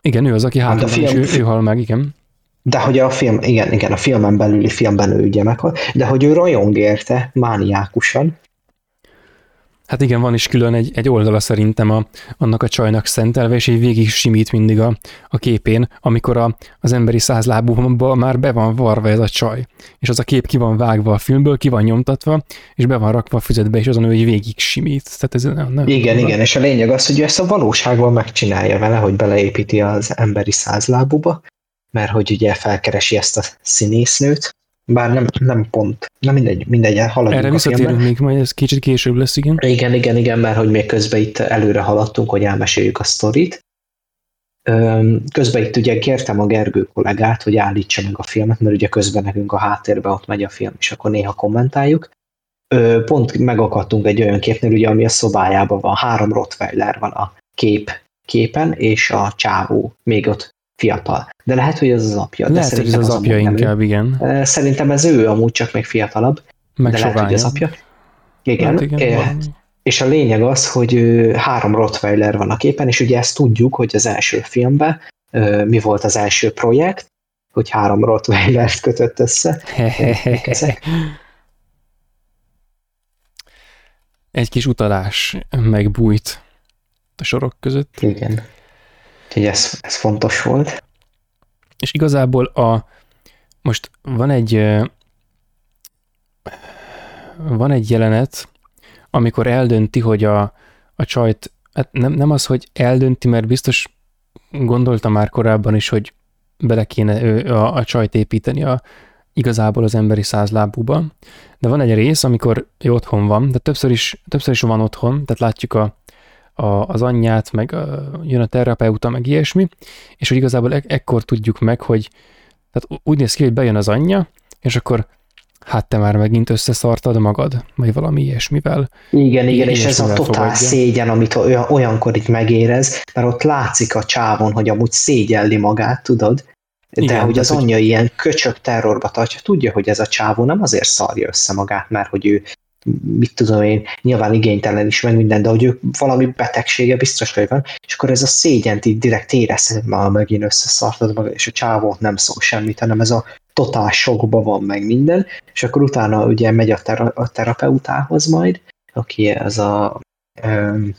Igen, ő az, aki hátul, hát film... és ő, ő hal meg, igen. De hogy a film, igen, igen, a filmen belüli filmben ő ugye meghal, de hogy ő rajong érte mániákusan. Hát igen, van is külön egy, egy oldala szerintem a, annak a csajnak szentelve, és így végig simít mindig a, a képén, amikor a, az emberi százlábúban már be van varva ez a csaj. És az a kép ki van vágva a filmből, ki van nyomtatva, és be van rakva a füzetbe, és azon ő így végig simít. Tehát ez nem, nem igen, van. igen, és a lényeg az, hogy ő ezt a valóságban megcsinálja vele, hogy beleépíti az emberi százlábúba, mert hogy ugye felkeresi ezt a színésznőt, bár nem, nem pont, na mindegy, mindegy, haladjunk Erre visszatérünk még, majd ez kicsit később lesz, igen. Igen, igen, igen, mert hogy még közben itt előre haladtunk, hogy elmeséljük a sztorit. Közben itt ugye kértem a Gergő kollégát, hogy állítsa meg a filmet, mert ugye közben nekünk a háttérben ott megy a film, és akkor néha kommentáljuk. Pont megakadtunk egy olyan képnél, ugye, ami a szobájában van, három Rottweiler van a kép képen, és a csávó még ott fiatal. De lehet, hogy ez az apja. Lehet, de hogy ez az, az apja inkább, ő. igen. Szerintem ez ő amúgy csak még fiatalabb. Meg de lehet, hogy az apja. Igen. Hát igen és a lényeg az, hogy három Rottweiler van a képen, és ugye ezt tudjuk, hogy az első filmben mi volt az első projekt, hogy három Rottweilert kötött össze. Egy kis utalás megbújt a sorok között. Igen. Úgyhogy ez, ez fontos volt. És igazából a, most van egy van egy jelenet, amikor eldönti, hogy a, a csajt, hát nem, nem az, hogy eldönti, mert biztos gondolta már korábban is, hogy bele kéne a, a csajt építeni a, igazából az emberi százlábúba, de van egy rész, amikor ő otthon van, de többször is, többször is van otthon, tehát látjuk a, a, az anyját, meg a, jön a terapeuta, meg ilyesmi, és hogy igazából e- ekkor tudjuk meg, hogy tehát úgy néz ki, hogy bejön az anyja, és akkor hát te már megint összeszartad magad, vagy valami ilyesmivel. Igen, igen, és ez a totál fogadja. szégyen, amit olyan, olyankor itt megérez, mert ott látszik a csávon, hogy amúgy szégyelli magát, tudod? De igen, hogy az anyja hogy... ilyen köcsög terrorba tartja, tudja, hogy ez a csávó nem azért szarja össze magát, mert hogy ő mit tudom én, nyilván igénytelen is meg minden, de hogy ő valami betegsége biztos, hogy van, és akkor ez a szégyent így direkt érez, hogy már megint összeszartad maga, és a csávót nem szól semmit, hanem ez a totál sokba van meg minden, és akkor utána ugye megy a, tera- a terapeutához majd, aki ez a um,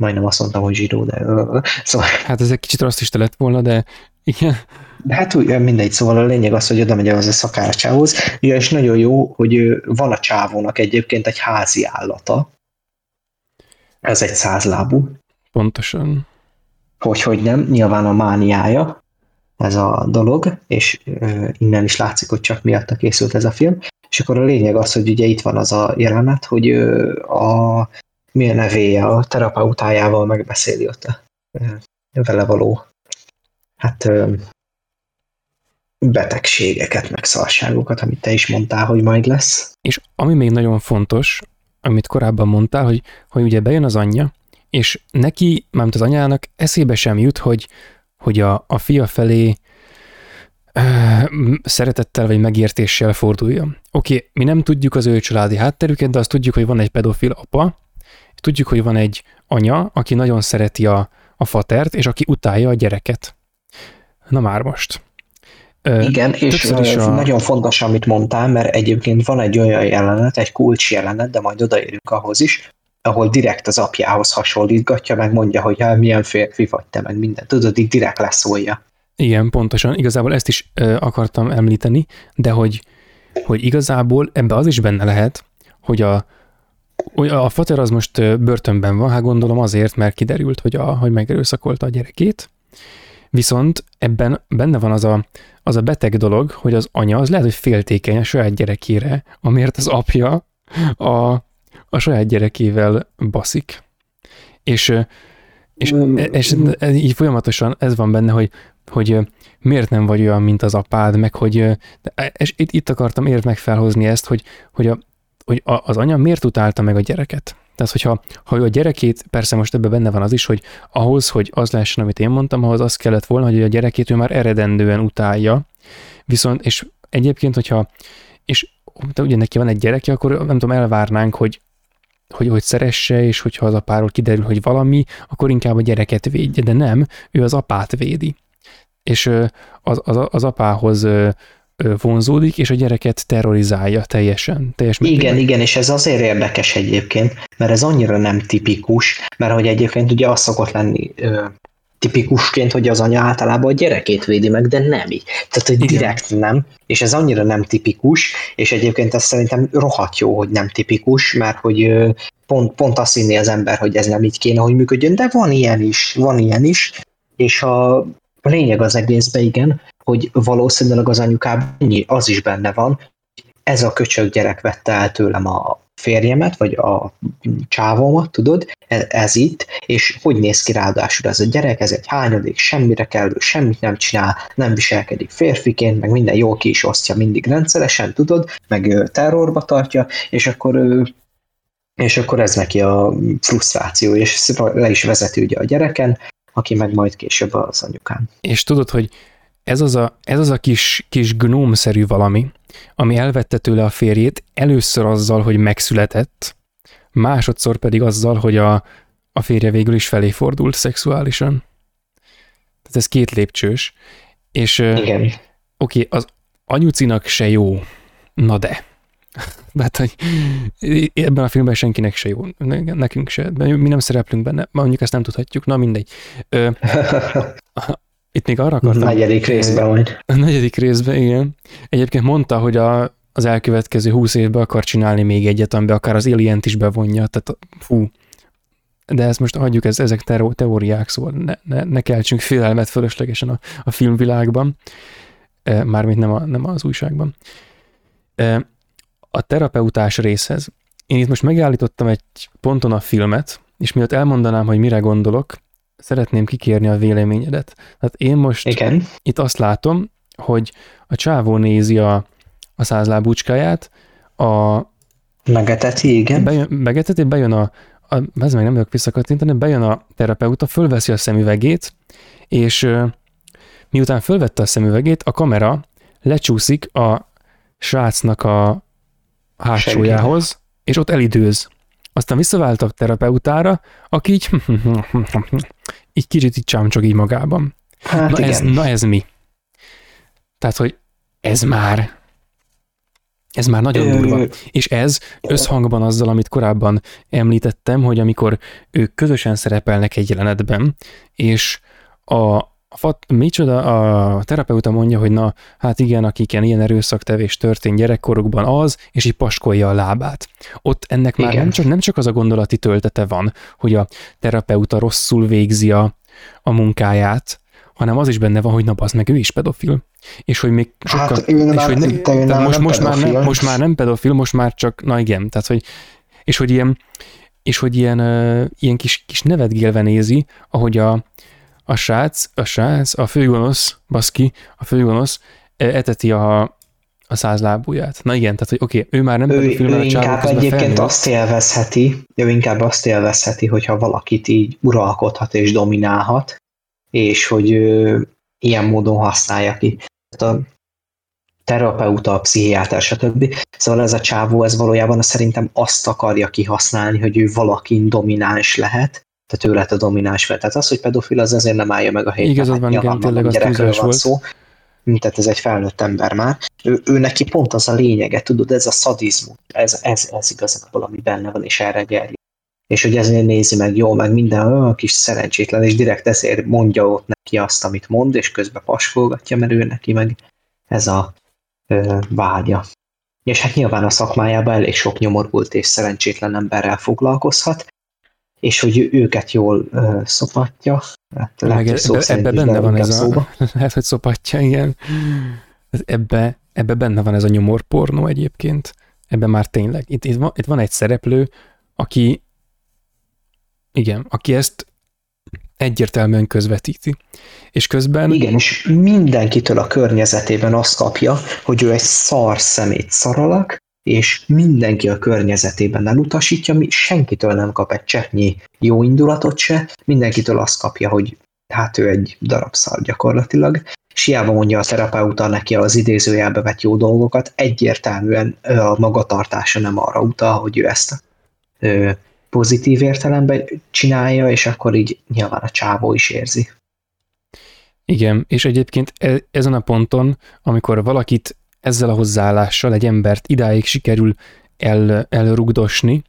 majdnem azt mondtam, hogy zsidó, de szóval... Hát ez egy kicsit rasszista lett volna, de igen. De hát úgy, mindegy, szóval a lényeg az, hogy oda megy az a szakácsához, ja, és nagyon jó, hogy van a csávónak egyébként egy házi állata, ez egy százlábú. Pontosan. Hogy, hogy nem, nyilván a mániája ez a dolog, és innen is látszik, hogy csak miatta készült ez a film. És akkor a lényeg az, hogy ugye itt van az a jelenet, hogy a milyen nevéje a terapeutájával megbeszéli ott a vele való hát betegségeket, meg szarságokat, amit te is mondtál, hogy majd lesz. És ami még nagyon fontos, amit korábban mondtál, hogy, hogy ugye bejön az anyja, és neki, mármint az anyának eszébe sem jut, hogy, hogy a, a fia felé szeretettel vagy megértéssel forduljon. Oké, okay, mi nem tudjuk az ő családi hátterüket, de azt tudjuk, hogy van egy pedofil apa, tudjuk, hogy van egy anya, aki nagyon szereti a, a fatert, és aki utálja a gyereket. Na már most. Igen, és is a... nagyon fontos, amit mondtál, mert egyébként van egy olyan jelenet, egy kulcs jelenet, de majd odaérünk ahhoz is, ahol direkt az apjához hasonlítgatja, meg mondja, hogy hát milyen férfi vagy te, meg minden. Tudod, így direkt leszólja. Igen, pontosan. Igazából ezt is ö, akartam említeni, de hogy, hogy igazából ebbe az is benne lehet, hogy a, a Fater az most börtönben van, hát gondolom azért, mert kiderült, hogy, a, hogy megerőszakolta a gyerekét, viszont ebben benne van az a, az a beteg dolog, hogy az anya az lehet, hogy féltékeny a saját gyerekére, amiért az apja a, a saját gyerekével baszik. És, és, mm. és, így folyamatosan ez van benne, hogy, hogy miért nem vagy olyan, mint az apád, meg hogy, és itt, itt akartam érd meg felhozni ezt, hogy, hogy, a, hogy a, az anya miért utálta meg a gyereket. Tehát, hogyha ha ő a gyerekét, persze most ebben benne van az is, hogy ahhoz, hogy az lehessen, amit én mondtam, ahhoz az kellett volna, hogy a gyerekét ő már eredendően utálja, viszont, és egyébként, hogyha, és de ugye neki van egy gyereke, akkor nem tudom, elvárnánk, hogy hogy, hogy szeresse, és hogyha az apáról kiderül, hogy valami, akkor inkább a gyereket védje, de nem, ő az apát védi. És az, az, az apához vonzódik, és a gyereket terrorizálja teljesen. Teljes igen, igen, és ez azért érdekes egyébként, mert ez annyira nem tipikus, mert hogy egyébként ugye az szokott lenni ö, tipikusként, hogy az anya általában a gyerekét védi meg, de nem így. Tehát, hogy direkt igen. nem, és ez annyira nem tipikus, és egyébként ez szerintem rohadt jó, hogy nem tipikus, mert hogy pont, pont azt hinné az ember, hogy ez nem így kéne, hogy működjön, de van ilyen is, van ilyen is, és a, a lényeg az egészben igen, hogy valószínűleg az anyukában az is benne van, ez a köcsög gyerek vette el tőlem a férjemet, vagy a csávomat, tudod, ez, ez itt, és hogy néz ki ráadásul ez a gyerek, ez egy hányadék, semmire kellő, semmit nem csinál, nem viselkedik férfiként, meg minden jól ki is osztja mindig rendszeresen, tudod, meg terrorba tartja, és akkor és akkor ez neki a frusztráció, és le is vezeti ugye a gyereken, aki meg majd később az anyukán. És tudod, hogy ez az a, ez az a kis, kis gnómszerű valami, ami elvette tőle a férjét, először azzal, hogy megszületett, másodszor pedig azzal, hogy a, a férje végül is felé fordult szexuálisan. Tehát ez két lépcsős. És Igen. oké, okay, az anyucinak se jó, na de. [laughs] Tehát, hogy ebben a filmben senkinek se jó, nekünk se, mi nem szereplünk benne, mondjuk ezt nem tudhatjuk, na mindegy. Ö, [laughs] Itt még arra akartam... Negyedik részben majd. A negyedik részben, igen. Egyébként mondta, hogy a, az elkövetkező húsz évben akar csinálni még egyet, amiben akár az alien is bevonja, tehát fú. De ezt most hagyjuk, ez, ezek teóriák, szóval ne, ne, ne keltsünk félelmet fölöslegesen a, a filmvilágban, e, mármint nem, a, nem az újságban. E, a terapeutás részhez. Én itt most megállítottam egy ponton a filmet, és miatt elmondanám, hogy mire gondolok, szeretném kikérni a véleményedet. Tehát én most Igen. itt azt látom, hogy a csávó nézi a, a százlábúcskáját, a Megeteti, igen. Bejön, megeteti, bejön a, a ez meg nem tudok visszakattintani, bejön a terapeuta, fölveszi a szemüvegét, és miután fölvette a szemüvegét, a kamera lecsúszik a srácnak a hátsójához, és ott elidőz. Aztán visszavált a terapeutára, aki így, [laughs] így kicsit így csámcsog így magában. Hát na, igen. ez, na ez mi? Tehát, hogy ez már, ez már nagyon durva. És ez összhangban azzal, amit korábban említettem, hogy amikor ők közösen szerepelnek egy jelenetben, és a, a fat, micsoda, a terapeuta mondja, hogy na, hát igen, akiken ilyen erőszaktevés történt gyerekkorukban az, és így paskolja a lábát. Ott ennek igen. már nem csak, nem csak az a gondolati töltete van, hogy a terapeuta rosszul végzi a, a munkáját, hanem az is benne van, hogy na az meg ő is pedofil. És hogy még sokkal... Hát és már, hogy ne, tehát most, most, már nem, most már nem pedofil, most már csak, na igen, tehát hogy, és hogy ilyen, és hogy ilyen, uh, ilyen kis, kis nevetgélve nézi, ahogy a, a srác, a srác, a főgonosz, baszki, a főgonosz eteti a, a százlábúját. Na igen, tehát hogy oké, okay, ő már nem ő, ő a inkább egyébként azt élvezheti, ő inkább azt élvezheti, hogyha valakit így uralkodhat és dominálhat, és hogy ő ilyen módon használja ki. Tehát a terapeuta, a pszichiáter, stb. Szóval ez a csávó, ez valójában szerintem azt akarja kihasználni, hogy ő valakin domináns lehet, tehát ő lett a domináns fel. Tehát az, hogy pedofil, az azért nem állja meg a helyét. Igazad van, igen, tényleg az túlzás volt. Szó, tehát ez egy felnőtt ember már. Ő, ő neki pont az a lényege, tudod, ez a szadizmus, ez, ez, ez igazából, ami benne van, és erre gerjed. És hogy ezért nézi meg jól, meg minden olyan kis szerencsétlen, és direkt ezért mondja ott neki azt, amit mond, és közben paskolgatja, mert ő neki meg ez a ö, vágya. És hát nyilván a szakmájában elég sok nyomorult és szerencsétlen emberrel foglalkozhat, és hogy őket jól ö, szopatja. Hát lehet, Meg szó ebbe, ebbe benne van ez szóba. a, [laughs] lehet, hogy szopatja, igen. Ebbe, ebbe benne van ez a nyomorpornó egyébként. Ebbe már tényleg. Itt, itt, van, itt van egy szereplő, aki igen, aki ezt egyértelműen közvetíti. És közben... Igen, és mindenkitől a környezetében azt kapja, hogy ő egy szar szemét szaralak, és mindenki a környezetében elutasítja, senkitől nem kap egy cseppnyi jó indulatot se, mindenkitől azt kapja, hogy hát ő egy darab szar gyakorlatilag, és hiába mondja a terapeuta neki az idézőjelbe vett jó dolgokat, egyértelműen a magatartása nem arra utal, hogy ő ezt a pozitív értelemben csinálja, és akkor így nyilván a csávó is érzi. Igen, és egyébként e- ezen a ponton, amikor valakit ezzel a hozzáállással egy embert idáig sikerül el, elrugdosni,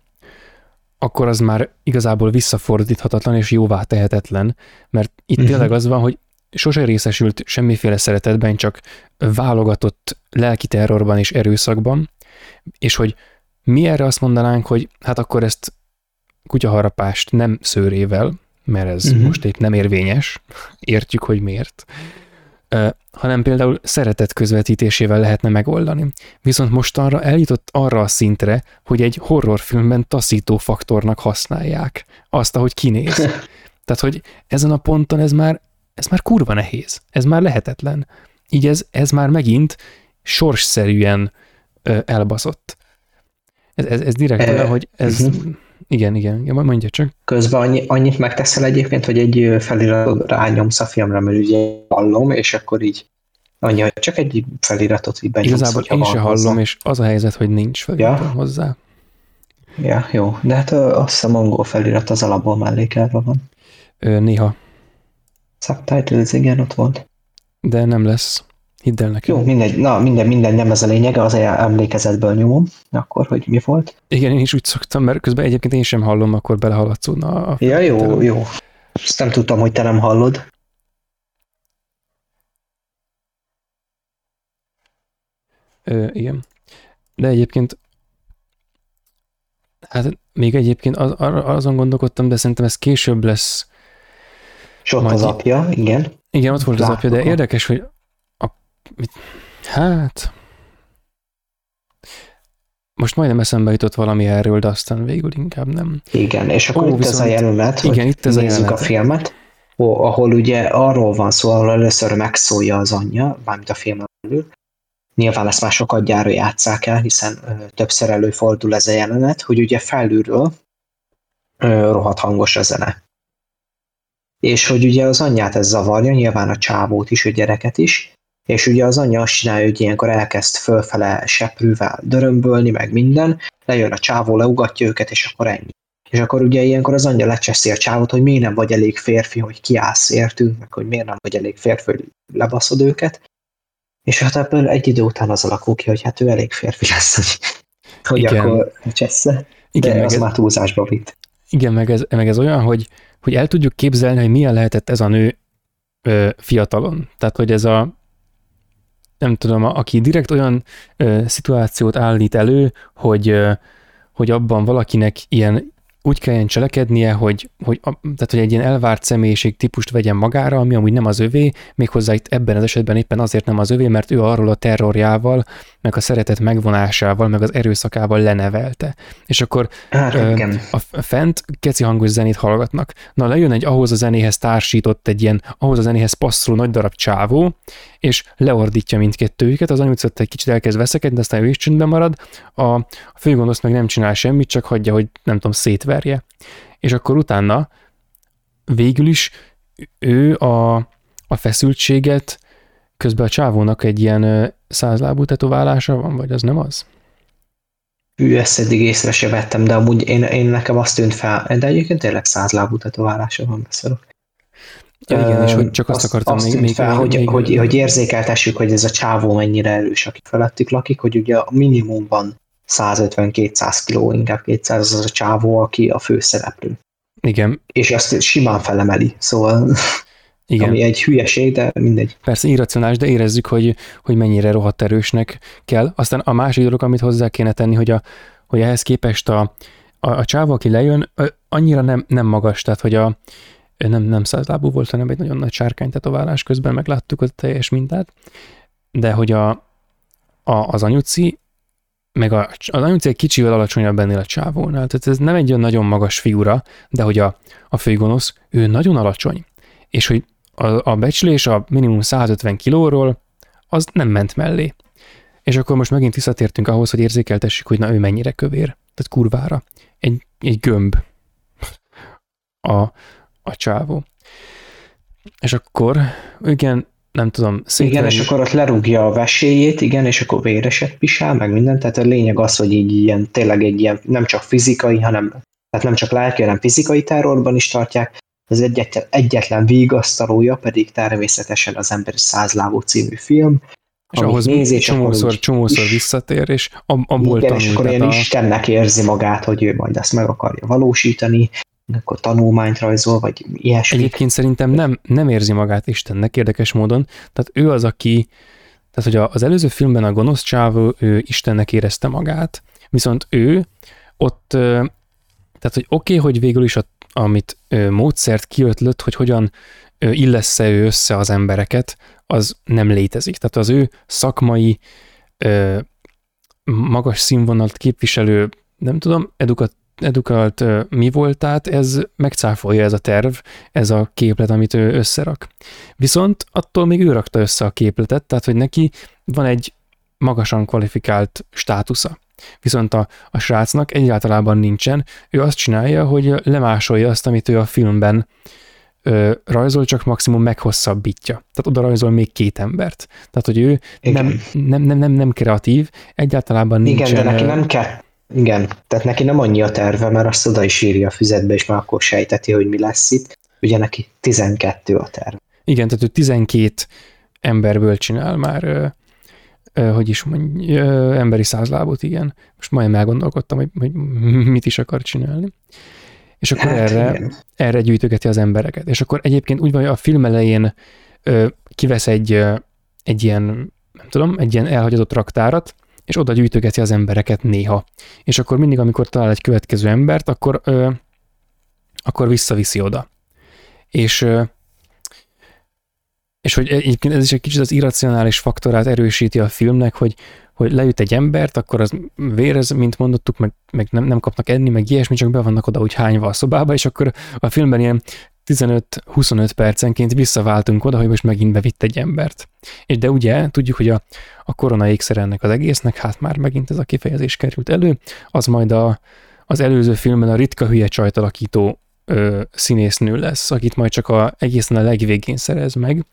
akkor az már igazából visszafordíthatatlan és jóvá tehetetlen, mert itt uh-huh. tényleg az van, hogy sose részesült semmiféle szeretetben, csak válogatott lelki terrorban és erőszakban, és hogy mi erre azt mondanánk, hogy hát akkor ezt kutyaharapást nem szőrével, mert ez uh-huh. most épp nem érvényes, értjük, hogy miért, hanem például szeretet közvetítésével lehetne megoldani. Viszont mostanra eljutott arra a szintre, hogy egy horrorfilmben taszító faktornak használják azt, ahogy kinéz. [laughs] Tehát, hogy ezen a ponton ez már, ez már kurva nehéz, ez már lehetetlen. Így ez, ez már megint sorsszerűen ö, elbaszott. Ez, ez, ez direkt olyan, hogy ez... Uh-huh igen, igen, igen, mondja csak. Közben annyi, annyit megteszel egyébként, hogy egy feliratot rányomsz a filmre, mert ugye hallom, és akkor így annyi, hogy csak egy feliratot így benyomsz, Igazából én se hallom, hozzá. és az a helyzet, hogy nincs felirat ja? hozzá. Ja, jó. De hát azt hiszem angol felirat az alapból mellékelve van. Ö, néha. Subtitles, igen, ott volt. De nem lesz. Hidd el nekem. Jó, mindegy, na minden, minden nem ez a lényege, az emlékezetből nyomom, akkor, hogy mi volt. Igen, én is úgy szoktam, mert közben egyébként én sem hallom, akkor belehaladszódna a... Ja, jó, terem. jó. Ezt nem tudtam, hogy te nem hallod. Ö, igen. De egyébként hát még egyébként az, azon gondolkodtam, de szerintem ez később lesz. És ott az apja, igen. Igen, ott volt Láttuk az apja, de érdekes, hogy Hát... Most majdnem eszembe jutott valami erről, de aztán végül inkább nem. Igen, és akkor Ó, itt viszont, ez a jelenet, igen, itt ez a jelenet. a filmet, ahol ugye arról van szó, ahol először megszólja az anyja, bármint a filmen belül, nyilván ezt már sokat gyára játszák el, hiszen ö, többször előfordul ez a jelenet, hogy ugye felülről ö, rohadt hangos a zene. És hogy ugye az anyját ez zavarja, nyilván a csávót is, a gyereket is, és ugye az anyja azt csinálja, hogy ilyenkor elkezd fölfele seprűvel dörömbölni, meg minden, lejön a csávó, leugatja őket, és akkor ennyi. És akkor ugye ilyenkor az anyja lecseszi a csávot, hogy miért nem vagy elég férfi, hogy kiállsz értünk, meg hogy miért nem vagy elég férfi, hogy lebaszod őket. És hát ebből egy idő után az alakul ki, hogy hát ő elég férfi lesz, hogy, hogy Igen. akkor csessze. Igen, de az ez, már túlzásba vitt. Igen, meg ez, meg ez olyan, hogy, hogy el tudjuk képzelni, hogy milyen lehetett ez a nő ö, fiatalon. Tehát, hogy ez a nem tudom, aki direkt olyan ö, szituációt állít elő, hogy, ö, hogy abban valakinek ilyen úgy kelljen cselekednie, hogy, hogy, tehát, hogy egy ilyen elvárt személyiség típust vegyen magára, ami amúgy nem az övé, méghozzá itt ebben az esetben éppen azért nem az övé, mert ő arról a terrorjával meg a szeretet megvonásával, meg az erőszakával lenevelte. És akkor hát, ö, a fent keci hangos zenét hallgatnak. Na, lejön egy ahhoz a zenéhez társított egy ilyen, ahhoz a zenéhez passzoló nagy darab csávó, és leordítja mindkettőjüket, az anyucot egy kicsit elkezd veszekedni, de aztán ő is csündben marad, a, főgonosz meg nem csinál semmit, csak hagyja, hogy nem tudom, szétverje. És akkor utána végül is ő a, a feszültséget közben a csávónak egy ilyen százlábú tetoválása van, vagy az nem az? Ő ezt eddig észre se vettem, de amúgy én, én nekem azt tűnt fel, de egyébként tényleg százlábú tetoválása van, beszélek. Ja, igen, és hogy csak azt, azt akartam azt még, még, fel, hogy, még, hogy, hogy érzékeltessük, hogy ez a csávó mennyire erős, aki felettük lakik, hogy ugye a minimumban 150-200 kiló, inkább 200 az a csávó, aki a főszereplő. Igen. És azt simán felemeli, szóval igen. ami egy hülyeség, de mindegy. Persze irracionális, de érezzük, hogy, hogy mennyire rohadt erősnek kell. Aztán a másik dolog, amit hozzá kéne tenni, hogy, a, hogy ehhez képest a, a, a csávó, aki lejön, annyira nem, nem magas, tehát hogy a, nem, nem százlábú volt, hanem egy nagyon nagy sárkány tetoválás közben megláttuk a teljes mintát, de hogy a, a, az anyuci, meg a, az anyuci egy kicsivel alacsonyabb ennél a csávónál, tehát ez nem egy olyan nagyon magas figura, de hogy a, a főgonosz, ő nagyon alacsony, és hogy a, a becslés a minimum 150 kilóról, az nem ment mellé. És akkor most megint visszatértünk ahhoz, hogy érzékeltessük, hogy na ő mennyire kövér. Tehát kurvára. Egy, egy gömb a, a csávó. És akkor, igen, nem tudom, szétvenni. Igen, és akkor ott lerúgja a veséjét, igen, és akkor véreset pisál, meg minden, tehát a lényeg az, hogy így ilyen, tényleg egy ilyen, nem csak fizikai, hanem, tehát nem csak lelki, hanem fizikai terrorban is tartják, az egyetlen, egyetlen vigasztalója pedig természetesen az Emberi Százlábú című film, és ahhoz néz, és csomószor, csomószor is, visszatér, és abból igen, tanul. és akkor ilyen a... Istennek érzi magát, hogy ő majd ezt meg akarja valósítani, akkor tanulmányt rajzol, vagy ilyesmi. Egyébként szerintem nem, nem érzi magát Istennek érdekes módon, tehát ő az, aki, tehát hogy az előző filmben a gonosz csávó, ő Istennek érezte magát, viszont ő ott, tehát hogy oké, okay, hogy végül is a amit módszert kiötlött, hogy hogyan ö, illessze ő össze az embereket, az nem létezik. Tehát az ő szakmai, magas színvonalat képviselő, nem tudom, edukat, edukált mi voltát, ez megcáfolja ez a terv, ez a képlet, amit ő összerak. Viszont attól még ő rakta össze a képletet, tehát hogy neki van egy magasan kvalifikált státusza. Viszont a, a srácnak egyáltalában nincsen, ő azt csinálja, hogy lemásolja azt, amit ő a filmben ö, rajzol, csak maximum meghosszabbítja. Tehát oda rajzol még két embert. Tehát, hogy ő nem, nem, nem, nem, nem kreatív, egyáltalában nincsen... Igen, de neki nem kell. Igen, tehát neki nem annyi a terve, mert azt oda is írja a füzetbe, és már akkor sejteti, hogy mi lesz itt. Ugye neki 12 a terve. Igen, tehát ő 12 emberből csinál már hogy is mondja, emberi százlábot, igen. Most majdnem elgondolkodtam, hogy, hogy [laughs] mit is akar csinálni. És akkor hát, erre, erre gyűjtögeti az embereket. És akkor egyébként úgy van, hogy a film elején ö, kivesz egy, ö, egy ilyen, nem tudom, egy ilyen elhagyatott raktárat, és oda gyűjtögeti az embereket néha. És akkor mindig, amikor talál egy következő embert, akkor, ö, akkor visszaviszi oda. És ö, és hogy egyébként ez is egy kicsit az irracionális faktorát erősíti a filmnek, hogy, hogy leüt egy embert, akkor az vérez, mint mondottuk, meg, meg nem, nem kapnak enni, meg ilyesmi, csak be vannak oda úgy hányva a szobába, és akkor a filmben ilyen 15-25 percenként visszaváltunk oda, hogy most megint bevitt egy embert. És de ugye tudjuk, hogy a, a korona ékszer ennek az egésznek, hát már megint ez a kifejezés került elő, az majd a, az előző filmben a ritka hülye csajtalakító ö, színésznő lesz, akit majd csak a, egészen a legvégén szerez meg,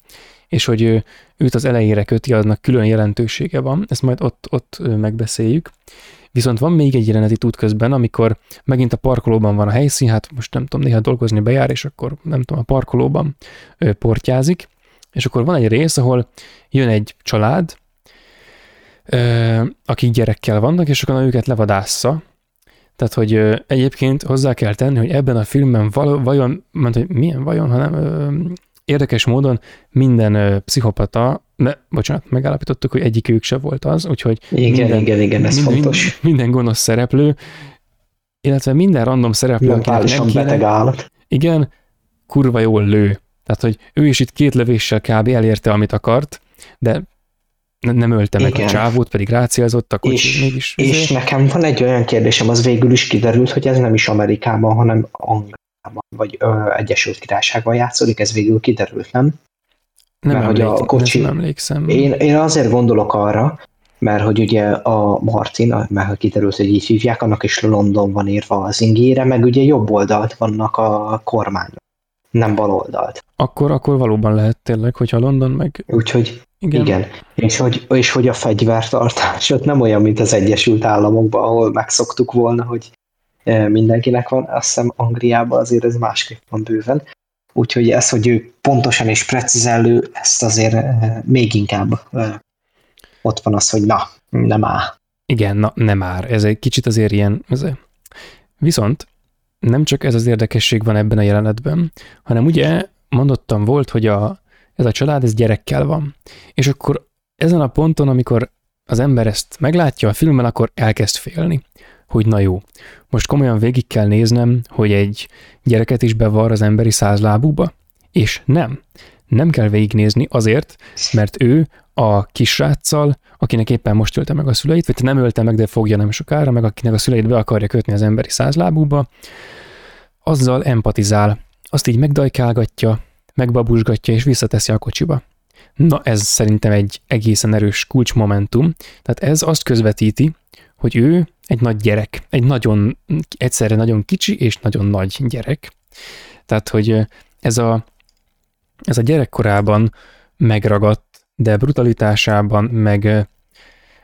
és hogy ő, őt az elejére köti, aznak külön jelentősége van, ezt majd ott, ott megbeszéljük. Viszont van még egy jeleneti út közben, amikor megint a parkolóban van a helyszín, hát most nem tudom, néha dolgozni bejár, és akkor nem tudom, a parkolóban ö, portyázik, és akkor van egy rész, ahol jön egy család, akik gyerekkel vannak, és akkor őket levadásza, tehát, hogy egyébként hozzá kell tenni, hogy ebben a filmben val- vajon, mert hogy milyen vajon, hanem ö, érdekes módon minden ö, pszichopata, ne, bocsánat, megállapítottuk, hogy egyik ők se volt az, úgyhogy igen, minden, igen, igen, ez minden, fontos. Minden gonosz szereplő, illetve minden random szereplő, akinek nem kéne, beteg állat. Igen, kurva jól lő. Tehát, hogy ő is itt két lövéssel kb. elérte, amit akart, de nem ölte meg Igen. a csávót, pedig rácélzott, akkor és, mégis... És ezért... nekem van egy olyan kérdésem, az végül is kiderült, hogy ez nem is Amerikában, hanem Angliában, vagy ö, Egyesült Királyságban játszódik, ez végül kiderült, nem? Nem, Mert, emlék, hogy a kocsi... nem emlékszem. Én, én azért gondolok arra, mert hogy ugye a Martin, mert kiderült, hogy így hívják, annak is London van írva az ingére, meg ugye jobb oldalt vannak a kormány, nem bal oldalt. Akkor, akkor valóban lehet tényleg, hogyha London meg... Úgyhogy igen. igen. És, hogy, és hogy a fegyvertartás ott nem olyan, mint az Egyesült Államokban, ahol megszoktuk volna, hogy e, mindenkinek van, azt hiszem Angliában azért ez másképp van bőven. Úgyhogy ez, hogy ő pontosan és precízelő, ezt azért e, még inkább e, ott van az, hogy na, nem áll. Igen, na, nem már. Ez egy kicsit azért ilyen... Ez, viszont nem csak ez az érdekesség van ebben a jelenetben, hanem ugye mondottam volt, hogy a, ez a család, ez gyerekkel van. És akkor ezen a ponton, amikor az ember ezt meglátja a filmben, akkor elkezd félni, hogy na jó, most komolyan végig kell néznem, hogy egy gyereket is bevar az emberi százlábúba? És nem. Nem kell végignézni azért, mert ő a kisráccal, akinek éppen most ölte meg a szüleit, vagy nem ölte meg, de fogja nem sokára, meg akinek a szüleit be akarja kötni az emberi százlábúba, azzal empatizál, azt így megdajkálgatja, megbabusgatja és visszateszi a kocsiba. Na ez szerintem egy egészen erős kulcsmomentum. Tehát ez azt közvetíti, hogy ő egy nagy gyerek, egy nagyon, egyszerre nagyon kicsi és nagyon nagy gyerek. Tehát, hogy ez a, ez a gyerekkorában megragadt, de brutalitásában, meg,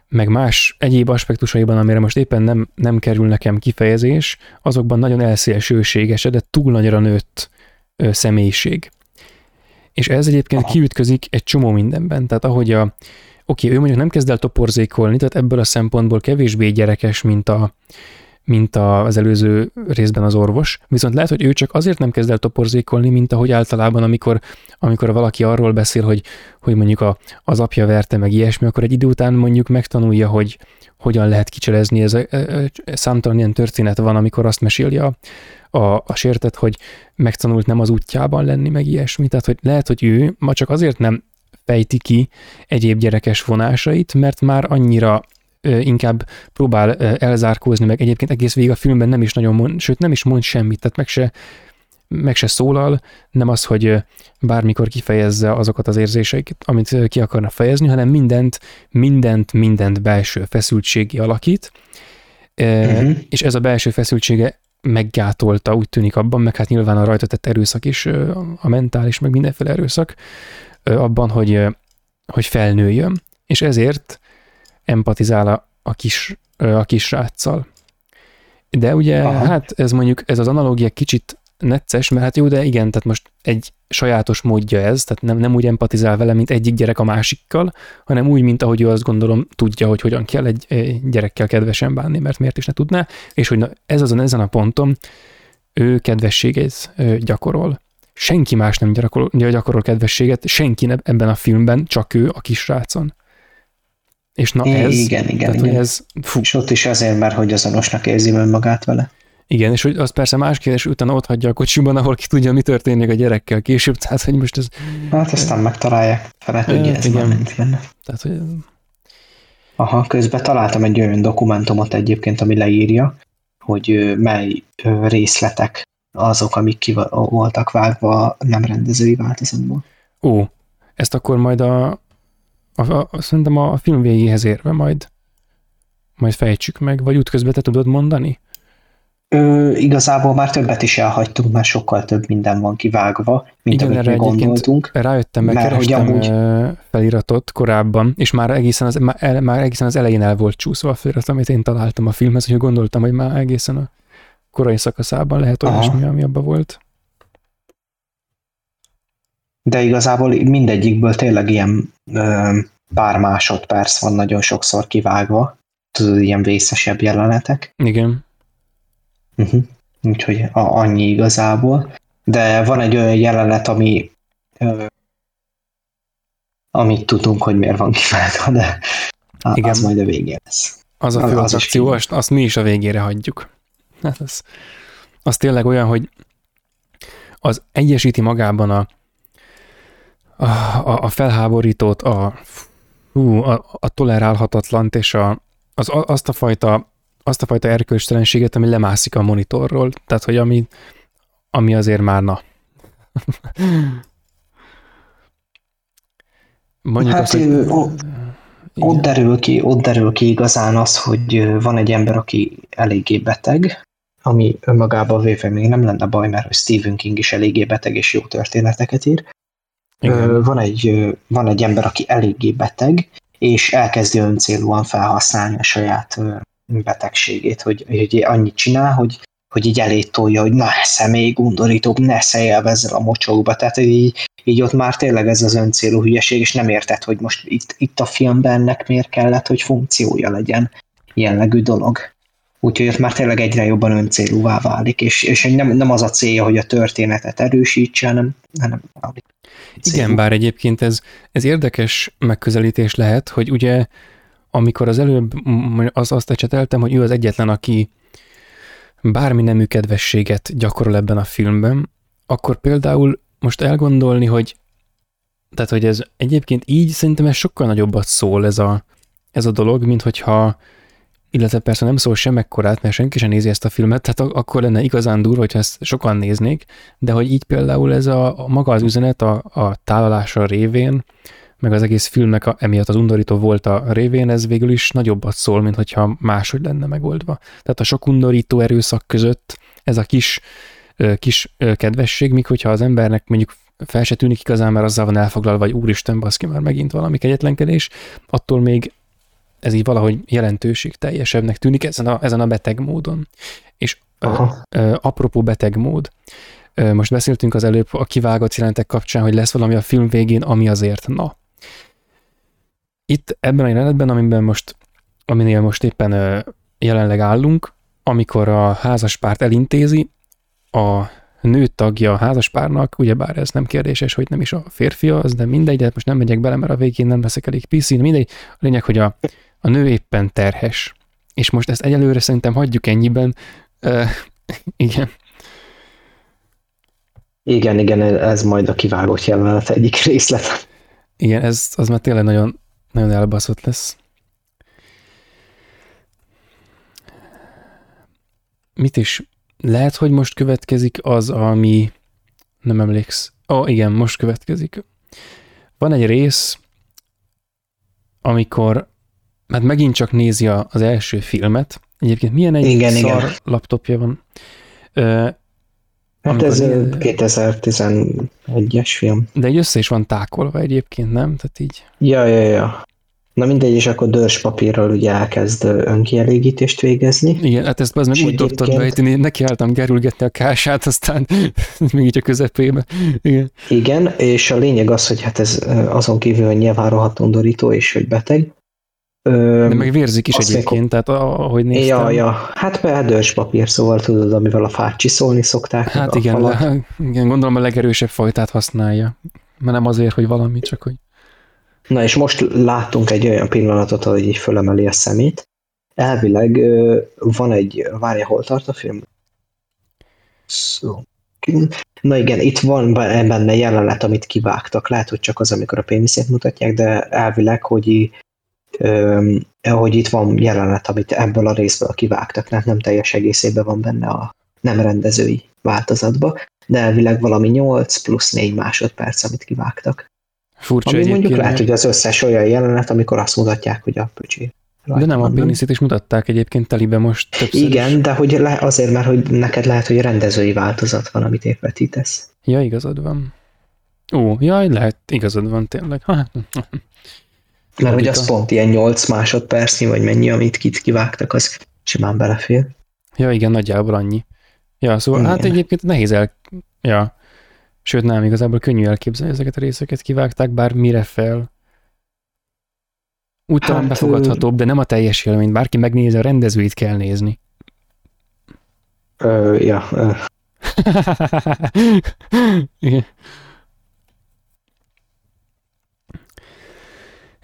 meg más egyéb aspektusaiban, amire most éppen nem, nem kerül nekem kifejezés, azokban nagyon elszélsőséges, de túl nagyra nőtt személyiség. És ez egyébként Aha. kiütközik egy csomó mindenben. Tehát ahogy a, oké, ő mondjuk nem kezd el toporzékolni, tehát ebből a szempontból kevésbé gyerekes, mint a, mint az előző részben az orvos, viszont lehet, hogy ő csak azért nem kezd el toporzékolni, mint ahogy általában, amikor, amikor valaki arról beszél, hogy, hogy mondjuk a, az apja verte meg ilyesmi, akkor egy idő után mondjuk megtanulja, hogy hogyan lehet kicselezni. Ez számtalan ilyen történet van, amikor azt meséli a, a, a sértet, hogy megtanult nem az útjában lenni, meg ilyesmi. Tehát, hogy lehet, hogy ő ma csak azért nem fejti ki egyéb gyerekes vonásait, mert már annyira inkább próbál elzárkózni, meg egyébként egész végig a filmben nem is nagyon mond, sőt nem is mond semmit, tehát meg se, meg se szólal, nem az, hogy bármikor kifejezze azokat az érzéseiket, amit ki akarna fejezni, hanem mindent, mindent, mindent belső feszültségi alakít, uh-huh. és ez a belső feszültsége meggátolta, úgy tűnik abban, meg hát nyilván a rajta tett erőszak is, a mentális, meg mindenféle erőszak, abban, hogy, hogy felnőjön, és ezért empatizál a, a kis, a kis ráccal. De ugye, Aha. hát ez mondjuk, ez az analógia kicsit necces, mert hát jó, de igen, tehát most egy sajátos módja ez, tehát nem, nem úgy empatizál vele, mint egyik gyerek a másikkal, hanem úgy, mint ahogy ő azt gondolom tudja, hogy hogyan kell egy, gyerekkel kedvesen bánni, mert miért is ne tudná, és hogy na, ez azon ezen a ponton ő kedvességet gyakorol. Senki más nem gyakorol, gyakorol kedvességet, senki ebben a filmben, csak ő a kisrácon. És na ez... Igen, igen, tehát, igen. Ez, fú. És ott is azért, mert hogy azonosnak érzi önmagát vele. Igen, és hogy az persze más kérdés, utána ott hagyja a kocsiban, ahol ki tudja, mi történik a gyerekkel később, tehát hogy most ez... Hát aztán megtalálják, fele tudja, ez igen. nincs benne. Tehát, hogy... Aha, közben találtam egy olyan dokumentumot egyébként, ami leírja, hogy mely részletek azok, amik ki voltak vágva nem rendezői változatból. Ó, ezt akkor majd a, a, a, a szerintem a film végéhez érve majd majd fejtsük meg, vagy útközben te tudod mondani? Ö, igazából már többet is elhagytunk, mert sokkal több minden van kivágva, mint Igen, amit mi gondoltunk. Rájöttem, mert, mert hogy amúgy... feliratot korábban, és már egészen, az, már, már egészen az elején el volt csúszva a felirat, amit én találtam a filmhez, hogy gondoltam, hogy már egészen a korai szakaszában lehet olyasmi, ami abban volt. De igazából mindegyikből tényleg ilyen ö, pár másodperc van nagyon sokszor kivágva, tudod, ilyen vészesebb jelenetek. Igen. Uh-huh. Úgyhogy a, annyi igazából. De van egy olyan jelenet, ami ö, amit tudunk, hogy miért van kivágva, de Igen. az majd a végén lesz. Az a fő az, az akció, azt, azt mi is a végére hagyjuk. Hát az, az tényleg olyan, hogy az egyesíti magában a, a, a felháborítót, a, hú, a, a tolerálhatatlant és a, az, azt a fajta azt a fajta erkölcstelenséget, ami lemászik a monitorról, tehát hogy ami, ami azért már na. [laughs] Mondjuk hát azt, hogy... ott, derül ki, ott derül ki igazán az, hogy van egy ember, aki eléggé beteg, ami önmagában véve még nem lenne baj, mert Stephen King is eléggé beteg és jó történeteket ír. Igen. Van egy, van egy ember, aki eléggé beteg, és elkezdi öncélúan felhasználni a saját betegségét, hogy, hogy annyit csinál, hogy, hogy így elé tolja, hogy na, személy undorítóbb, ne szeljelve ezzel a mocsokba. Tehát így, így ott már tényleg ez az öncélú hülyeség, és nem érted, hogy most itt, itt a filmben ennek miért kellett, hogy funkciója legyen jellegű dolog. Úgyhogy ott már tényleg egyre jobban öncélúvá válik, és, és nem, nem az a célja, hogy a történetet erősítse, hanem, hanem Igen, bár egyébként ez, ez érdekes megközelítés lehet, hogy ugye amikor az előbb az, azt ecseteltem, hogy ő az egyetlen, aki bármi nemű kedvességet gyakorol ebben a filmben, akkor például most elgondolni, hogy tehát, hogy ez egyébként így szerintem ez sokkal nagyobbat szól ez a, ez a dolog, mint hogyha illetve persze nem szól sem ekkorát, mert senki sem nézi ezt a filmet, tehát akkor lenne igazán durva, hogyha ezt sokan néznék, de hogy így például ez a, a maga az üzenet a, a tálalása révén, meg az egész filmnek a, emiatt az undorító volt a révén, ez végül is nagyobbat szól, mint hogyha máshogy lenne megoldva. Tehát a sok undorító erőszak között ez a kis, kis kedvesség, míg hogyha az embernek mondjuk fel se tűnik igazán, mert azzal van elfoglalva, vagy úristen, baszki, már megint valami kegyetlenkedés, attól még ez így valahogy jelentőség teljesebbnek tűnik ezen a, ezen a beteg módon. És Aha. ö, apropó beteg mód, ö, most beszéltünk az előbb a kivágott jelentek kapcsán, hogy lesz valami a film végén, ami azért na. Itt ebben a jelenetben, amiben most, aminél most éppen ö, jelenleg állunk, amikor a házaspárt elintézi, a nő tagja a házaspárnak, ugyebár ez nem kérdéses, hogy nem is a férfi az, de mindegy, de most nem megyek bele, mert a végén nem leszek elég PC, mindegy. A lényeg, hogy a, a nő éppen terhes. És most ezt egyelőre szerintem hagyjuk ennyiben. Uh, [laughs] igen. Igen, igen, ez majd a kivágott jelenet egyik részlet. Igen, ez az már tényleg nagyon, nagyon elbaszott lesz. Mit is? Lehet, hogy most következik az, ami... Nem emléksz. Ó, oh, igen, most következik. Van egy rész, amikor hát megint csak nézi az első filmet. Egyébként milyen egy igen, szar igen. laptopja van. Ö, hát ez 2011-es film. De egy össze is van tákolva egyébként, nem? Tehát így. Ja, ja, ja. Na mindegy, és akkor dörs papírral ugye elkezd önkielégítést végezni. Igen, hát ezt az meg úgy tudtad bejteni, neki álltam gerülgetni a kását, aztán [laughs] még így a közepébe. Igen. Igen, és a lényeg az, hogy hát ez azon kívül, hogy nyilván rohadt undorító, és hogy beteg, de meg vérzik is egyébként, tehát ahogy néztem. Ja, ja, hát beedős papír, szóval tudod, amivel a fát csiszolni szokták. Hát igen, de, igen, gondolom a legerősebb fajtát használja. Mert nem azért, hogy valami, csak hogy... Na és most láttunk egy olyan pillanatot, hogy így fölemeli a szemét. Elvileg van egy, várja, hol tart a film? Szó. Na igen, itt van benne jelenet, amit kivágtak. Lehet, hogy csak az, amikor a péniszét mutatják, de elvileg, hogy hogy itt van jelenet, amit ebből a részből kivágtak, tehát nem teljes egészében van benne a nem rendezői változatba, de elvileg valami 8 plusz 4 másodperc, amit kivágtak. Furcsa Ami mondjuk lehet, hogy az összes olyan jelenet, amikor azt mutatják, hogy a pöcsi. De nem, a péniszét is mutatták egyébként telibe most többször Igen, is. de hogy le, azért, mert hogy neked lehet, hogy rendezői változat van, amit épp vetítesz. Ja, igazad van. Ó, jaj, lehet, igazad van tényleg. [laughs] Ha, mert hogy az pont ilyen 8 másodpercnyi, vagy mennyi, amit kit kivágtak, az simán belefér. Ja, igen, nagyjából annyi. Ja, szóval igen. hát egyébként nehéz el... Ja. Sőt, nem, igazából könnyű elképzelni ezeket a részeket kivágták, bár mire fel. Úgy hát, talán befogadhatóbb, de nem a teljes élményt. Bárki megnézi, a rendezőit kell nézni. Ö, ja. Ö. [laughs] igen.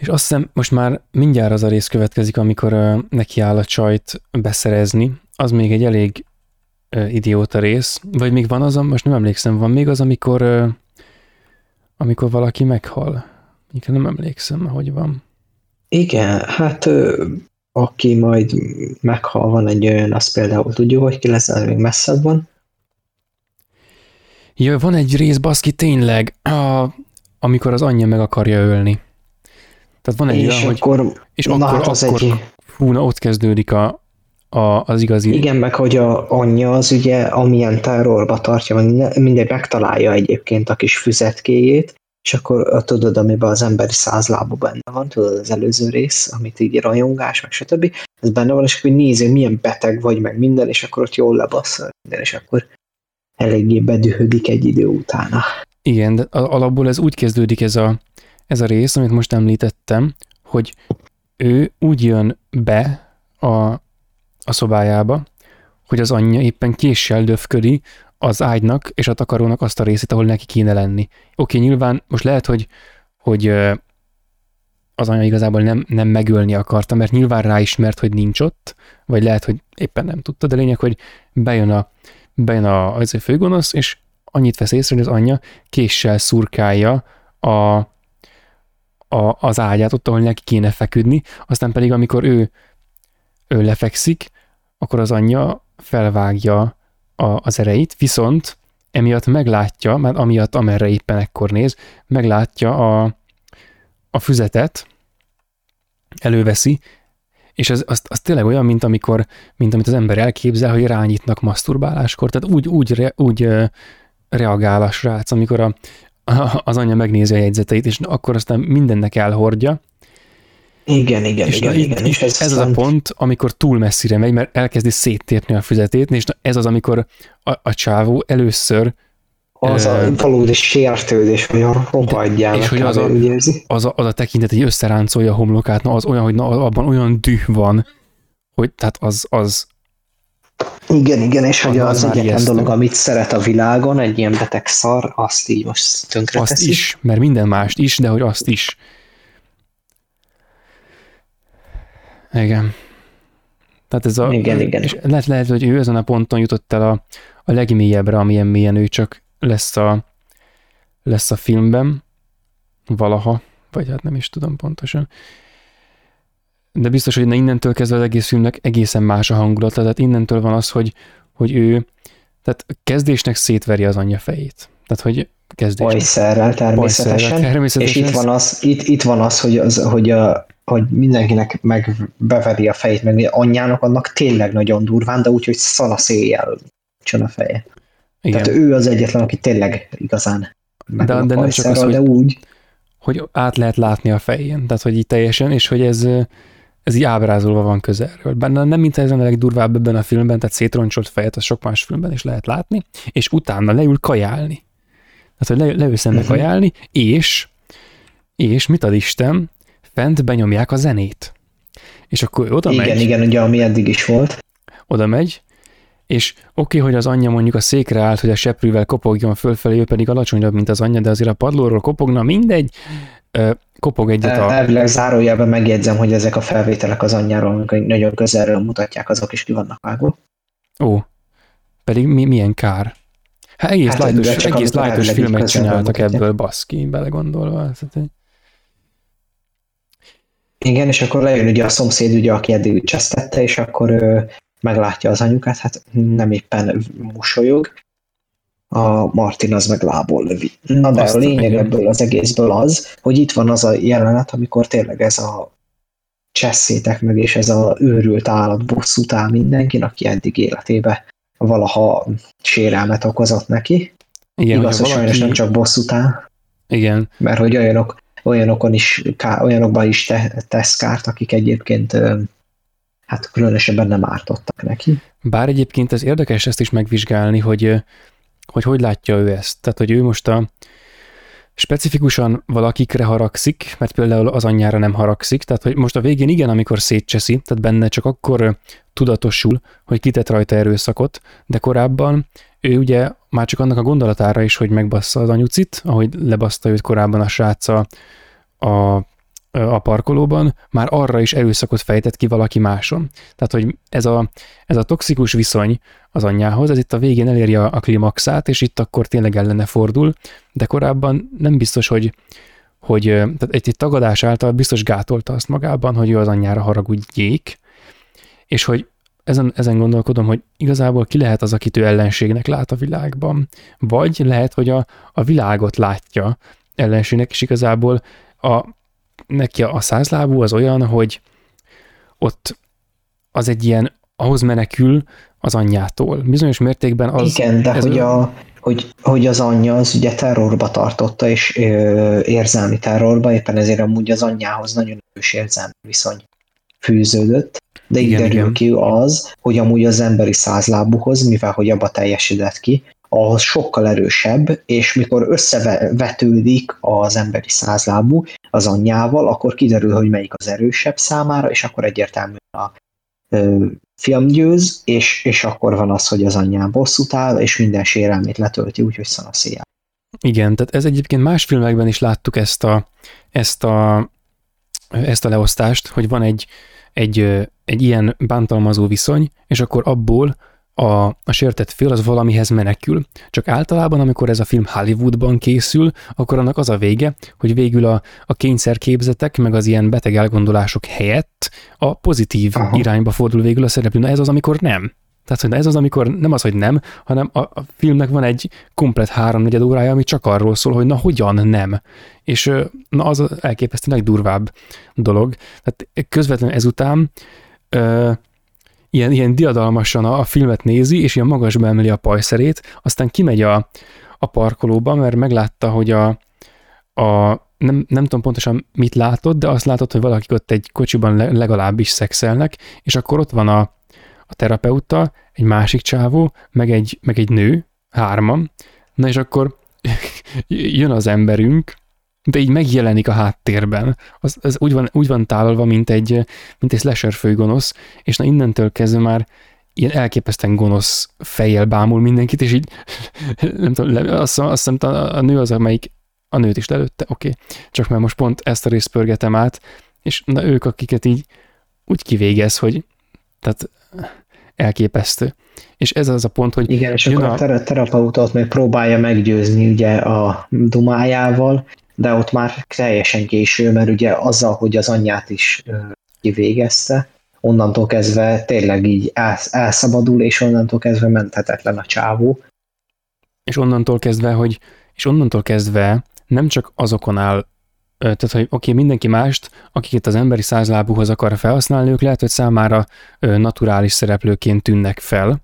És azt hiszem, most már mindjárt az a rész következik, amikor uh, neki áll a csajt beszerezni. Az még egy elég uh, idióta rész. Vagy még van az, most nem emlékszem, van még az, amikor, uh, amikor valaki meghal. Még nem emlékszem, hogy van. Igen, hát aki majd meghal, van egy olyan, az például tudja, hogy ki lesz, ez még messzebb van. Ja, van egy rész, baszki, tényleg, a, amikor az anyja meg akarja ölni. Tehát van egy és olyan, akkor, hogy, és akkor, hát az akkor egy, fú, na, ott kezdődik a, a, az igazi. igen, meg hogy a anyja az ugye amilyen terrorba tartja, mindegy megtalálja egyébként a kis füzetkéjét, és akkor tudod, amiben az emberi százlába benne van, tudod, az előző rész, amit így rajongás, meg stb. Ez benne van, és akkor nézi, hogy milyen beteg vagy, meg minden, és akkor ott jól lebassza minden, és akkor eléggé bedühödik egy idő utána. Igen, de alapból ez úgy kezdődik ez a, ez a rész, amit most említettem, hogy ő úgy jön be a, a szobájába, hogy az anyja éppen késsel döfködi az ágynak és a takarónak azt a részét, ahol neki kéne lenni. Oké, nyilván most lehet, hogy, hogy az anya igazából nem, nem megölni akarta, mert nyilván ráismert, hogy nincs ott, vagy lehet, hogy éppen nem tudta, de lényeg, hogy bejön a, bejön a, az a főgonosz, és annyit vesz észre, hogy az anyja késsel szurkálja a, a, az ágyát, ott, ahol neki kéne feküdni, aztán pedig amikor ő, ő lefekszik, akkor az anyja felvágja a, az ereit, viszont emiatt meglátja, mert amiatt amerre éppen ekkor néz, meglátja a, a füzetet, előveszi, és az, az, az tényleg olyan, mint amikor, mint amit az ember elképzel, hogy rányitnak maszturbáláskor, tehát úgy, úgy, re, úgy reagál a srác, amikor a, [laughs] az anyja megnézi a jegyzeteit, és akkor aztán mindennek elhordja. Igen, igen, és igen, igen. És ez, ez az a pont, amikor túl messzire megy, mert elkezdi széttépni a füzetét, és ez az, amikor a, a csávó először az a valódi sértődés, hogy a rohadjál, és hogy az a, az, a, az a tekintet, hogy összeráncolja a homlokát, na az olyan, hogy na, abban olyan düh van, hogy tehát az, az igen, igen, és hogy az, az egyetlen ijesztő. dolog, amit szeret a világon, egy ilyen beteg szar, azt így most tönkre Azt is, mert minden mást is, de hogy azt is. Igen. Tehát ez a, igen, igen. És lehet, lehet, hogy ő ezen a ponton jutott el a, a legmélyebbre, amilyen mélyen ő csak lesz a, lesz a filmben, valaha, vagy hát nem is tudom pontosan. De biztos, hogy innentől kezdve az egész filmnek egészen más a hangulat, tehát innentől van az, hogy, hogy ő, tehát kezdésnek szétveri az anyja fejét. Tehát, hogy kezdésnek. Bajszerrel természetesen. Bajszerrel, természetesen. És itt van az, itt, itt van az, hogy, az, hogy a, hogy mindenkinek meg beveri a fejét, meg anyjának annak tényleg nagyon durván, de úgy, hogy szana széjjel a feje. Igen. Tehát ő az egyetlen, aki tényleg igazán de, de nem csak az, hogy, de úgy. hogy át lehet látni a fején, tehát hogy így teljesen, és hogy ez, ez így ábrázolva van közelről. Benne nem mint ez a legdurvább ebben a filmben, tehát szétroncsolt fejet, az sok más filmben is lehet látni, és utána leül kajálni. Tehát, hogy le, leül szembe uh-huh. kajálni, és, és mit ad Isten, fent benyomják a zenét. És akkor oda igen, megy. Igen, igen, ugye, ami eddig is volt. Oda megy, és oké, okay, hogy az anyja mondjuk a székre állt, hogy a seprűvel kopogjon fölfelé, ő pedig alacsonyabb, mint az anyja, de azért a padlóról kopogna, mindegy, kopog egyet a... Elvileg zárójelben megjegyzem, hogy ezek a felvételek az anyjáról, amikor nagyon közelről mutatják, azok is ki vannak vágva. Ó, pedig mi, milyen kár. Hát egész hát, lájtos, egész lájtos filmet csináltak ebből, baszki, belegondolva. Hát, igen, és akkor lejön ugye a szomszéd, ugye, aki eddig csesztette, és akkor ő meglátja az anyukát, hát nem éppen mosolyog, a Martin az meg lából lövi. Na de Azt a lényeg ebből az egészből az, hogy itt van az a jelenet, amikor tényleg ez a cseszétek meg, és ez a őrült állat bosszút áll mindenkin, aki eddig életébe valaha sérelmet okozott neki. Igen, Igaz, hogy valaki... sajnos nem csak bosszút áll. Igen. Mert hogy olyanok, olyanokon is, olyanokban is te, tesz kárt, akik egyébként hát különösebben nem ártottak neki. Bár egyébként ez érdekes ezt is megvizsgálni, hogy hogy hogy látja ő ezt. Tehát, hogy ő most a specifikusan valakikre haragszik, mert például az anyjára nem haragszik, tehát hogy most a végén igen, amikor szétcseszi, tehát benne csak akkor tudatosul, hogy kitett rajta erőszakot, de korábban ő ugye már csak annak a gondolatára is, hogy megbassza az anyucit, ahogy lebaszta őt korábban a sráca a a parkolóban, már arra is erőszakot fejtett ki valaki máson. Tehát, hogy ez a, ez a toxikus viszony az anyjához, ez itt a végén eléri a, a klimaxát, és itt akkor tényleg ellene fordul, de korábban nem biztos, hogy, hogy tehát egy, egy tagadás által biztos gátolta azt magában, hogy ő az anyjára haragudjék, és hogy ezen, ezen gondolkodom, hogy igazából ki lehet az, akit ő ellenségnek lát a világban, vagy lehet, hogy a, a világot látja ellenségnek, és igazából a, neki a százlábú az olyan, hogy ott az egy ilyen, ahhoz menekül az anyjától. Bizonyos mértékben az... Igen, de hogy, a, hogy, hogy az anyja az ugye terrorba tartotta, és ö, érzelmi terrorba, éppen ezért amúgy az anyjához nagyon erős érzelmi viszony fűződött, de így derül ki az, hogy amúgy az emberi százlábúhoz, mivel hogy abba teljesedett ki, az sokkal erősebb, és mikor összevetődik az emberi százlábú az anyjával, akkor kiderül, hogy melyik az erősebb számára, és akkor egyértelműen a ö, film győz, és, és akkor van az, hogy az anyján bosszút áll, és minden sérelmét letölti, úgyhogy szanaszéjel. Igen, tehát ez egyébként más filmekben is láttuk ezt a, ezt a, ezt a leosztást, hogy van egy, egy, egy ilyen bántalmazó viszony, és akkor abból a, a sértett fél az valamihez menekül. Csak általában, amikor ez a film Hollywoodban készül, akkor annak az a vége, hogy végül a, a kényszerképzetek, meg az ilyen beteg elgondolások helyett a pozitív Aha. irányba fordul végül a szereplő. Na ez az, amikor nem. Tehát, hogy ez az, amikor nem az, hogy nem, hanem a, a filmnek van egy komplet háromnegyed órája, ami csak arról szól, hogy na hogyan nem. És na az elképesztően legdurvább dolog. Tehát közvetlenül ezután ö, ilyen, ilyen diadalmasan a, a filmet nézi, és ilyen magasba emeli a pajszerét, aztán kimegy a, a parkolóba, mert meglátta, hogy a, a nem, nem tudom pontosan mit látott, de azt látott, hogy valakik ott egy kocsiban legalábbis szexelnek, és akkor ott van a, a terapeuta, egy másik csávó, meg egy, meg egy nő, hárman, na és akkor [laughs] jön az emberünk, de így megjelenik a háttérben. Az, az úgy, van, úgy van tálalva, mint egy, mint egy slasher főgonosz, és na innentől kezdve már ilyen elképesztően gonosz fejjel bámul mindenkit, és így [laughs] nem tudom, azt, azt hiszem a, a nő az, amelyik a nőt is lelőtte, oké, okay. csak már most pont ezt a részt pörgetem át, és na ők, akiket így úgy kivégez, hogy tehát elképesztő. És ez az a pont, hogy... Igen, és akkor a, a terapeutot még próbálja meggyőzni ugye a dumájával, de ott már teljesen késő, mert ugye azzal, hogy az anyját is kivégezte, onnantól kezdve tényleg így elszabadul, és onnantól kezdve menthetetlen a csávó. És onnantól kezdve, hogy és onnantól kezdve nem csak azokon áll, tehát hogy oké, okay, mindenki mást, akiket az emberi százlábúhoz akar felhasználni, ők lehet, hogy számára naturális szereplőként tűnnek fel,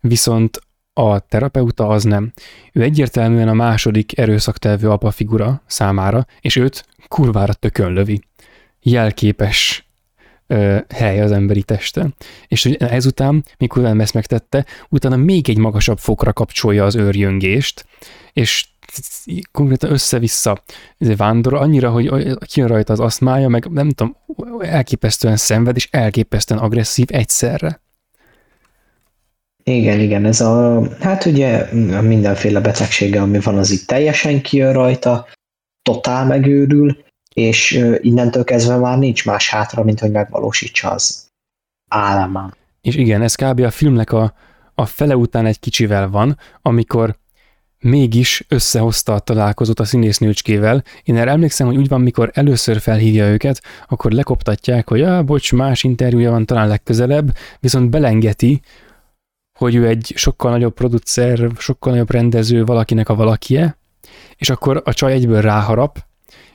viszont a terapeuta az nem. Ő egyértelműen a második erőszaktelvő apa figura számára, és őt kurvára tökön lövi. Jelképes ö, hely az emberi testen. És hogy ezután, mikor ezt megtette, utána még egy magasabb fokra kapcsolja az őrjöngést, és konkrétan össze-vissza vándor, annyira, hogy kijön rajta az aszmája, meg nem tudom, elképesztően szenved, és elképesztően agresszív egyszerre. Igen, igen, ez a, hát ugye mindenféle betegsége, ami van, az itt teljesen kijön rajta, totál megőrül, és innentől kezdve már nincs más hátra, mint hogy megvalósítsa az államát. És igen, ez kb. a filmnek a, a fele után egy kicsivel van, amikor mégis összehozta a találkozót a színésznőcskével. Én erre emlékszem, hogy úgy van, mikor először felhívja őket, akkor lekoptatják, hogy ah, bocs, más interjúja van talán legközelebb, viszont belengeti, hogy ő egy sokkal nagyobb producer, sokkal nagyobb rendező valakinek a valakie, és akkor a csaj egyből ráharap,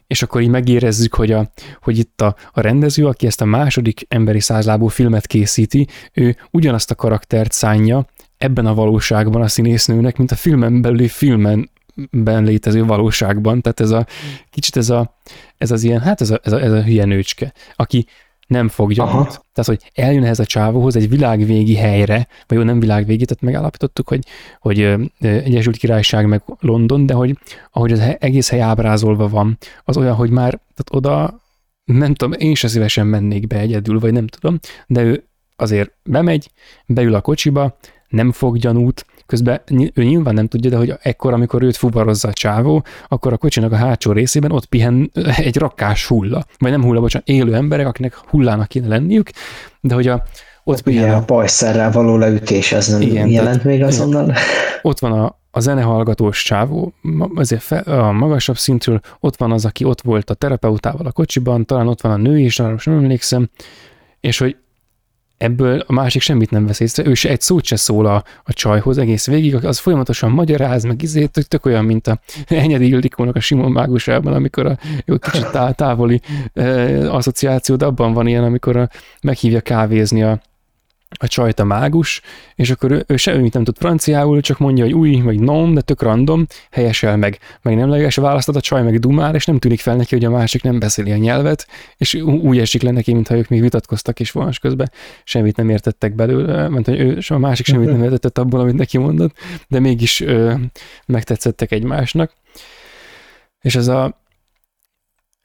és akkor így megérezzük, hogy, a, hogy itt a, a rendező, aki ezt a második emberi százlábú filmet készíti, ő ugyanazt a karaktert szánja ebben a valóságban a színésznőnek, mint a filmen belüli filmen ben létező valóságban, tehát ez a kicsit ez, a, ez az ilyen, hát ez a, ez a, ez a hülye nőcske, aki nem fogja Aha. Tehát, hogy eljön ehhez a csávóhoz egy világvégi helyre, vagy jó, nem világvégi, tehát megállapítottuk, hogy, hogy Egyesült Királyság meg London, de hogy ahogy az egész hely ábrázolva van, az olyan, hogy már tehát oda nem tudom, én se szívesen mennék be egyedül, vagy nem tudom, de ő azért bemegy, beül a kocsiba, nem fog gyanút, közben ő nyilván nem tudja, de hogy ekkor, amikor őt fuvarozza a csávó, akkor a kocsinak a hátsó részében ott pihen [laughs] egy rakás hulla, vagy nem hulla, bocsánat, élő emberek, akinek hullának kéne lenniük, de hogy a ott pihen a pajszerrel való leütés, ez nem igen, jelent még azonnal. [laughs] Ott van a, a zenehallgatós csávó, azért fe, a magasabb szintről ott van az, aki ott volt a terapeutával a kocsiban, talán ott van a nő is, arra most nem emlékszem, és hogy ebből a másik semmit nem vesz észre, ő se egy szót se szól a, a csajhoz egész végig, az folyamatosan magyaráz, meg izét, tök, tök olyan, mint a [laughs] Enyedi Ildikónak a Simon mágusában, amikor a jó kicsit távoli e, asszociáció, de abban van ilyen, amikor a, meghívja kávézni a, a csajt a mágus, és akkor ő, ő semmit nem tud franciául, csak mondja, hogy új, vagy non, de tök random, helyesel meg, meg nem leges választat, a csaj meg dumál, és nem tűnik fel neki, hogy a másik nem beszéli a nyelvet, és úgy esik le neki, mintha ők még vitatkoztak is volna, közben semmit nem értettek belőle, mert hogy ő, a másik semmit nem értett abból, amit neki mondott, de mégis ö, megtetszettek egymásnak. És ez a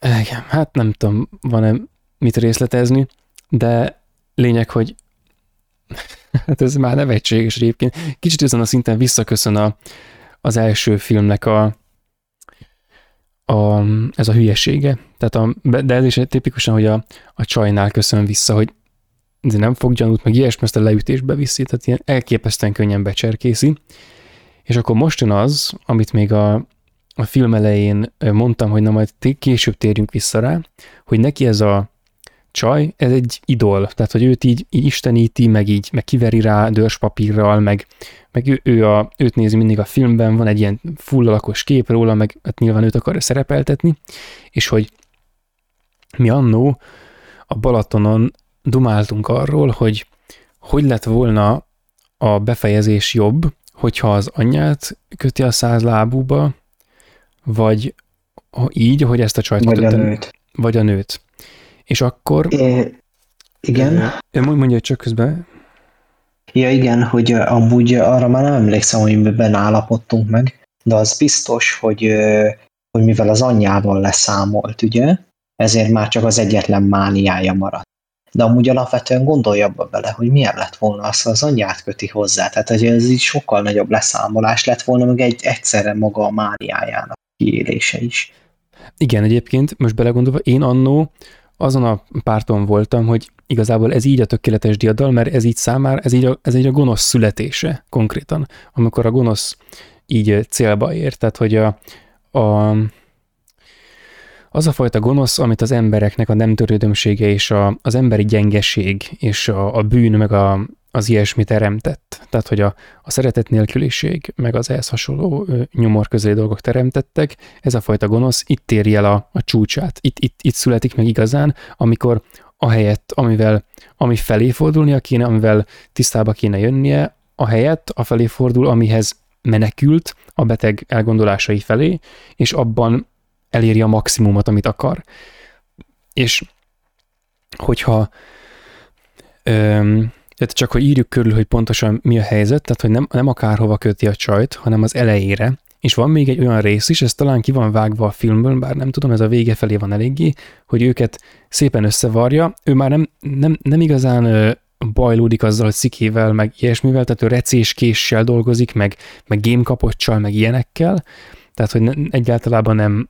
igen, hát nem tudom, van-e mit részletezni, de lényeg, hogy hát ez már nevetséges egyébként. Kicsit ezen a szinten visszaköszön a, az első filmnek a, a, ez a hülyesége. Tehát a, de ez is tipikusan, hogy a, a csajnál köszön vissza, hogy nem fog gyanút, meg ilyesmi, ezt a leütésbe viszi, tehát ilyen elképesztően könnyen becserkészi. És akkor most jön az, amit még a, a film elején mondtam, hogy na majd később térjünk vissza rá, hogy neki ez a csaj, ez egy idol, tehát hogy őt így, így isteníti, meg így, meg kiveri rá dörspapírral, meg, meg ő, ő a, őt nézi mindig a filmben, van egy ilyen fullalakos kép róla, meg hát nyilván őt akarja szerepeltetni, és hogy mi annó a Balatonon dumáltunk arról, hogy hogy lett volna a befejezés jobb, hogyha az anyját köti a száz lábúba, vagy így, hogy ezt a csajt vagy a nőt. Vagy a nőt. És akkor... É, igen. Mondja csak közben. Ja igen, hogy amúgy arra már nem emlékszem, hogy miben állapodtunk meg, de az biztos, hogy, hogy mivel az anyjával leszámolt, ugye, ezért már csak az egyetlen mániája maradt. De amúgy alapvetően gondolja abba bele, hogy milyen lett volna az, ha az anyját köti hozzá. Tehát, hogy ez így sokkal nagyobb leszámolás lett volna, meg egy egyszerre maga a mániájának kiélése is. Igen, egyébként most belegondolva, én annó azon a párton voltam, hogy igazából ez így a tökéletes diadal, mert ez így számára, ez így a, ez így a gonosz születése konkrétan, amikor a gonosz így célba ér, tehát hogy a, a az a fajta gonosz, amit az embereknek a nem törődömsége és a, az emberi gyengeség és a, a bűn meg a, az ilyesmi teremtett. Tehát, hogy a, a szeretet nélküliség, meg az ehhez hasonló nyomor közé dolgok teremtettek, ez a fajta gonosz itt éri el a, a csúcsát. Itt, itt, itt születik meg igazán, amikor a helyett, amivel, ami felé fordulnia kéne, amivel tisztába kéne jönnie, a helyett a felé fordul, amihez menekült a beteg elgondolásai felé, és abban eléri a maximumot, amit akar. És hogyha öm, tehát csak, hogy írjuk körül, hogy pontosan mi a helyzet, tehát, hogy nem, nem akárhova köti a csajt, hanem az elejére, és van még egy olyan rész is, ez talán ki van vágva a filmből, bár nem tudom, ez a vége felé van eléggé, hogy őket szépen összevarja. Ő már nem, nem, nem igazán ö, bajlódik azzal, hogy szikével, meg ilyesmivel, tehát ő recéskéssel dolgozik, meg, meg gémkapocsal, meg ilyenekkel, tehát hogy ne, egyáltalában nem,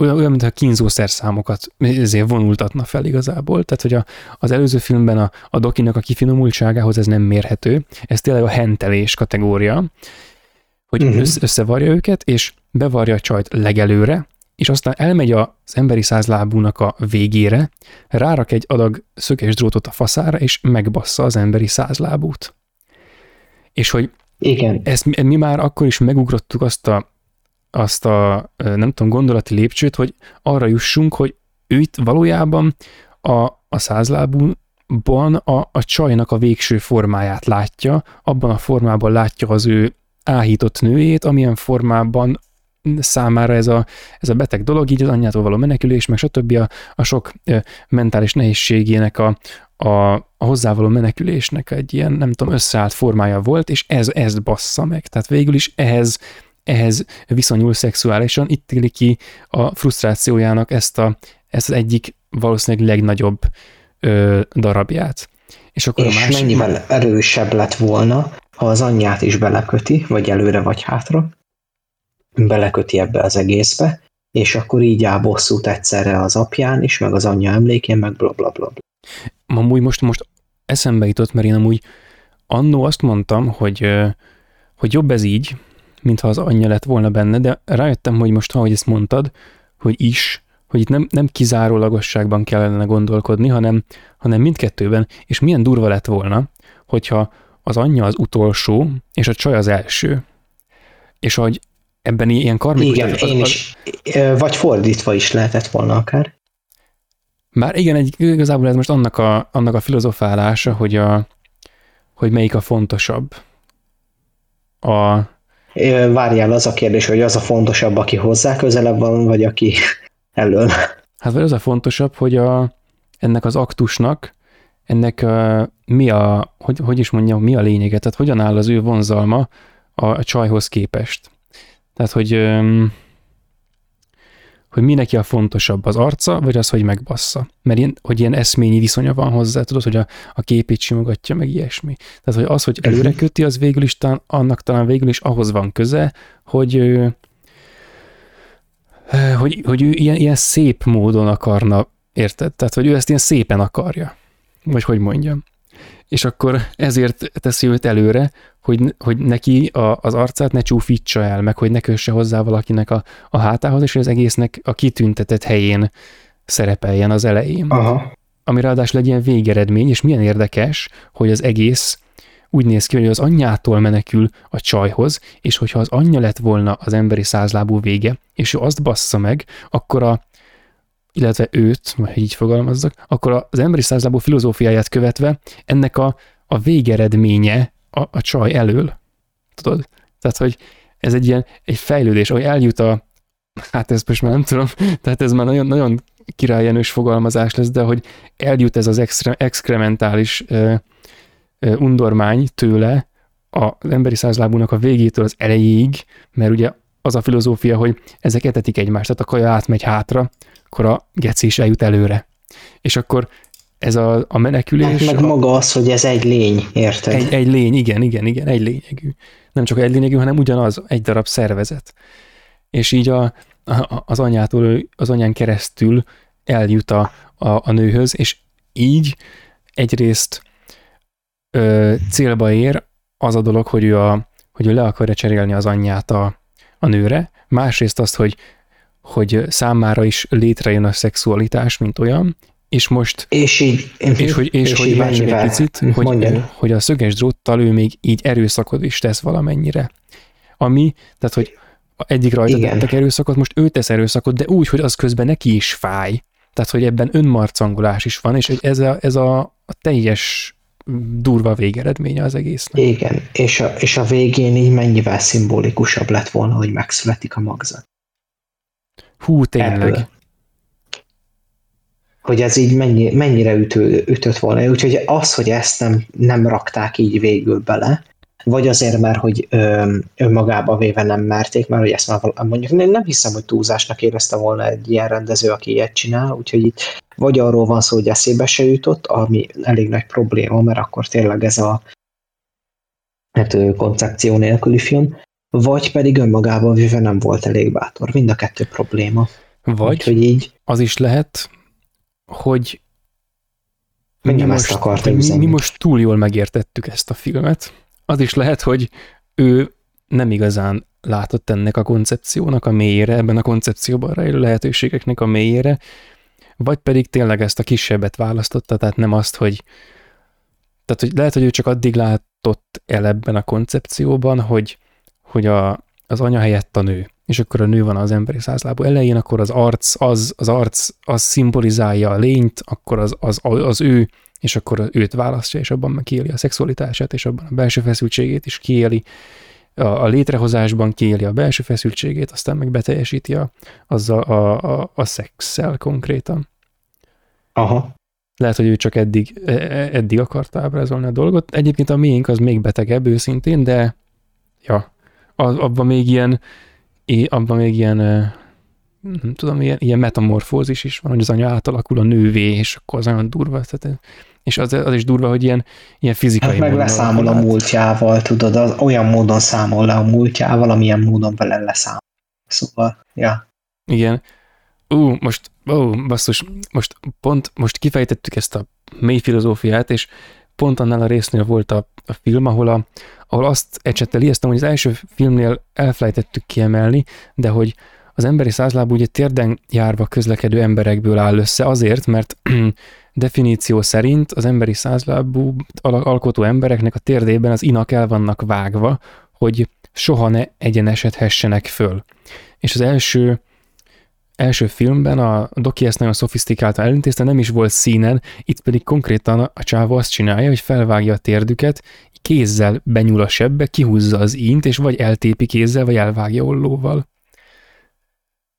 olyan, olyan mintha kínzószer számokat ezért vonultatna fel igazából. Tehát, hogy a, az előző filmben a, a dokinak a kifinomultságához ez nem mérhető. Ez tényleg a hentelés kategória, hogy uh-huh. összevarja őket, és bevarja a csajt legelőre, és aztán elmegy az emberi százlábúnak a végére, rárak egy adag szöges drótot a faszára, és megbassza az emberi százlábút. És hogy Igen. ezt mi már akkor is megugrottuk azt a azt a, nem tudom, gondolati lépcsőt, hogy arra jussunk, hogy ő itt valójában a, a százlábúban a, a csajnak a végső formáját látja, abban a formában látja az ő áhított nőjét, amilyen formában számára ez a, ez a beteg dolog, így az anyjától való menekülés, meg stb. a, a sok mentális nehézségének a, a, a hozzávaló menekülésnek egy ilyen, nem tudom, összeállt formája volt, és ez ezt bassza meg. Tehát végül is ehhez ehhez viszonyul szexuálisan, itt éli ki a frusztrációjának ezt, a, ezt az egyik valószínűleg legnagyobb ö, darabját. És, akkor és a másik... mennyivel erősebb lett volna, ha az anyját is beleköti, vagy előre, vagy hátra, beleköti ebbe az egészbe, és akkor így áll bosszút egyszerre az apján is, meg az anyja emlékén, meg bla bla bla. Amúgy most, most eszembe jutott, mert én amúgy annó azt mondtam, hogy, hogy jobb ez így, mintha az anyja lett volna benne, de rájöttem, hogy most, ahogy ezt mondtad, hogy is, hogy itt nem, nem kizárólagosságban kellene gondolkodni, hanem, hanem mindkettőben, és milyen durva lett volna, hogyha az anyja az utolsó, és a csaj az első. És hogy ebben ilyen karmikus... Igen, az, én is. Vagy fordítva is lehetett volna akár. Már igen, egy, igazából ez most annak a, annak a filozofálása, hogy, a, hogy melyik a fontosabb. A... Várjál, az a kérdés, hogy az a fontosabb, aki hozzá közelebb van, vagy aki [laughs] elől. Hát vagy az a fontosabb, hogy a, ennek az aktusnak, ennek a, mi a, hogy, hogy is mondjam, mi a lényege, tehát hogyan áll az ő vonzalma a, a csajhoz képest. Tehát, hogy hogy mi neki a fontosabb, az arca, vagy az, hogy megbassza. Mert ilyen, hogy ilyen eszményi viszonya van hozzá, tudod, hogy a, a képét simogatja, meg ilyesmi. Tehát, hogy az, hogy előre mhm. köti, az végül is, talán, annak talán végül is ahhoz van köze, hogy hogy, hogy ő ilyen, ilyen szép módon akarna, érted? Tehát, hogy ő ezt ilyen szépen akarja. Vagy hogy mondjam. És akkor ezért teszi őt előre, hogy, hogy neki a, az arcát ne csúfítsa el, meg hogy ne kösse hozzá valakinek a, a hátához, és hogy az egésznek a kitüntetett helyén szerepeljen az elején. Aha. Ami ráadásul egy ilyen végeredmény, és milyen érdekes, hogy az egész úgy néz ki, hogy az anyjától menekül a csajhoz, és hogyha az anyja lett volna az emberi százlábú vége, és ő azt bassza meg, akkor a illetve őt, hogy így fogalmazzak, akkor az emberi százlábú filozófiáját követve ennek a, a végeredménye a, a csaj elől. Tudod? Tehát, hogy ez egy ilyen egy fejlődés, ahogy eljut a, hát ez most már nem tudom, tehát ez már nagyon, nagyon királyenős fogalmazás lesz, de hogy eljut ez az extre, exkrementális undormány tőle az emberi százlábúnak a végétől az elejéig, mert ugye az a filozófia, hogy ezek etetik egymást, tehát a kaja átmegy hátra, akkor a geci is eljut előre. És akkor ez a, a menekülés... Hát meg maga az, hogy ez egy lény, érted? Egy, egy lény, igen, igen, igen, egy lényegű. Nem csak egy lényegű, hanem ugyanaz, egy darab szervezet. És így a, a, az anyától, az anyán keresztül eljut a, a, a nőhöz, és így egyrészt ö, célba ér az a dolog, hogy ő, a, hogy ő le akarja cserélni az anyját a, a nőre, másrészt azt, hogy, hogy számára is létrejön a szexualitás, mint olyan, és most... És így... És hogy, és, és hogy így egy picit, hogy, hogy a szöges dróttal ő még így erőszakot is tesz valamennyire. Ami, tehát hogy eddig rajta Igen. tettek erőszakot, most ő tesz erőszakot, de úgy, hogy az közben neki is fáj. Tehát, hogy ebben önmarcangolás is van, és hogy ez a, ez a, a teljes durva végeredménye az egésznek. Igen, és a, és a végén így mennyivel szimbolikusabb lett volna, hogy megszületik a magzat. Hú, tényleg. Ebből hogy ez így mennyi, mennyire ütő, ütött volna. Úgyhogy az, hogy ezt nem, nem rakták így végül bele, vagy azért, mert hogy ö, önmagába véve nem merték, mert hogy ezt már mondjuk nem, nem hiszem, hogy túlzásnak érezte volna egy ilyen rendező, aki ilyet csinál, úgyhogy itt vagy arról van szó, hogy eszébe se jutott, ami elég nagy probléma, mert akkor tényleg ez a hát, koncepció nélküli film, vagy pedig önmagában véve nem volt elég bátor. Mind a kettő probléma. Vagy Úgyhogy így, az is lehet, hogy mi most, mi, mi most túl jól megértettük ezt a filmet. Az is lehet, hogy ő nem igazán látott ennek a koncepciónak a mélyére, ebben a koncepcióban rejlő lehetőségeknek a mélyére, vagy pedig tényleg ezt a kisebbet választotta, tehát nem azt, hogy tehát hogy lehet, hogy ő csak addig látott el ebben a koncepcióban, hogy, hogy a, az anya helyett a nő és akkor a nő van az emberi százlábú elején, akkor az arc, az, az arc, az szimbolizálja a lényt, akkor az, az, az ő, és akkor őt választja, és abban kiéli a szexualitását, és abban a belső feszültségét is kiéli, a, a létrehozásban kiéli a belső feszültségét, aztán meg beteljesíti a, azzal a, a, a szexszel konkrétan. Aha. Lehet, hogy ő csak eddig, e, e, eddig akarta ábrázolni a dolgot. Egyébként a miénk az még betegebb őszintén, de ja, abban még ilyen abban még ilyen, nem tudom, ilyen, ilyen metamorfózis is van, hogy az anya átalakul a nővé, és akkor az olyan durva. Tehát, és az, az is durva, hogy ilyen, ilyen fizikai hát meg leszámol a múltjával, tudod, az olyan módon számol le a múltjával, amilyen módon vele leszámol. Szóval, ja. Igen. Ú, most, ó, basszus, most pont, most kifejtettük ezt a mély filozófiát, és pont annál a résznél volt a, a film, ahol, a, ahol azt ecsettel ijesztem, hogy az első filmnél elfelejtettük kiemelni, de hogy az emberi százlábú ugye térden járva közlekedő emberekből áll össze azért, mert [clears throat] definíció szerint az emberi százlábú alkotó embereknek a térdében az inak el vannak vágva, hogy soha ne egyenesedhessenek föl. És az első első filmben a Doki ezt nagyon szofisztikáltan elintézte, nem is volt színen, itt pedig konkrétan a csávó azt csinálja, hogy felvágja a térdüket, kézzel benyúl a sebbe, kihúzza az ínt, és vagy eltépi kézzel, vagy elvágja ollóval.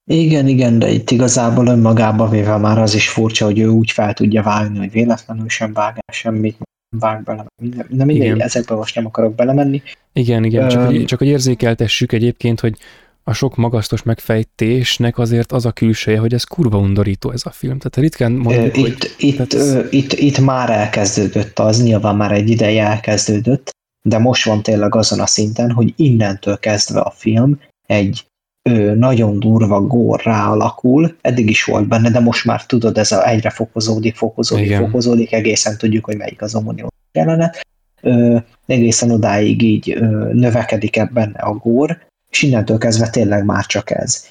Igen, igen, de itt igazából önmagában véve már az is furcsa, hogy ő úgy fel tudja vágni, hogy véletlenül sem vág el semmit, vág bele. De mindegy, ezekbe most nem akarok belemenni. Igen, igen, csak, um, hogy, csak hogy érzékeltessük egyébként, hogy a sok magasztos megfejtésnek azért az a külseje, hogy ez kurva undorító ez a film. Tehát ritkán mondjuk, itt, hogy, itt, tehát... itt, itt már elkezdődött az, nyilván már egy ideje elkezdődött, de most van tényleg azon a szinten, hogy innentől kezdve a film egy ő, nagyon durva gór ráalakul, eddig is volt benne, de most már tudod, ez a egyre fokozódik, fokozódik, Igen. fokozódik, egészen tudjuk, hogy melyik az omonió jelenet. Ö, egészen odáig így ö, növekedik ebben a gór, és innentől kezdve tényleg már csak ez.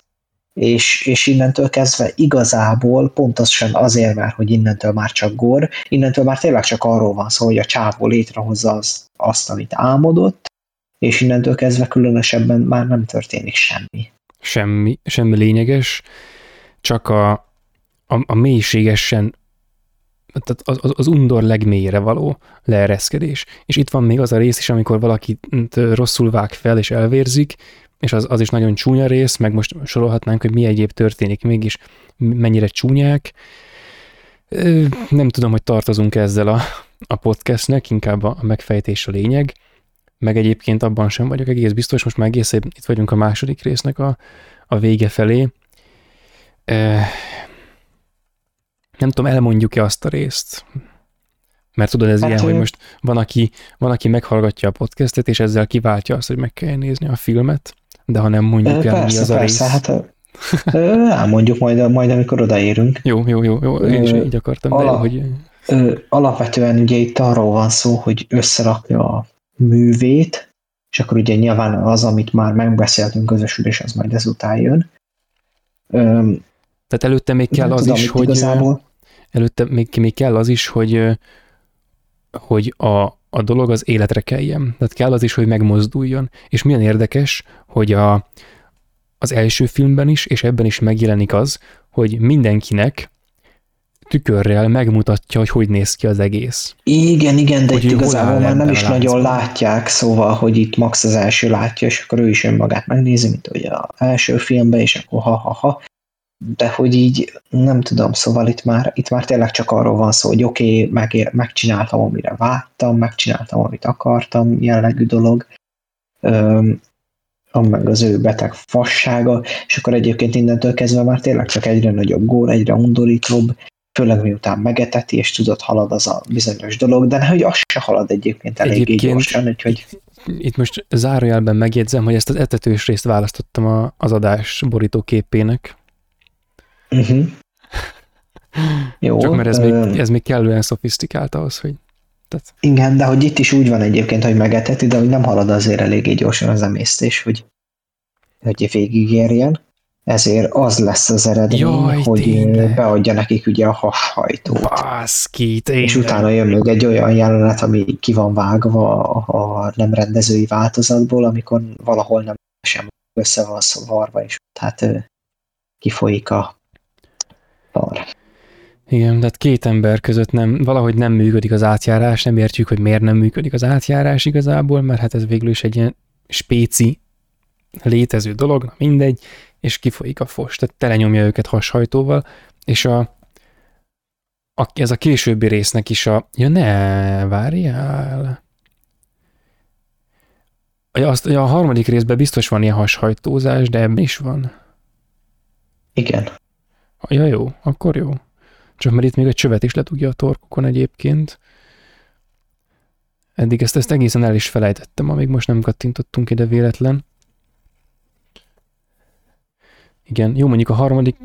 És, és innentől kezdve igazából pontosan azért, mert hogy innentől már csak gor, innentől már tényleg csak arról van szó, hogy a csávó létrehozza az, azt, amit álmodott, és innentől kezdve különösebben már nem történik semmi. Semmi, semmi lényeges, csak a, a, a mélységesen tehát az, az, az undor legmélyére való leereszkedés. És itt van még az a rész is, amikor valaki rosszul vág fel és elvérzik, és az, az is nagyon csúnya rész, meg most sorolhatnánk, hogy mi egyéb történik mégis, mennyire csúnyák. Nem tudom, hogy tartozunk ezzel a, a podcastnek, inkább a, a megfejtés a lényeg, meg egyébként abban sem vagyok egész biztos, most már egész itt vagyunk a második résznek a, a vége felé. Nem tudom, elmondjuk-e azt a részt, mert tudod, ez hát ilyen, ő... hogy most van aki, van, aki meghallgatja a podcastet, és ezzel kiváltja azt, hogy meg kell nézni a filmet de ha nem mondjuk el, persze, mi az a persze, rész. Hát, [laughs] elmondjuk majd, majd, amikor odaérünk. Jó, jó, jó, jó. én is így akartam, Ala, de hogy... Alapvetően ugye itt arról van szó, hogy összerakja a művét, és akkor ugye nyilván az, amit már megbeszéltünk közösülés, az majd ezután jön. Tehát előtte még kell az tudom, is, hogy... Igazából... Előtte még, még kell az is, hogy hogy a, a dolog az életre keljen. Tehát kell az is, hogy megmozduljon. És milyen érdekes, hogy a, az első filmben is, és ebben is megjelenik az, hogy mindenkinek tükörrel megmutatja, hogy hogy néz ki az egész. Igen, igen, de hogy itt igazából már nem is nagyon látják, szóval, hogy itt Max az első látja, és akkor ő is önmagát megnézi, mint hogy az első filmben, és akkor ha-ha-ha de hogy így nem tudom, szóval itt már, itt már tényleg csak arról van szó, hogy oké, okay, meg, megcsináltam, amire vágytam, megcsináltam, amit akartam, jellegű dolog, öm, meg az ő beteg fassága, és akkor egyébként innentől kezdve már tényleg csak egyre nagyobb gór, egyre undorítóbb, főleg miután megeteti, és tudod, halad az a bizonyos dolog, de hogy az se halad egyébként eléggé egyébként gyorsan, úgyhogy... Itt most zárójelben megjegyzem, hogy ezt az etetős részt választottam a, az adás borítóképének, Uh-huh. [laughs] Jó. Csak mert ez, még, ez még kellően szofisztikált ahhoz, hogy... Tehát... Igen, de hogy itt is úgy van egyébként, hogy megeteti, de hogy nem halad azért eléggé gyorsan az emésztés, hogy, hogy végigérjen. Ezért az lesz az eredmény, Jaj, hogy tényleg. beadja nekik ugye a hashajtót. Baszki, És utána jön még egy olyan jelenet, ami ki van vágva a nem rendezői változatból, amikor valahol nem sem össze van varva, és hát kifolyik a Arra. Igen, tehát két ember között nem, valahogy nem működik az átjárás, nem értjük, hogy miért nem működik az átjárás igazából, mert hát ez végül is egy ilyen spéci létező dolog, na mindegy, és kifolyik a fos, tehát telenyomja őket hashajtóval, és a, a, ez a későbbi résznek is a, ja ne, várjál, azt, a harmadik részben biztos van ilyen hashajtózás, de ebben is van. Igen. Ja, jó, akkor jó. Csak mert itt még egy csövet is letugja a torkokon egyébként. Eddig ezt, ezt egészen el is felejtettem, amíg most nem kattintottunk ide véletlen. Igen, jó, mondjuk a harmadik,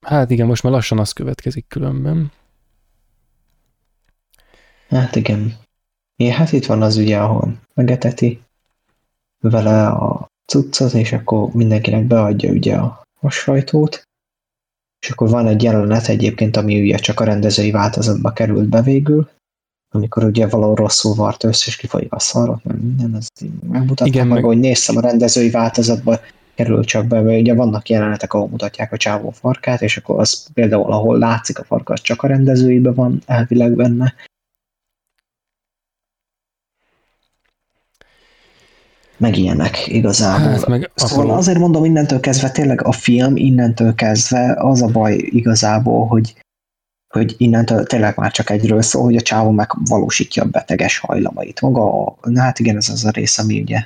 hát igen, most már lassan az következik különben. Hát igen. Igen, hát itt van az ugye, ahol megeteti vele a cuccot, és akkor mindenkinek beadja ugye a, a sajtót, és akkor van egy jelenet egyébként, ami ugye csak a rendezői változatba került be végül, amikor ugye valahol rosszul vart össze, és kifolyik a szarot, meg minden, ez megmutatja Igen, meg, meg, hogy néztem a rendezői változatba, kerül csak be, mert ugye vannak jelenetek, ahol mutatják a csávó farkát, és akkor az például, ahol látszik a farka, az csak a rendezőibe van elvileg benne. Meg ilyenek igazából. Hát, meg szóval akkor... azért mondom, innentől kezdve tényleg a film innentől kezdve az a baj igazából, hogy hogy innentől tényleg már csak egyről szól, hogy a csávó megvalósítja a beteges hajlamait. Maga, a, na hát igen, ez az a rész, ami ugye...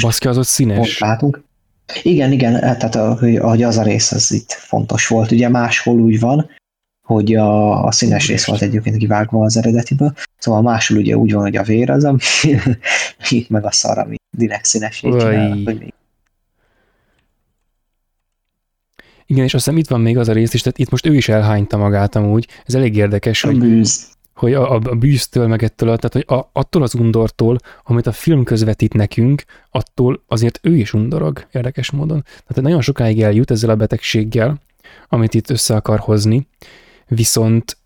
Baszki, az ott színes. látunk. Igen, igen, tehát hogy az a rész az itt fontos volt. Ugye máshol úgy van, hogy a, a színes rész volt egyébként kivágva az eredetiből, szóval máshol ugye úgy van, hogy a vér az, ami [laughs] itt meg a szar, ami direkt színes hogy Igen, és azt hiszem itt van még az a rész is, tehát itt most ő is elhányta magát amúgy. Ez elég érdekes, a hogy, bűz. hogy a, a, a bűztől, meg ettől, tehát hogy a, attól az undortól, amit a film közvetít nekünk, attól azért ő is undorog, érdekes módon. Tehát nagyon sokáig eljut ezzel a betegséggel, amit itt össze akar hozni, viszont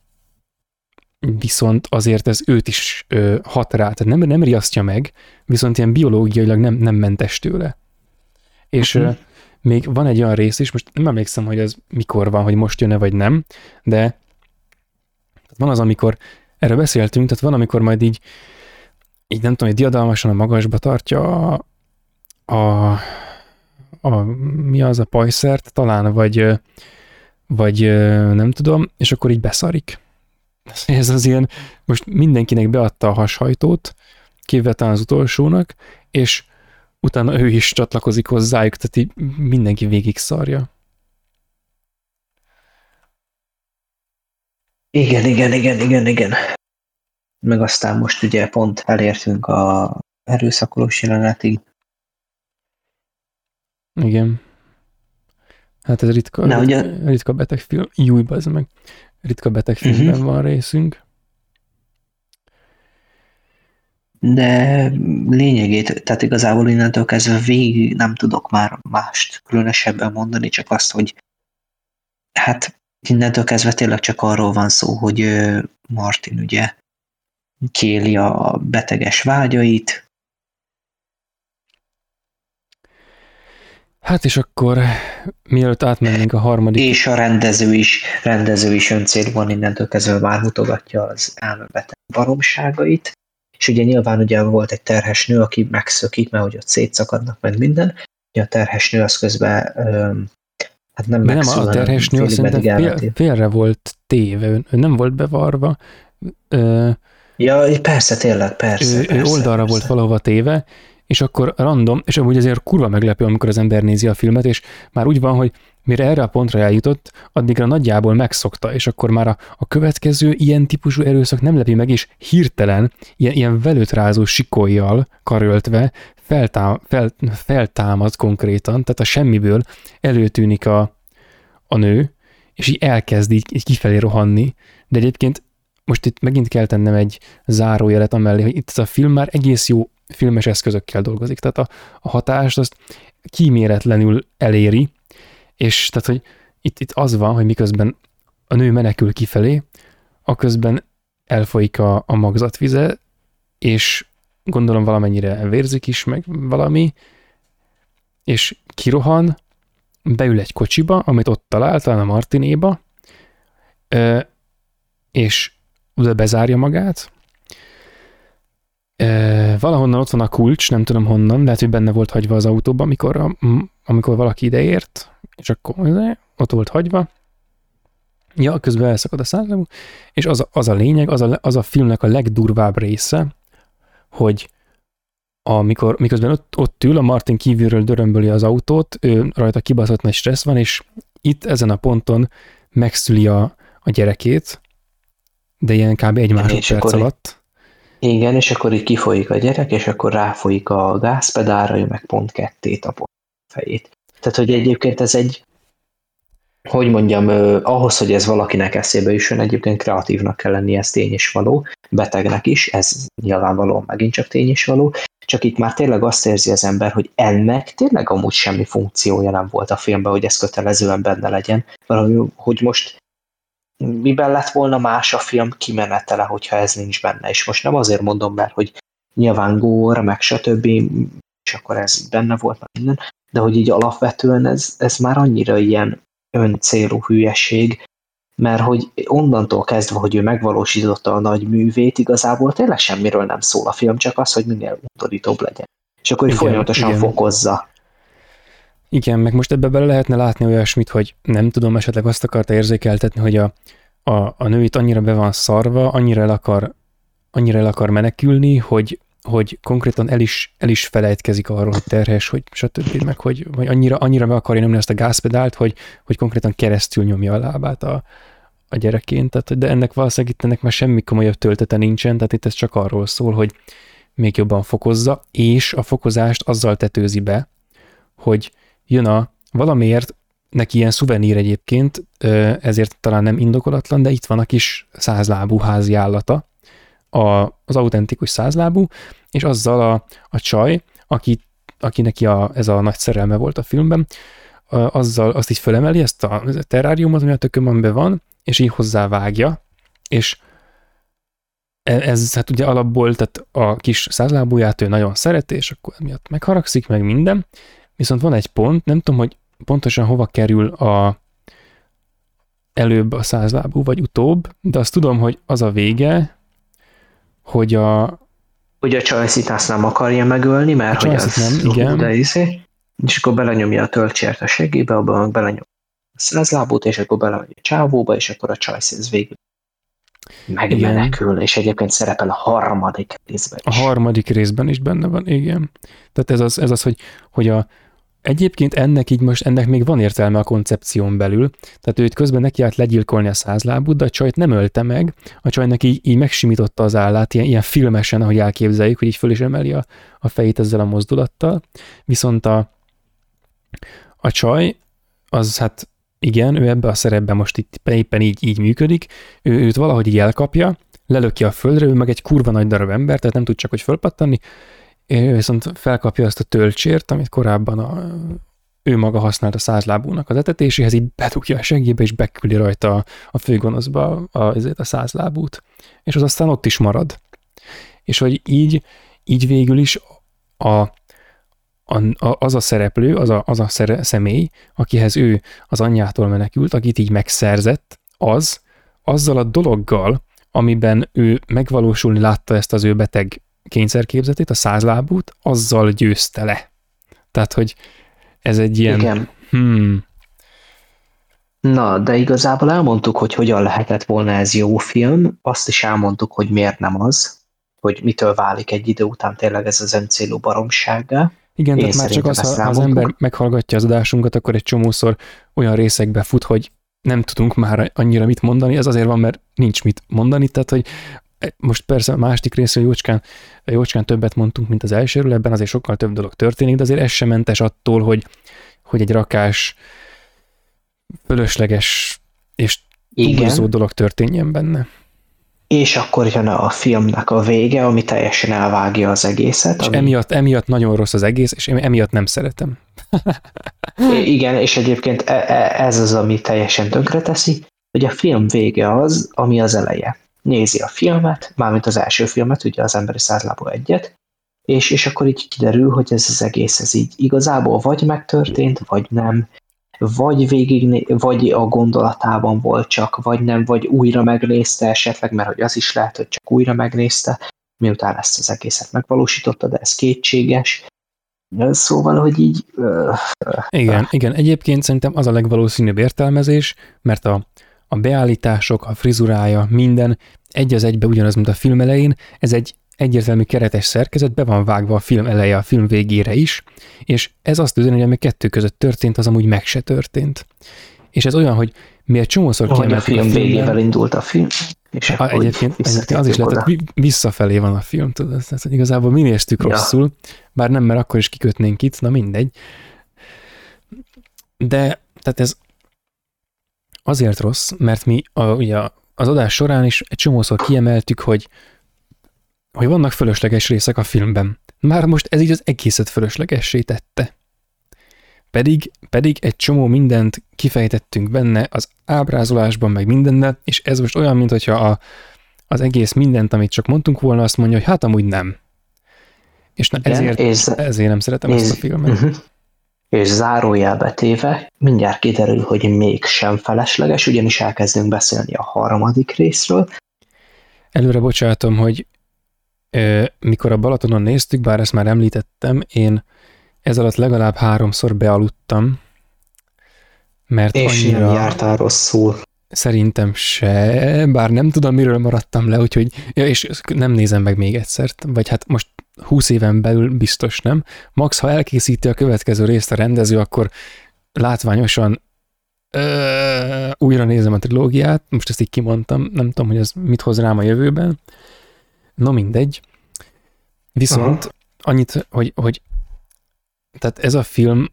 viszont azért ez őt is ö, hat rá, tehát nem, nem riasztja meg, viszont ilyen biológiailag nem, nem mentes tőle. És uh-huh még van egy olyan rész is, most nem emlékszem, hogy ez mikor van, hogy most jön-e vagy nem, de van az, amikor erről beszéltünk, tehát van, amikor majd így, így nem tudom, hogy diadalmasan a magasba tartja a, a, a mi az a pajszert, talán, vagy, vagy nem tudom, és akkor így beszarik. [laughs] Ez az ilyen, most mindenkinek beadta a hashajtót, kivéve talán az utolsónak, és utána ő is csatlakozik hozzájuk, tehát így mindenki végig szarja. Igen, igen, igen, igen, igen. Meg aztán most ugye pont elértünk a erőszakolós jelenetig. Igen. Hát ez ritka, Na, ritka, ugye... ritka beteg film. Júj, ez meg. Ritka beteg filmben uh-huh. van részünk. de lényegét, tehát igazából innentől kezdve végig nem tudok már mást különösebben mondani, csak azt, hogy hát innentől kezdve tényleg csak arról van szó, hogy Martin ugye kéli a beteges vágyait. Hát és akkor mielőtt átmennénk a harmadik... És a rendező is, rendező is öncélban innentől kezdve már mutogatja az elmebeteg baromságait és ugye nyilván ugye volt egy terhes nő, aki megszökik, mert hogy ott szétszakadnak meg minden, ugye a terhes nő az közben hát nem De nem, a terhes nő szerintem fél, félre volt téve, ő nem volt bevarva. Ö, ja, persze, tényleg, persze. Ő, persze, oldalra persze. volt valahova téve, és akkor random, és amúgy azért kurva meglepő, amikor az ember nézi a filmet, és már úgy van, hogy mire erre a pontra eljutott, addigra nagyjából megszokta, és akkor már a, a következő ilyen típusú erőszak nem lepi meg, és hirtelen, ilyen, ilyen velőtrázó sikolyjal karöltve feltám, fel, feltámad konkrétan, tehát a semmiből előtűnik a, a nő, és így elkezd így, így kifelé rohanni, de egyébként most itt megint kell tennem egy zárójelet amellé, hogy itt a film már egész jó filmes eszközökkel dolgozik, tehát a, a hatást azt kíméletlenül eléri, és tehát, hogy itt, itt az van, hogy miközben a nő menekül kifelé, aközben elfolyik a, a magzatvize, és gondolom valamennyire vérzik is, meg valami, és kirohan, beül egy kocsiba, amit ott talált, talán a Martinéba, és oda bezárja magát, E, valahonnan ott van a kulcs, nem tudom honnan, lehet, hogy benne volt hagyva az autóban, amikor, a, amikor valaki ideért, és akkor ott volt hagyva. Ja, közben elszakad a százalú, és az a, az a lényeg, az a, az a filmnek a legdurvább része, hogy amikor, miközben ott, ott ül, a Martin kívülről dörömböli az autót, ő rajta kibaszott nagy stressz van, és itt ezen a ponton megszüli a, a gyerekét, de ilyen kb. egy másodperc alatt. Igen, és akkor így kifolyik a gyerek, és akkor ráfolyik a gázpedára, ő meg pont kettét a fejét. Tehát, hogy egyébként ez egy hogy mondjam, ahhoz, hogy ez valakinek eszébe jusson, egyébként kreatívnak kell lenni, ez tény is való, betegnek is, ez nyilvánvalóan megint csak tény is való, csak itt már tényleg azt érzi az ember, hogy ennek tényleg amúgy semmi funkciója nem volt a filmben, hogy ez kötelezően benne legyen, valami, hogy most miben lett volna más a film kimenetele, hogyha ez nincs benne. És most nem azért mondom, mert hogy nyilván gór, meg stb., és akkor ez benne volt minden, de hogy így alapvetően ez, ez már annyira ilyen öncélú hülyeség, mert hogy onnantól kezdve, hogy ő megvalósította a nagy művét, igazából tényleg semmiről nem szól a film, csak az, hogy minél undorítóbb legyen. És akkor igen, folyamatosan igen. fokozza. Igen, meg most ebbe bele lehetne látni olyasmit, hogy nem tudom, esetleg azt akarta érzékeltetni, hogy a, a, a nő itt annyira be van szarva, annyira el akar, annyira el akar menekülni, hogy, hogy konkrétan el is, el is felejtkezik arról, hogy terhes, hogy stb. meg hogy, hogy annyira, annyira be akarja nyomni azt a gázpedált, hogy, hogy konkrétan keresztül nyomja a lábát a, a gyerekén, tehát, de ennek valószínűleg itt ennek már semmi komolyabb töltete nincsen, tehát itt ez csak arról szól, hogy még jobban fokozza, és a fokozást azzal tetőzi be, hogy jön a valamiért, neki ilyen szuvenír egyébként, ezért talán nem indokolatlan, de itt van a kis százlábú házi állata, a, az autentikus százlábú, és azzal a, a csaj, aki, aki neki a, ez a nagy szerelme volt a filmben, azzal azt így fölemeli, ezt a terráriumot, ami a tökömönben van, és így hozzávágja, és e, ez hát ugye alapból, tehát a kis százlábúját ő nagyon szereti, és akkor miatt megharagszik, meg minden, viszont van egy pont, nem tudom, hogy pontosan hova kerül a előbb a százlábú, vagy utóbb, de azt tudom, hogy az a vége, hogy a... Hogy a Chelsea-t azt nem akarja megölni, mert hogy az nem, igen. De izé, és akkor belenyomja a töltsért a segébe, abban meg belenyom a százlábút, és akkor belemegy a csávóba, és akkor a Chelsea ez végül megmenekül, igen. és egyébként szerepel a harmadik részben is. A harmadik részben is benne van, igen. Tehát ez az, ez az hogy, hogy a, Egyébként ennek így most, ennek még van értelme a koncepción belül, tehát őt közben neki állt legyilkolni a százlábút, de a csajt nem ölte meg, a csajnak így, így megsimította az állát, ilyen, ilyen filmesen, ahogy elképzeljük, hogy így föl is emeli a, a fejét ezzel a mozdulattal, viszont a, a csaj, az hát igen, ő ebbe a szerepben most itt éppen így, így működik, ő, őt valahogy így elkapja, lelöki a földre, ő meg egy kurva nagy darab ember, tehát nem tud csak hogy fölpattanni, viszont felkapja azt a töltsért, amit korábban a, ő maga használt a százlábúnak az etetéséhez, így bedugja a segélybe, és beküli rajta a, a főgonoszba a, a, a százlábút. És az aztán ott is marad. És hogy így, így végül is a, a, a, az a szereplő, az a, az a szere, személy, akihez ő az anyjától menekült, akit így megszerzett, az azzal a dologgal, amiben ő megvalósulni látta ezt az ő beteg kényszerképzetét, a százlábút, azzal győzte le. Tehát, hogy ez egy ilyen... Igen. Hmm. Na, de igazából elmondtuk, hogy hogyan lehetett volna ez jó film, azt is elmondtuk, hogy miért nem az, hogy mitől válik egy idő után tényleg ez az öncélú baromsága. Igen, Én tehát már csak az, ha az ember meghallgatja az adásunkat, akkor egy csomószor olyan részekbe fut, hogy nem tudunk már annyira mit mondani, ez azért van, mert nincs mit mondani, tehát hogy most persze a másik részről jócskán, jócskán többet mondtunk, mint az elsőről, ebben azért sokkal több dolog történik, de azért ez sem mentes attól, hogy, hogy egy rakás fölösleges és túlzó dolog történjen benne. És akkor jön a filmnek a vége, ami teljesen elvágja az egészet. És ami... emiatt, emiatt nagyon rossz az egész, és emiatt nem szeretem. [laughs] Igen, és egyébként e, e, ez az, ami teljesen tönkreteszi, hogy a film vége az, ami az eleje nézi a filmet, mármint az első filmet, ugye az emberi százlábú egyet, és, és akkor így kiderül, hogy ez az egész ez így igazából vagy megtörtént, vagy nem, vagy végig, vagy a gondolatában volt csak, vagy nem, vagy újra megnézte esetleg, mert hogy az is lehet, hogy csak újra megnézte, miután ezt az egészet megvalósította, de ez kétséges. Szóval, hogy így... Igen, igen. Egyébként szerintem az a legvalószínűbb értelmezés, mert a, a beállítások, a frizurája, minden egy az egybe ugyanaz, mint a film elején, ez egy egyértelmű keretes szerkezet, be van vágva a film eleje a film végére is, és ez azt üzeni, hogy ami kettő között történt, az amúgy meg se történt. És ez olyan, hogy mi egy csomószor kiemeltük a film, a végével indult a film, és a, egyébként, egyébként az is lehet, hogy visszafelé van a film, tudod, tehát, igazából mi néztük ja. rosszul, bár nem, mert akkor is kikötnénk itt, na mindegy. De, tehát ez azért rossz, mert mi a, ugye az adás során is egy csomószor kiemeltük, hogy, hogy vannak fölösleges részek a filmben. Már most ez így az egészet fölöslegessé tette. Pedig, pedig egy csomó mindent kifejtettünk benne az ábrázolásban, meg mindennel, és ez most olyan, mint hogyha a, az egész mindent, amit csak mondtunk volna, azt mondja, hogy hát amúgy nem. És na, ezért, és, ezért nem szeretem ezt a filmet. Uh-huh. És zárójelbe téve, mindjárt kiderül, hogy mégsem felesleges, ugyanis elkezdünk beszélni a harmadik részről. Előre bocsátom, hogy ö, mikor a Balatonon néztük, bár ezt már említettem, én ez alatt legalább háromszor bealudtam, mert és annyira... nem jártál rosszul. Szerintem se, bár nem tudom, miről maradtam le, úgyhogy, ja, és nem nézem meg még egyszer, vagy hát most 20 éven belül biztos nem. Max, ha elkészíti a következő részt a rendező, akkor látványosan ö, újra nézem a trilógiát, most ezt így kimondtam, nem tudom, hogy ez mit hoz rám a jövőben. No mindegy. Viszont Aha. annyit, hogy, hogy tehát ez a film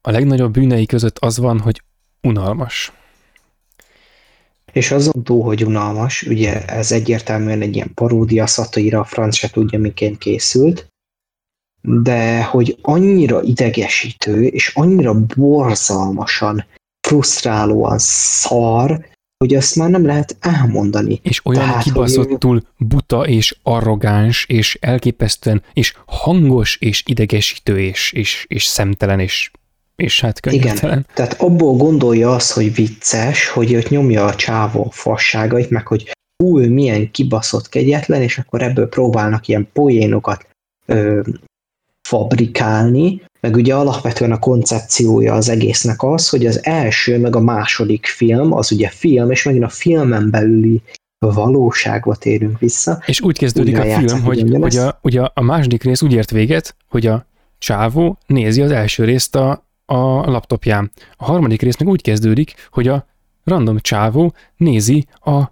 a legnagyobb bűnei között az van, hogy unalmas. És azon túl, hogy unalmas, ugye ez egyértelműen egy ilyen paródia, szataira, a franc se tudja, miként készült, de hogy annyira idegesítő, és annyira borzalmasan, frusztrálóan szar, hogy azt már nem lehet elmondani. És olyan Tehát, kibaszottul hogy... buta és arrogáns, és elképesztően, és hangos, és idegesítő, és, és, és szemtelen, és és hát könyörtelen. Igen, tehát abból gondolja azt, hogy vicces, hogy őt nyomja a csávó fasságait, meg hogy új, milyen kibaszott kegyetlen, és akkor ebből próbálnak ilyen poénokat ö, fabrikálni, meg ugye alapvetően a koncepciója az egésznek az, hogy az első meg a második film, az ugye film, és megint a filmen belüli valóságba térünk vissza. És úgy kezdődik a film, hogy, hogy a, ugye a második rész úgy ért véget, hogy a csávó nézi az első részt a, a laptopján. A harmadik rész meg úgy kezdődik, hogy a random csávó nézi a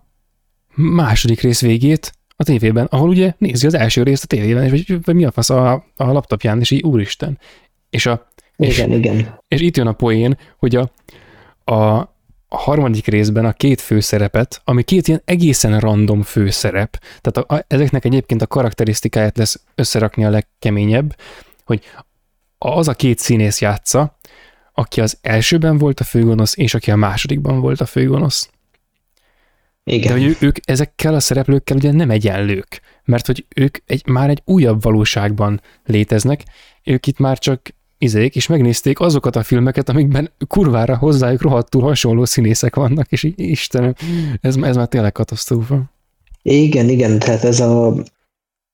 második rész végét a tévében, ahol ugye nézi az első részt a tévében, és vagy, vagy mi a fasz a, a laptopján, és így úristen. És, a, igen, és, igen. és itt jön a poén, hogy a, a, a harmadik részben a két főszerepet, ami két ilyen egészen random főszerep, tehát a, a, ezeknek egyébként a karakterisztikáját lesz összerakni a legkeményebb, hogy az a két színész játsza, aki az elsőben volt a főgonosz, és aki a másodikban volt a főgonosz. Igen. De hogy ők ezekkel a szereplőkkel ugye nem egyenlők, mert hogy ők egy, már egy újabb valóságban léteznek, ők itt már csak izék, és megnézték azokat a filmeket, amikben kurvára hozzájuk rohadtul hasonló színészek vannak, és így, Istenem, ez, ez már tényleg katasztrófa. Igen, igen, tehát ez a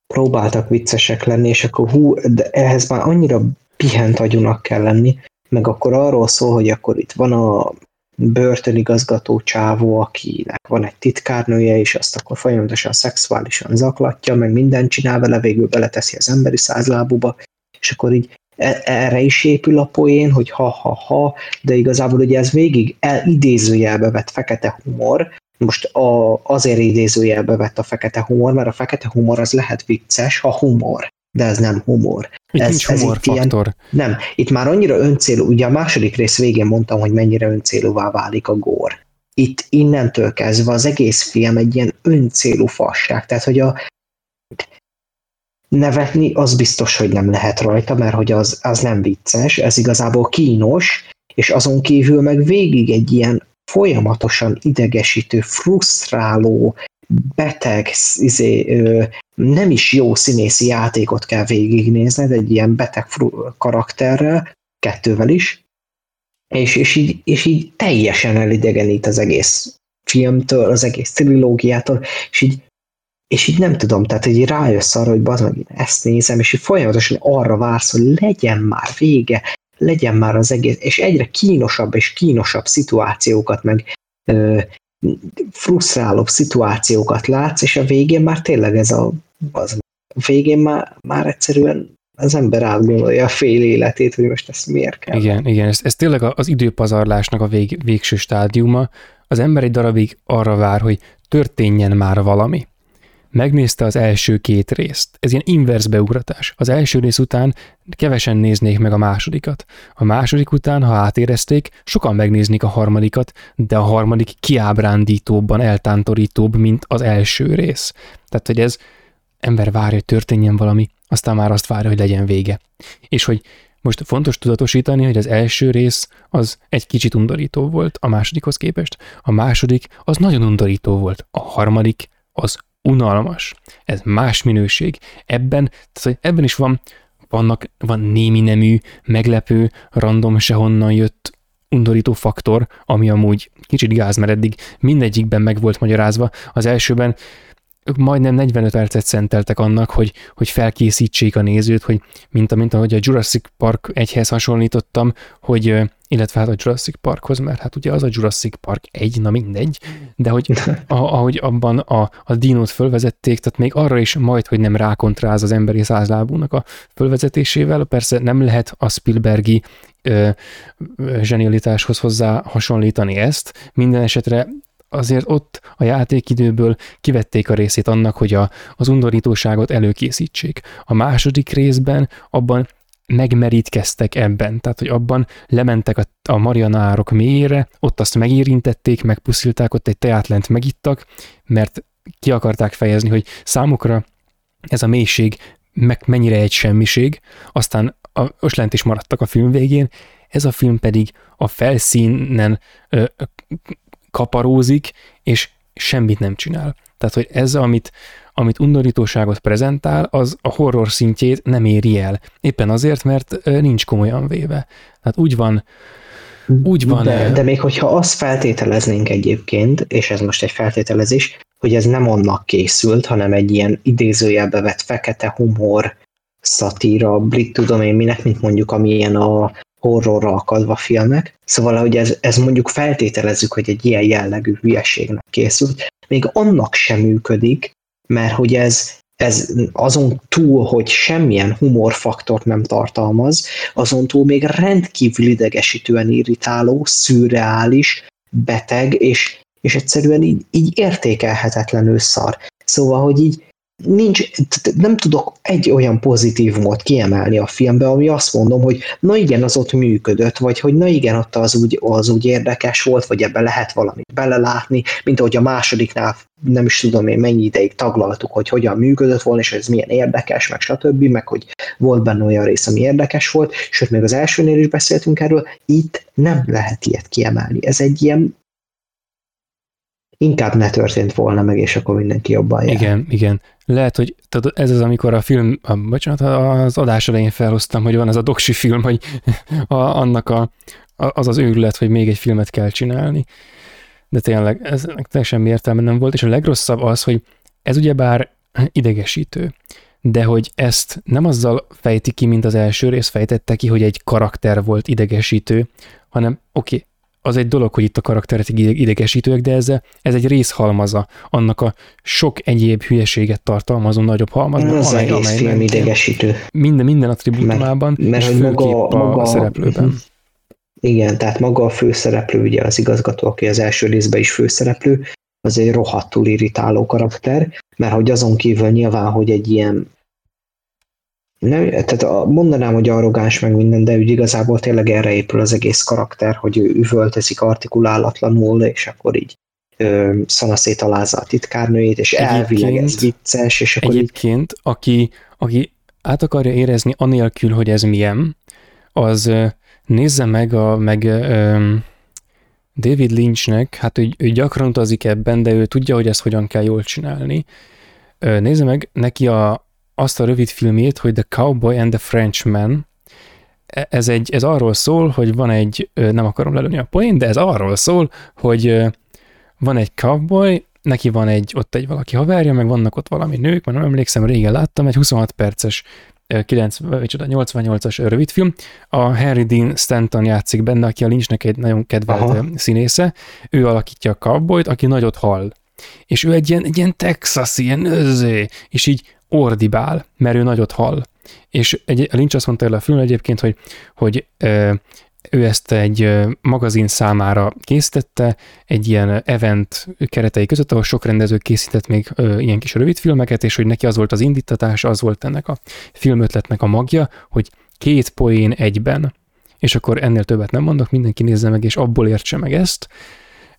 próbáltak viccesek lenni, és akkor hú, de ehhez már annyira pihent agyunak kell lenni, meg akkor arról szól, hogy akkor itt van a börtönigazgató csávó, akinek van egy titkárnője, és azt akkor folyamatosan szexuálisan zaklatja, meg mindent csinál vele, végül beleteszi az emberi százlábuba, és akkor így e- erre is épül a poén, hogy ha-ha-ha, de igazából ugye ez végig idézőjelbe vett fekete humor, most a, azért idézőjelbe vett a fekete humor, mert a fekete humor az lehet vicces, ha humor de ez nem humor. Itt ez, nincs humor ez faktor. Ilyen, nem, itt már annyira öncélú, ugye a második rész végén mondtam, hogy mennyire öncélúvá válik a gór. Itt innentől kezdve az egész film egy ilyen öncélú fasság, tehát hogy a nevetni az biztos, hogy nem lehet rajta, mert hogy az, az nem vicces, ez igazából kínos, és azon kívül meg végig egy ilyen folyamatosan idegesítő, frusztráló, beteg, izé, nem is jó színészi játékot kell végignézned egy ilyen beteg karakterrel, kettővel is, és, és, így, és így teljesen elidegenít az egész filmtől, az egész trilógiától, és így, és így nem tudom, tehát így rájössz arra, hogy bazd meg, ezt nézem, és így folyamatosan arra vársz, hogy legyen már vége, legyen már az egész, és egyre kínosabb és kínosabb szituációkat, meg ö, frusztrálóbb szituációkat látsz, és a végén már tényleg ez a, az, végén már, már egyszerűen az ember átgondolja a fél életét, hogy most ezt miért kell. Igen, igen, ez, ez tényleg az időpazarlásnak a vég, végső stádiuma. Az ember egy darabig arra vár, hogy történjen már valami. megnézte az első két részt. Ez ilyen inverse beugratás. Az első rész után kevesen néznék meg a másodikat. A második után, ha átérezték, sokan megnéznék a harmadikat, de a harmadik kiábrándítóbban, eltántorítóbb, mint az első rész. Tehát, hogy ez ember várja, hogy történjen valami, aztán már azt várja, hogy legyen vége. És hogy most fontos tudatosítani, hogy az első rész az egy kicsit undorító volt a másodikhoz képest, a második az nagyon undorító volt, a harmadik az unalmas. Ez más minőség. Ebben, tehát ebben is van, vannak, van némi nemű, meglepő, random sehonnan jött undorító faktor, ami amúgy kicsit gáz, mert eddig mindegyikben meg volt magyarázva. Az elsőben ők majdnem 45 percet szenteltek annak, hogy, hogy felkészítsék a nézőt, hogy mint, mint ahogy a Jurassic Park egyhez hasonlítottam, hogy illetve hát a Jurassic Parkhoz, mert hát ugye az a Jurassic Park egy, na mindegy, de hogy [laughs] ahogy abban a, a dinót fölvezették, tehát még arra is majd, hogy nem rákontráz az emberi százlábúnak a fölvezetésével, persze nem lehet a Spielbergi ö, zsenialitáshoz hozzá hasonlítani ezt, minden esetre azért ott a játékidőből kivették a részét annak, hogy a, az undorítóságot előkészítsék. A második részben abban megmerítkeztek ebben, tehát hogy abban lementek a, a Marianárok mélyére, ott azt megérintették, megpuszilták, ott egy teátlent megittak, mert ki akarták fejezni, hogy számukra ez a mélység meg mennyire egy semmiség, aztán a, most lent is maradtak a film végén, ez a film pedig a felszínen ö, kaparózik, és semmit nem csinál. Tehát, hogy ez, amit, amit undorítóságot prezentál, az a horror szintjét nem éri el. Éppen azért, mert nincs komolyan véve. Tehát úgy van, úgy van. De, de még hogyha azt feltételeznénk egyébként, és ez most egy feltételezés, hogy ez nem annak készült, hanem egy ilyen idézőjelbe vett fekete humor, szatíra, brit tudom én minek, mint mondjuk amilyen a horrorra akadva filmek. Szóval, hogy ez, ez mondjuk feltételezzük, hogy egy ilyen jellegű hülyeségnek készült, még annak sem működik, mert hogy ez, ez azon túl, hogy semmilyen humorfaktort nem tartalmaz, azon túl még rendkívül idegesítően irritáló, szürreális, beteg, és, és egyszerűen így, így értékelhetetlenül szar. Szóval, hogy így nincs, nem tudok egy olyan pozitívumot kiemelni a filmbe, ami azt mondom, hogy na igen, az ott működött, vagy hogy na igen, ott az úgy, az úgy érdekes volt, vagy ebbe lehet valamit belelátni, mint ahogy a másodiknál nem is tudom én mennyi ideig taglaltuk, hogy hogyan működött volna, és ez milyen érdekes, meg stb., meg hogy volt benne olyan rész, ami érdekes volt, sőt, még az elsőnél is beszéltünk erről, itt nem lehet ilyet kiemelni. Ez egy ilyen inkább ne történt volna meg, és akkor mindenki jobban jár. Igen, igen. Lehet, hogy tehát ez az, amikor a film, a, bocsánat, az adás elején felhoztam, hogy van ez a doksi film, hogy [laughs] a, annak a, az az őrület, hogy még egy filmet kell csinálni. De tényleg, ez teljesen semmi értelme nem volt, és a legrosszabb az, hogy ez ugyebár idegesítő, de hogy ezt nem azzal fejti ki, mint az első rész fejtette ki, hogy egy karakter volt idegesítő, hanem oké, okay, az egy dolog, hogy itt a karakterek idegesítőek, de ez, ez egy részhalmaza annak a sok egyéb hülyeséget tartalmazó nagyobb halmaznak, az amely, egész amely film idegesítő. Minden, minden attribútumában, mert, mert és főképp maga, a, maga, a szereplőben. [laughs] Igen, tehát maga a főszereplő, ugye az igazgató, aki az első részben is főszereplő, az egy rohadtul irritáló karakter, mert hogy azon kívül nyilván, hogy egy ilyen nem, tehát a, mondanám, hogy arrogáns meg minden, de úgy igazából tényleg erre épül az egész karakter, hogy ő üvöltezik artikulálatlanul, és akkor így ö, szanaszét alázza a titkárnőjét, és elvileg ez vicces, és akkor Egyébként, így... aki, aki át akarja érezni anélkül, hogy ez milyen, az nézze meg a, meg ö, David Lynchnek, hát ő, ő gyakran utazik ebben, de ő tudja, hogy ezt hogyan kell jól csinálni. Nézze meg neki a, azt a rövid filmét, hogy The Cowboy and the Frenchman. E, ez, egy, ez arról szól, hogy van egy, nem akarom lelőni a poén, de ez arról szól, hogy van egy cowboy, neki van egy, ott egy valaki haverja, meg vannak ott valami nők, mert nem emlékszem, régen láttam, egy 26 perces 88-as rövidfilm. A Harry Dean Stanton játszik benne, aki a Lynchnek egy nagyon kedvelt Aha. színésze. Ő alakítja a cowboyt, aki nagyot hall. És ő egy ilyen, egy ilyen Texas, ilyen özé, és így ordibál, mert ő nagyot hall. És egy, a Lynch azt mondta el a film egyébként, hogy, hogy ö, ő ezt egy magazin számára készítette, egy ilyen event keretei között, ahol sok rendező készített még ilyen kis rövid filmeket, és hogy neki az volt az indítatás, az volt ennek a filmötletnek a magja, hogy két poén egyben. És akkor ennél többet nem mondok, mindenki nézze meg, és abból értse meg ezt.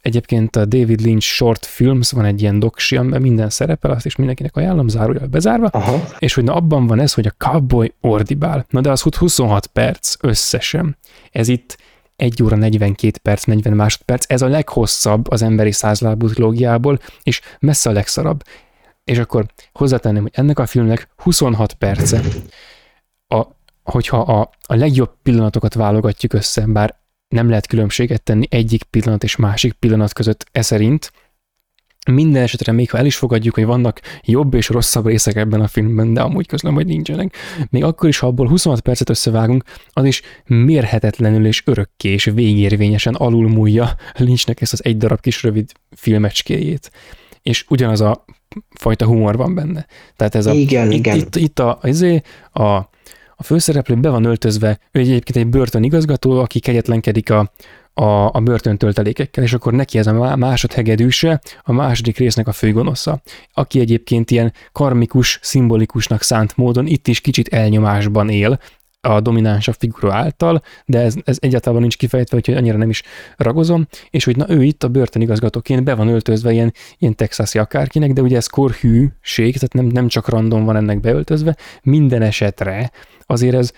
Egyébként a David Lynch Short Films van egy ilyen doksi, amiben minden szerepel, azt is mindenkinek ajánlom, zárója bezárva, Aha. és hogy na abban van ez, hogy a cowboy ordibál. Na de az 26 perc összesen. Ez itt 1 óra 42 perc, 40 másodperc, ez a leghosszabb az emberi százlábú trilógiából, és messze a legszarabb. És akkor hozzátenném, hogy ennek a filmnek 26 perce. A, hogyha a, a legjobb pillanatokat válogatjuk össze, bár nem lehet különbséget tenni egyik pillanat és másik pillanat között e szerint. Minden esetre, még ha el is fogadjuk, hogy vannak jobb és rosszabb részek ebben a filmben, de amúgy közlöm, hogy nincsenek, még akkor is, ha abból 26 percet összevágunk, az is mérhetetlenül és örökké és végérvényesen alulmúlja Lynchnek ezt az egy darab kis rövid filmecskéjét. És ugyanaz a fajta humor van benne. Tehát ez a, igen, itt, igen. Itt, itt a, izé, a, a főszereplő be van öltözve, ő egyébként egy börtön igazgató, aki kegyetlenkedik a, a, a börtön töltelékekkel, és akkor neki ez a másodhegedűse, a második résznek a főgonosza, aki egyébként ilyen karmikus, szimbolikusnak szánt módon itt is kicsit elnyomásban él, a dominánsabb figura által, de ez, ez egyáltalán nincs kifejtve, úgyhogy annyira nem is ragozom, és hogy na ő itt a börtönigazgatóként be van öltözve ilyen, ilyen texasi akárkinek, de ugye ez korhűség, tehát nem, nem csak random van ennek beöltözve, minden esetre azért ez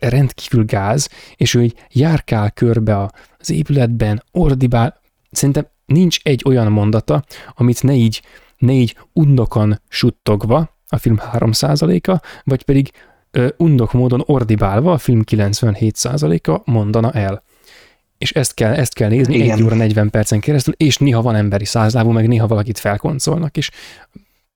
rendkívül gáz, és ő így járkál körbe az épületben, ordibál, szerintem nincs egy olyan mondata, amit ne így, ne így undokan suttogva, a film 3%-a, vagy pedig ö, undok módon ordibálva a film 97%-a mondana el. És ezt kell, ezt kell nézni Igen. 1 óra 40 percen keresztül, és néha van emberi százlábú, meg néha valakit felkoncolnak, és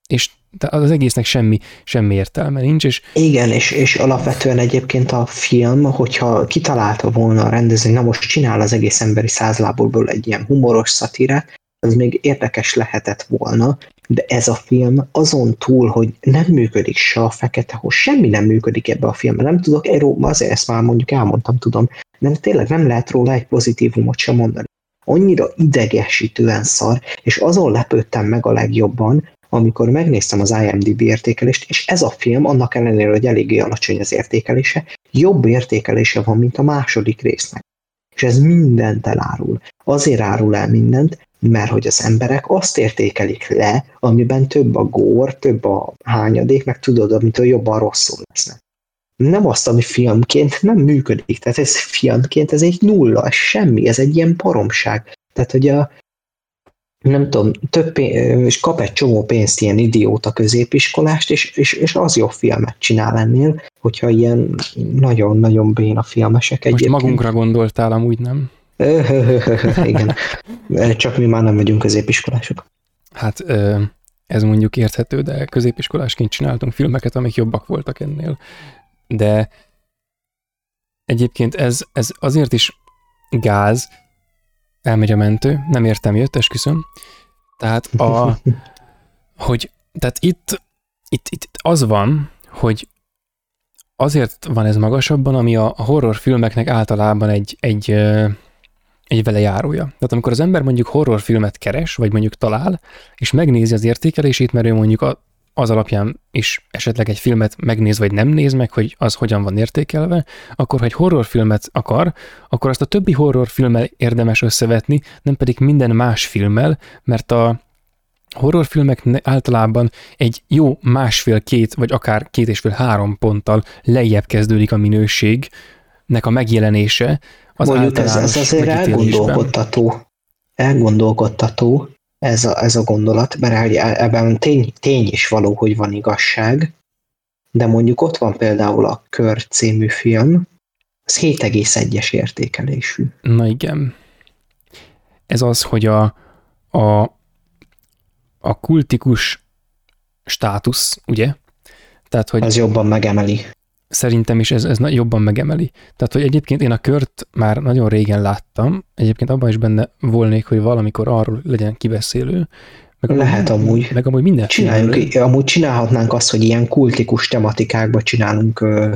és az egésznek semmi, semmi értelme nincs. És... Igen, és, és alapvetően egyébként a film, hogyha kitalálta volna a rendező, na most csinál az egész emberi százlábúból egy ilyen humoros szatírát, az még érdekes lehetett volna, de ez a film azon túl, hogy nem működik se a fekete hogy semmi nem működik ebbe a filmben. Nem tudok erről, azért ezt már mondjuk elmondtam, tudom, de tényleg nem lehet róla egy pozitívumot sem mondani. Annyira idegesítően szar, és azon lepődtem meg a legjobban, amikor megnéztem az IMDb értékelést, és ez a film, annak ellenére, hogy eléggé alacsony az értékelése, jobb értékelése van, mint a második résznek. És ez mindent elárul. Azért árul el mindent, mert hogy az emberek azt értékelik le, amiben több a gór, több a hányadék, meg tudod, amitől jobban rosszul lesznek. Nem azt, ami filmként nem működik. Tehát ez filmként ez egy nulla, ez semmi, ez egy ilyen paromság. Tehát, hogy a, nem tudom, több pénz, és kap egy csomó pénzt ilyen idióta középiskolást, és, és, és az jó filmet csinál ennél, hogyha ilyen nagyon-nagyon béna filmesek egyébként. Most magunkra gondoltál, amúgy nem? [laughs] Igen, csak mi már nem vagyunk középiskolások. Hát ez mondjuk érthető, de középiskolásként csináltunk filmeket, amik jobbak voltak ennél. De egyébként ez, ez azért is gáz, elmegy a mentő, nem értem, jött, esküszöm. Tehát, a, [laughs] hogy, tehát itt, itt, itt az van, hogy azért van ez magasabban, ami a horrorfilmeknek általában egy, egy, egy vele járója. Tehát amikor az ember mondjuk horrorfilmet keres, vagy mondjuk talál, és megnézi az értékelését, mert ő mondjuk a, az alapján is esetleg egy filmet megnéz, vagy nem néz meg, hogy az hogyan van értékelve, akkor ha egy horrorfilmet akar, akkor azt a többi horrorfilmmel érdemes összevetni, nem pedig minden más filmmel, mert a horrorfilmek általában egy jó másfél-két, vagy akár két és fél három ponttal lejjebb kezdődik a minőségnek a megjelenése. Az Mondjuk ez, ez azért elgondolkodtató. Elgondolkodtató, ez a, ez a gondolat, mert ebben tény, tény is való, hogy van igazság, de mondjuk ott van például a Kör című film, az 7,1-es értékelésű. Na igen. Ez az, hogy a, a, a kultikus státusz, ugye? Tehát, hogy az jobban megemeli. Szerintem is ez, ez jobban megemeli. Tehát, hogy egyébként én a kört már nagyon régen láttam, egyébként abban is benne volnék, hogy valamikor arról legyen kibeszélő. Meg Lehet amúgy. amúgy. Meg amúgy minden. Csináljunk, amúgy csinálhatnánk azt, hogy ilyen kultikus tematikákba csinálunk ö,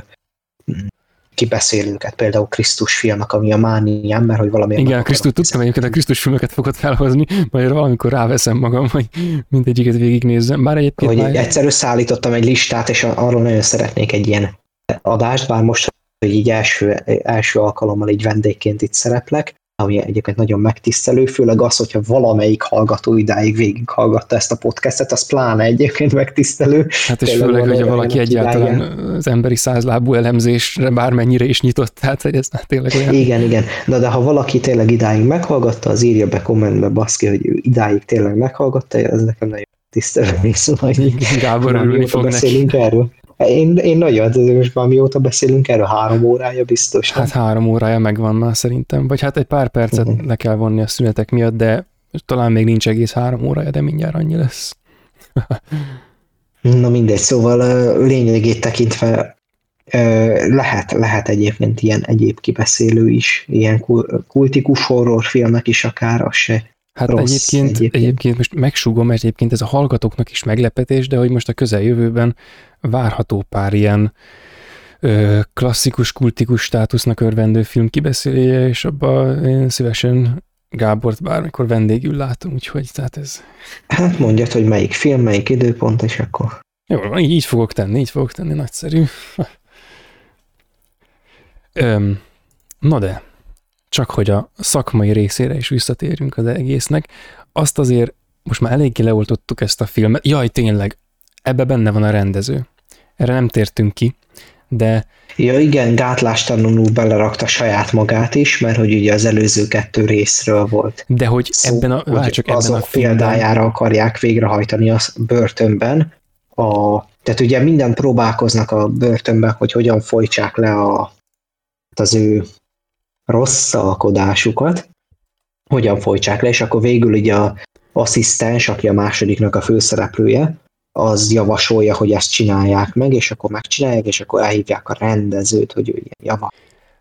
kibeszélőket, például Krisztus fianak, ami a mániám, mert hogy valami... Igen, Krisztus, tudtam egyébként a Krisztus filmeket fogod felhozni, majd valamikor ráveszem magam, hogy mindegyiket végignézzem. Bár egyébként hogy már... egyszer összeállítottam egy listát, és arról nagyon szeretnék egy ilyen adást, bár most hogy így első, első alkalommal így vendégként itt szereplek, ami egyébként nagyon megtisztelő, főleg az, hogyha valamelyik hallgató idáig végighallgatta ezt a podcastet, az pláne egyébként megtisztelő. Hát és főleg, hogyha valaki egyáltalán idáig. az emberi százlábú elemzésre bármennyire is nyitott, tehát hogy ez tényleg olyan... Igen, igen, de, de ha valaki tényleg idáig meghallgatta, az írja be kommentbe, baszki, hogy ő idáig tényleg meghallgatta, ez nekem nagyon tisztelő, [laughs] szóval Gábor örülni fog neki. erről. Én, én nagyon, most már mióta beszélünk erről, három órája biztos. Hát három órája megvan már szerintem, vagy hát egy pár percet uh-huh. le kell vonni a szünetek miatt, de talán még nincs egész három órája, de mindjárt annyi lesz. [laughs] Na mindegy, szóval lényegét tekintve lehet, lehet egyébként ilyen egyéb kibeszélő is, ilyen kultikus horrorfilmek is akár, az se Hát rossz egyébként, egyébként. egyébként most megsúgom, mert egyébként ez a hallgatóknak is meglepetés, de hogy most a közeljövőben várható pár ilyen ö, klasszikus, kultikus státusznak örvendő film kibeszélője, és abban én szívesen Gábort bármikor vendégül látom, úgyhogy tehát ez... Hát mondjad, hogy melyik film, melyik időpont, és akkor... Jó, így, így fogok tenni, így fogok tenni, nagyszerű. [laughs] Öm, na de, csak hogy a szakmai részére is visszatérjünk az egésznek, azt azért most már eléggé leoltottuk ezt a filmet. Jaj, tényleg, ebbe benne van a rendező. Erre nem tértünk ki, de... Ja igen, gátlástalanul belerakta saját magát is, mert hogy ugye az előző kettő részről volt. De hogy szó, ebben a, hogy csak azok ebben a filmben... példájára akarják végrehajtani a börtönben. A, tehát ugye minden próbálkoznak a börtönben, hogy hogyan folytsák le a, az ő rossz alkodásukat, hogyan folytsák le, és akkor végül ugye a asszisztens, aki a másodiknak a főszereplője, az javasolja, hogy ezt csinálják meg, és akkor megcsinálják, és akkor elhívják a rendezőt, hogy ő ilyen java.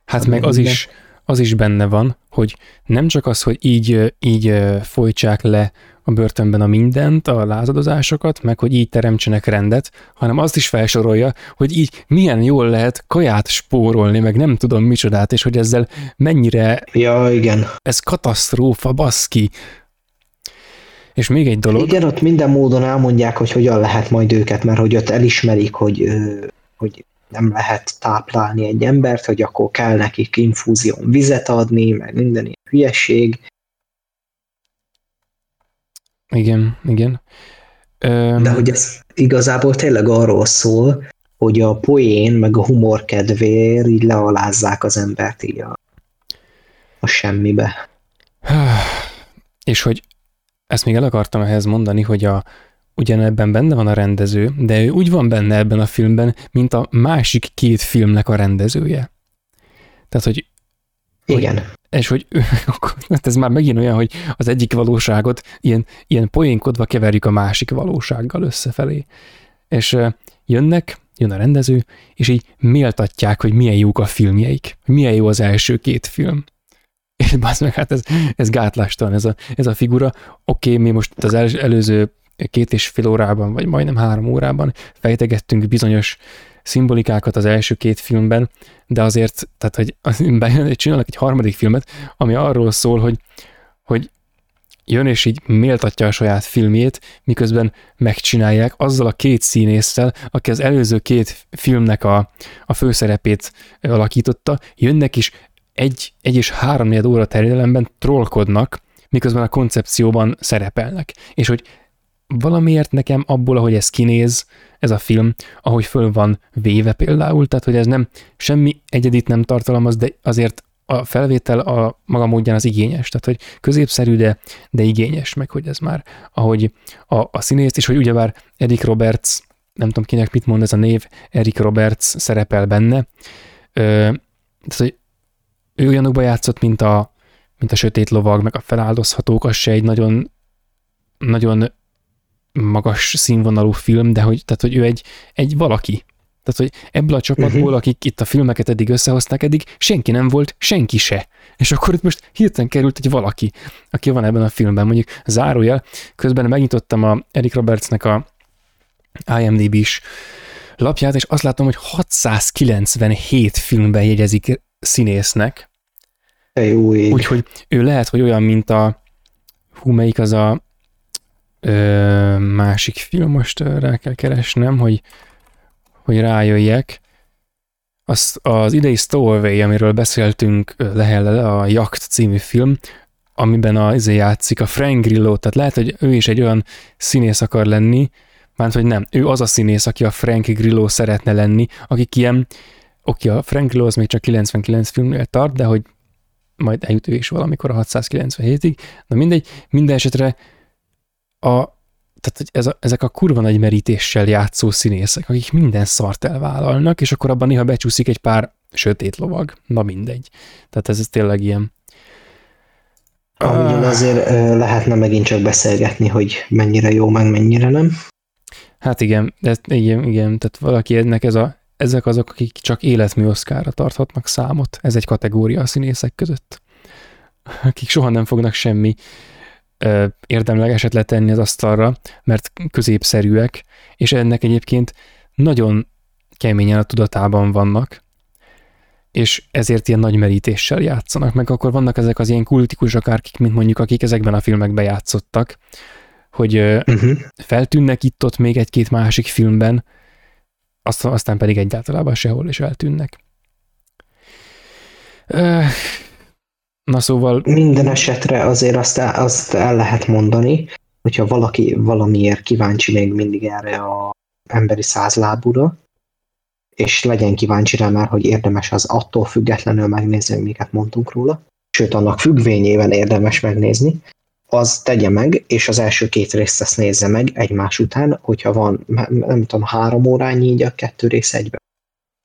Hát meg az is, az is benne van, hogy nem csak az, hogy így, így folytsák le a börtönben a mindent, a lázadozásokat, meg hogy így teremtsenek rendet, hanem azt is felsorolja, hogy így milyen jól lehet kaját spórolni, meg nem tudom micsodát, és hogy ezzel mennyire... Ja, igen. Ez katasztrófa, baszki. És még egy dolog. Igen, ott minden módon elmondják, hogy hogyan lehet majd őket, mert hogy ott elismerik, hogy, hogy nem lehet táplálni egy embert, hogy akkor kell nekik infúzión vizet adni, meg minden ilyen hülyeség. Igen, igen. Öm... De hogy ez igazából tényleg arról szól, hogy a poén meg a humor kedvéért így lealázzák az embert így a, a semmibe. [sighs] És hogy ezt még el akartam ehhez mondani, hogy a, ugyanebben benne van a rendező, de ő úgy van benne ebben a filmben, mint a másik két filmnek a rendezője. Tehát, hogy igen. Hogy, és hogy [laughs] hát ez már megint olyan, hogy az egyik valóságot ilyen, ilyen poénkodva keverjük a másik valósággal összefelé. És jönnek, jön a rendező, és így méltatják, hogy milyen jók a filmjeik, milyen jó az első két film. [laughs] És bász meg, hát ez, ez gátlástalan ez a, ez a figura. Oké, okay, mi most az el, előző két és fél órában, vagy majdnem három órában fejtegettünk bizonyos szimbolikákat az első két filmben, de azért, tehát, hogy csinálnak egy harmadik filmet, ami arról szól, hogy, hogy jön és így méltatja a saját filmjét, miközben megcsinálják azzal a két színésszel, aki az előző két filmnek a, a főszerepét alakította, jönnek is egy, egy és három óra terjedelemben trollkodnak, miközben a koncepcióban szerepelnek. És hogy valamiért nekem abból, ahogy ez kinéz, ez a film, ahogy föl van véve például, tehát hogy ez nem semmi egyedit nem tartalmaz, de azért a felvétel a maga módján az igényes, tehát hogy középszerű, de, de igényes, meg hogy ez már, ahogy a, a színészt is, hogy ugyebár Eric Roberts, nem tudom kinek mit mond ez a név, Eric Roberts szerepel benne, Ö, tehát, hogy ő olyanokba játszott, mint a, mint a sötét lovag, meg a feláldozhatók, az se egy nagyon, nagyon magas színvonalú film, de hogy, tehát, hogy ő egy, egy valaki. Tehát, hogy ebből a csapatból, uh-huh. akik itt a filmeket eddig összehozták, eddig senki nem volt, senki se. És akkor itt most hirtelen került egy valaki, aki van ebben a filmben. Mondjuk zárójel, közben megnyitottam a Eric Robertsnek a IMDb-s lapját, és azt látom, hogy 697 filmben jegyezik színésznek. Úgyhogy ő lehet, hogy olyan, mint a hú, melyik az a másik film, most rá kell keresnem, hogy, hogy rájöjjek. Az, az idei Stowaway, amiről beszéltünk lehelle, a Jakt című film, amiben a, izé játszik a Frank Grillo, tehát lehet, hogy ő is egy olyan színész akar lenni, mert hogy nem, ő az a színész, aki a Frank Grillo szeretne lenni, akik ilyen, oké, a Frank Grillo az még csak 99 filmnél tart, de hogy majd eljut ő is valamikor a 697-ig, na mindegy, minden esetre a, tehát hogy ez a, ezek a kurva nagy merítéssel játszó színészek, akik minden szart elvállalnak, és akkor abban néha becsúszik egy pár sötét lovag. Na mindegy. Tehát ez, ez tényleg ilyen. Amiről azért lehetne megint csak beszélgetni, hogy mennyire jó, meg mennyire nem. Hát igen, de igen, igen, tehát valaki ennek ez a, ezek azok, akik csak életmű oszkára tarthatnak számot. Ez egy kategória a színészek között. Akik soha nem fognak semmi érdemlegeset letenni az asztalra, mert középszerűek, és ennek egyébként nagyon keményen a tudatában vannak, és ezért ilyen nagy merítéssel játszanak, meg akkor vannak ezek az ilyen kultikusok, akik, mint mondjuk, akik ezekben a filmekben játszottak, hogy uh-huh. feltűnnek itt-ott még egy-két másik filmben, aztán pedig egyáltalán sehol is eltűnnek. Na szóval... Minden esetre azért azt el, azt el lehet mondani, hogyha valaki valamiért kíváncsi még mindig erre a emberi százlábúra, és legyen kíváncsi rá már, hogy érdemes az attól függetlenül megnézni, hogy miket mondtunk róla, sőt, annak függvényében érdemes megnézni, az tegye meg, és az első két részt ezt nézze meg egymás után, hogyha van, nem tudom, három órányi így a kettő rész egyben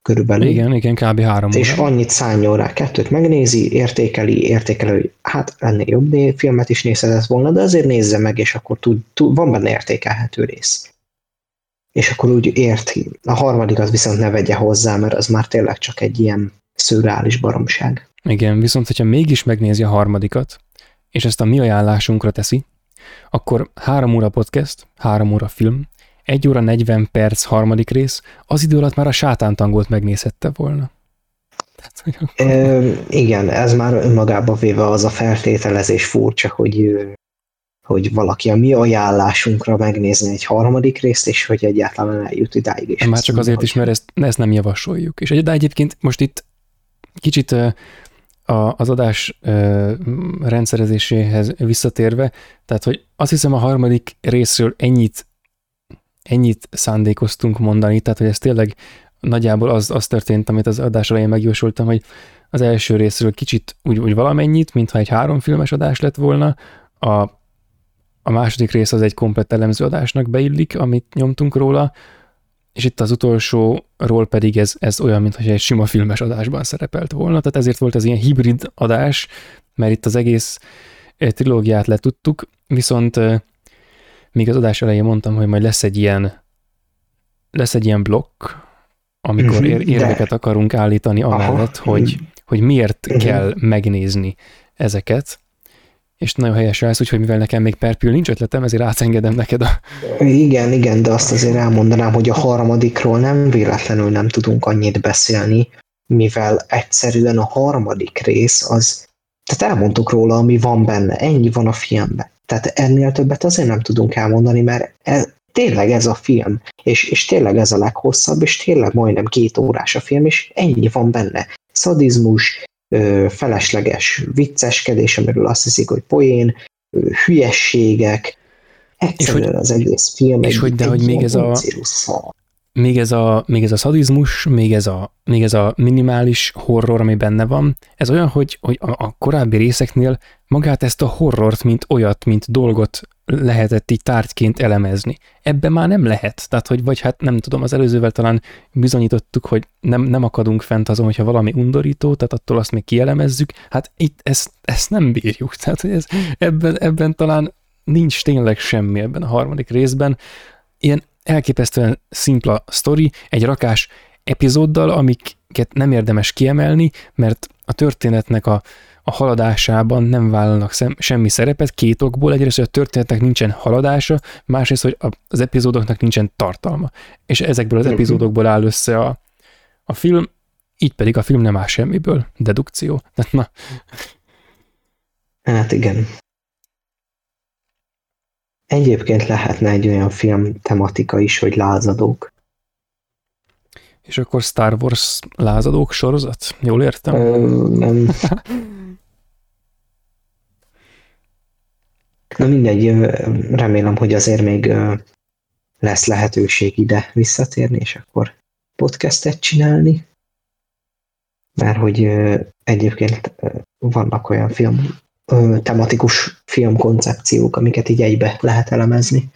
körülbelül. Igen, igen, kb. három óra. És annyit szálljon rá, kettőt megnézi, értékeli, értékeli, hogy hát ennél jobb filmet is nézhetett volna, de azért nézze meg, és akkor tud, tud, van benne értékelhető rész. És akkor úgy érti. A harmadik az viszont ne vegye hozzá, mert az már tényleg csak egy ilyen szürreális baromság. Igen, viszont hogyha mégis megnézi a harmadikat, és ezt a mi ajánlásunkra teszi, akkor három óra podcast, három óra film, 1 óra 40 perc harmadik rész, az idő alatt már a sátántangolt megnézhette volna. E, igen, ez már önmagába véve az a feltételezés furcsa, hogy, hogy valaki a mi ajánlásunkra megnézni egy harmadik részt, és hogy egyáltalán eljut idáig is. Már csak azért is, mert ezt, ezt nem javasoljuk. És de egyébként most itt kicsit a, az adás rendszerezéséhez visszatérve, tehát hogy azt hiszem a harmadik részről ennyit ennyit szándékoztunk mondani, tehát hogy ez tényleg nagyjából az, az történt, amit az adás elején megjósoltam, hogy az első részről kicsit úgy, úgy valamennyit, mintha egy három filmes adás lett volna, a, a második rész az egy komplett elemző adásnak beillik, amit nyomtunk róla, és itt az utolsóról pedig ez, ez olyan, mintha egy sima filmes adásban szerepelt volna, tehát ezért volt ez ilyen hibrid adás, mert itt az egész eh, trilógiát letudtuk, viszont eh, még az adás elején mondtam, hogy majd lesz egy ilyen lesz egy ilyen blokk, amikor mhm, ér- érveket De. akarunk állítani amellett, Aha. hogy, hogy miért uh-huh. kell megnézni ezeket, és nagyon helyes rász, úgyhogy mivel nekem még perpül nincs ötletem, ezért átengedem neked a... Igen, igen, de azt azért elmondanám, hogy a harmadikról nem véletlenül nem tudunk annyit beszélni, mivel egyszerűen a harmadik rész az, tehát elmondtuk róla, ami van benne, ennyi van a filmben. Tehát ennél többet azért nem tudunk elmondani, mert ez, tényleg ez a film, és, és tényleg ez a leghosszabb, és tényleg majdnem két órás a film, és ennyi van benne. Szadizmus, felesleges vicceskedés, amiről azt hiszik, hogy poén, hülyességek, egyszerűen és hogy, az egész film és egy, hogy, de egy hogy még ez a, szar még ez a, még ez a szadizmus, még ez a, még ez a minimális horror, ami benne van, ez olyan, hogy, hogy a, a korábbi részeknél magát ezt a horrort, mint olyat, mint dolgot lehetett így tárgyként elemezni. Ebben már nem lehet. Tehát, hogy vagy hát nem tudom, az előzővel talán bizonyítottuk, hogy nem, nem akadunk fent azon, hogyha valami undorító, tehát attól azt még kielemezzük. Hát itt ezt, ezt nem bírjuk. Tehát, hogy ez, ebben, ebben talán nincs tényleg semmi ebben a harmadik részben. Ilyen elképesztően szimpla sztori, egy rakás epizóddal, amiket nem érdemes kiemelni, mert a történetnek a, a haladásában nem vállalnak szem, semmi szerepet, két okból. Egyrészt, hogy a történetnek nincsen haladása, másrészt, hogy az epizódoknak nincsen tartalma. És ezekből az epizódokból áll össze a, a film, így pedig a film nem áll semmiből. Dedukció. Na. Hát igen. Egyébként lehetne egy olyan film tematika is, hogy lázadók. És akkor Star Wars lázadók sorozat? Jól értem? Ö, nem. [laughs] Na mindegy, remélem, hogy azért még lesz lehetőség ide visszatérni, és akkor podcastet csinálni. Mert hogy egyébként vannak olyan film, tematikus filmkoncepciók, amiket így egybe lehet elemezni.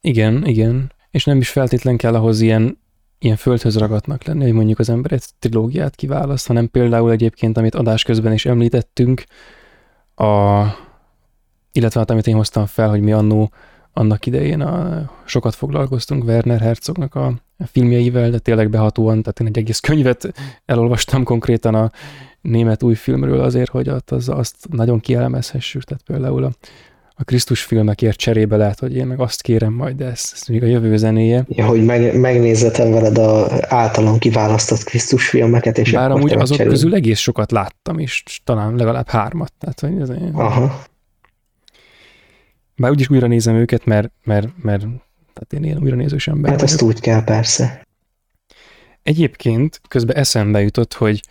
Igen, igen. És nem is feltétlen kell ahhoz ilyen, ilyen földhöz ragadnak lenni, hogy mondjuk az ember egy trilógiát kiválaszt, hanem például egyébként, amit adás közben is említettünk, a, illetve hát amit én hoztam fel, hogy mi annó annak idején a, sokat foglalkoztunk Werner Herzognak a filmjeivel, de tényleg behatóan, tehát én egy egész könyvet elolvastam konkrétan a német új filmről azért, hogy az, azt nagyon kielemezhessük, tehát például a, a Krisztus filmekért cserébe lehet, hogy én meg azt kérem majd, de ez, ez még a jövő zenéje. Ja, hogy meg, megnézzetem veled a általam kiválasztott Krisztus filmeket, és Bár amúgy azok cserébe. közül egész sokat láttam, és talán legalább hármat. Tehát, hogy ez Aha. Bár úgyis újra nézem őket, mert, mert, mert tehát én ilyen újra nézős ember Hát ezt úgy kell, persze. Egyébként közben eszembe jutott, hogy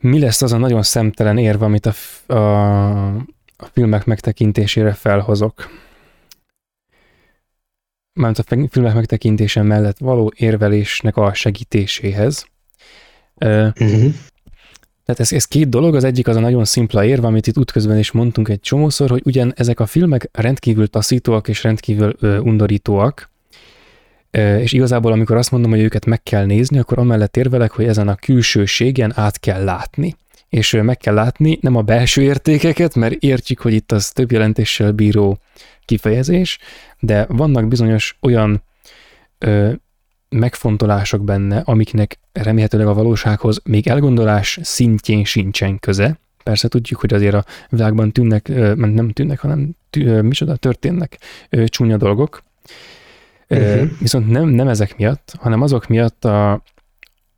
mi lesz az a nagyon szemtelen érv, amit a, a, a filmek megtekintésére felhozok. Mármint a filmek megtekintése mellett való érvelésnek a segítéséhez. Uh-huh. Tehát ez, ez két dolog, az egyik az a nagyon szimpla érve, amit itt útközben is mondtunk egy csomószor, hogy ugyan ezek a filmek rendkívül taszítóak és rendkívül ö, undorítóak, ö, és igazából amikor azt mondom, hogy őket meg kell nézni, akkor amellett érvelek, hogy ezen a külsőségen át kell látni. És ö, meg kell látni nem a belső értékeket, mert értjük, hogy itt az több jelentéssel bíró kifejezés, de vannak bizonyos olyan ö, megfontolások benne, amiknek remélhetőleg a valósághoz még elgondolás szintjén sincsen köze. Persze tudjuk, hogy azért a világban tűnnek, nem tűnnek, hanem tű, micsoda történnek csúnya dolgok. Uh-huh. Viszont nem, nem ezek miatt, hanem azok miatt, a,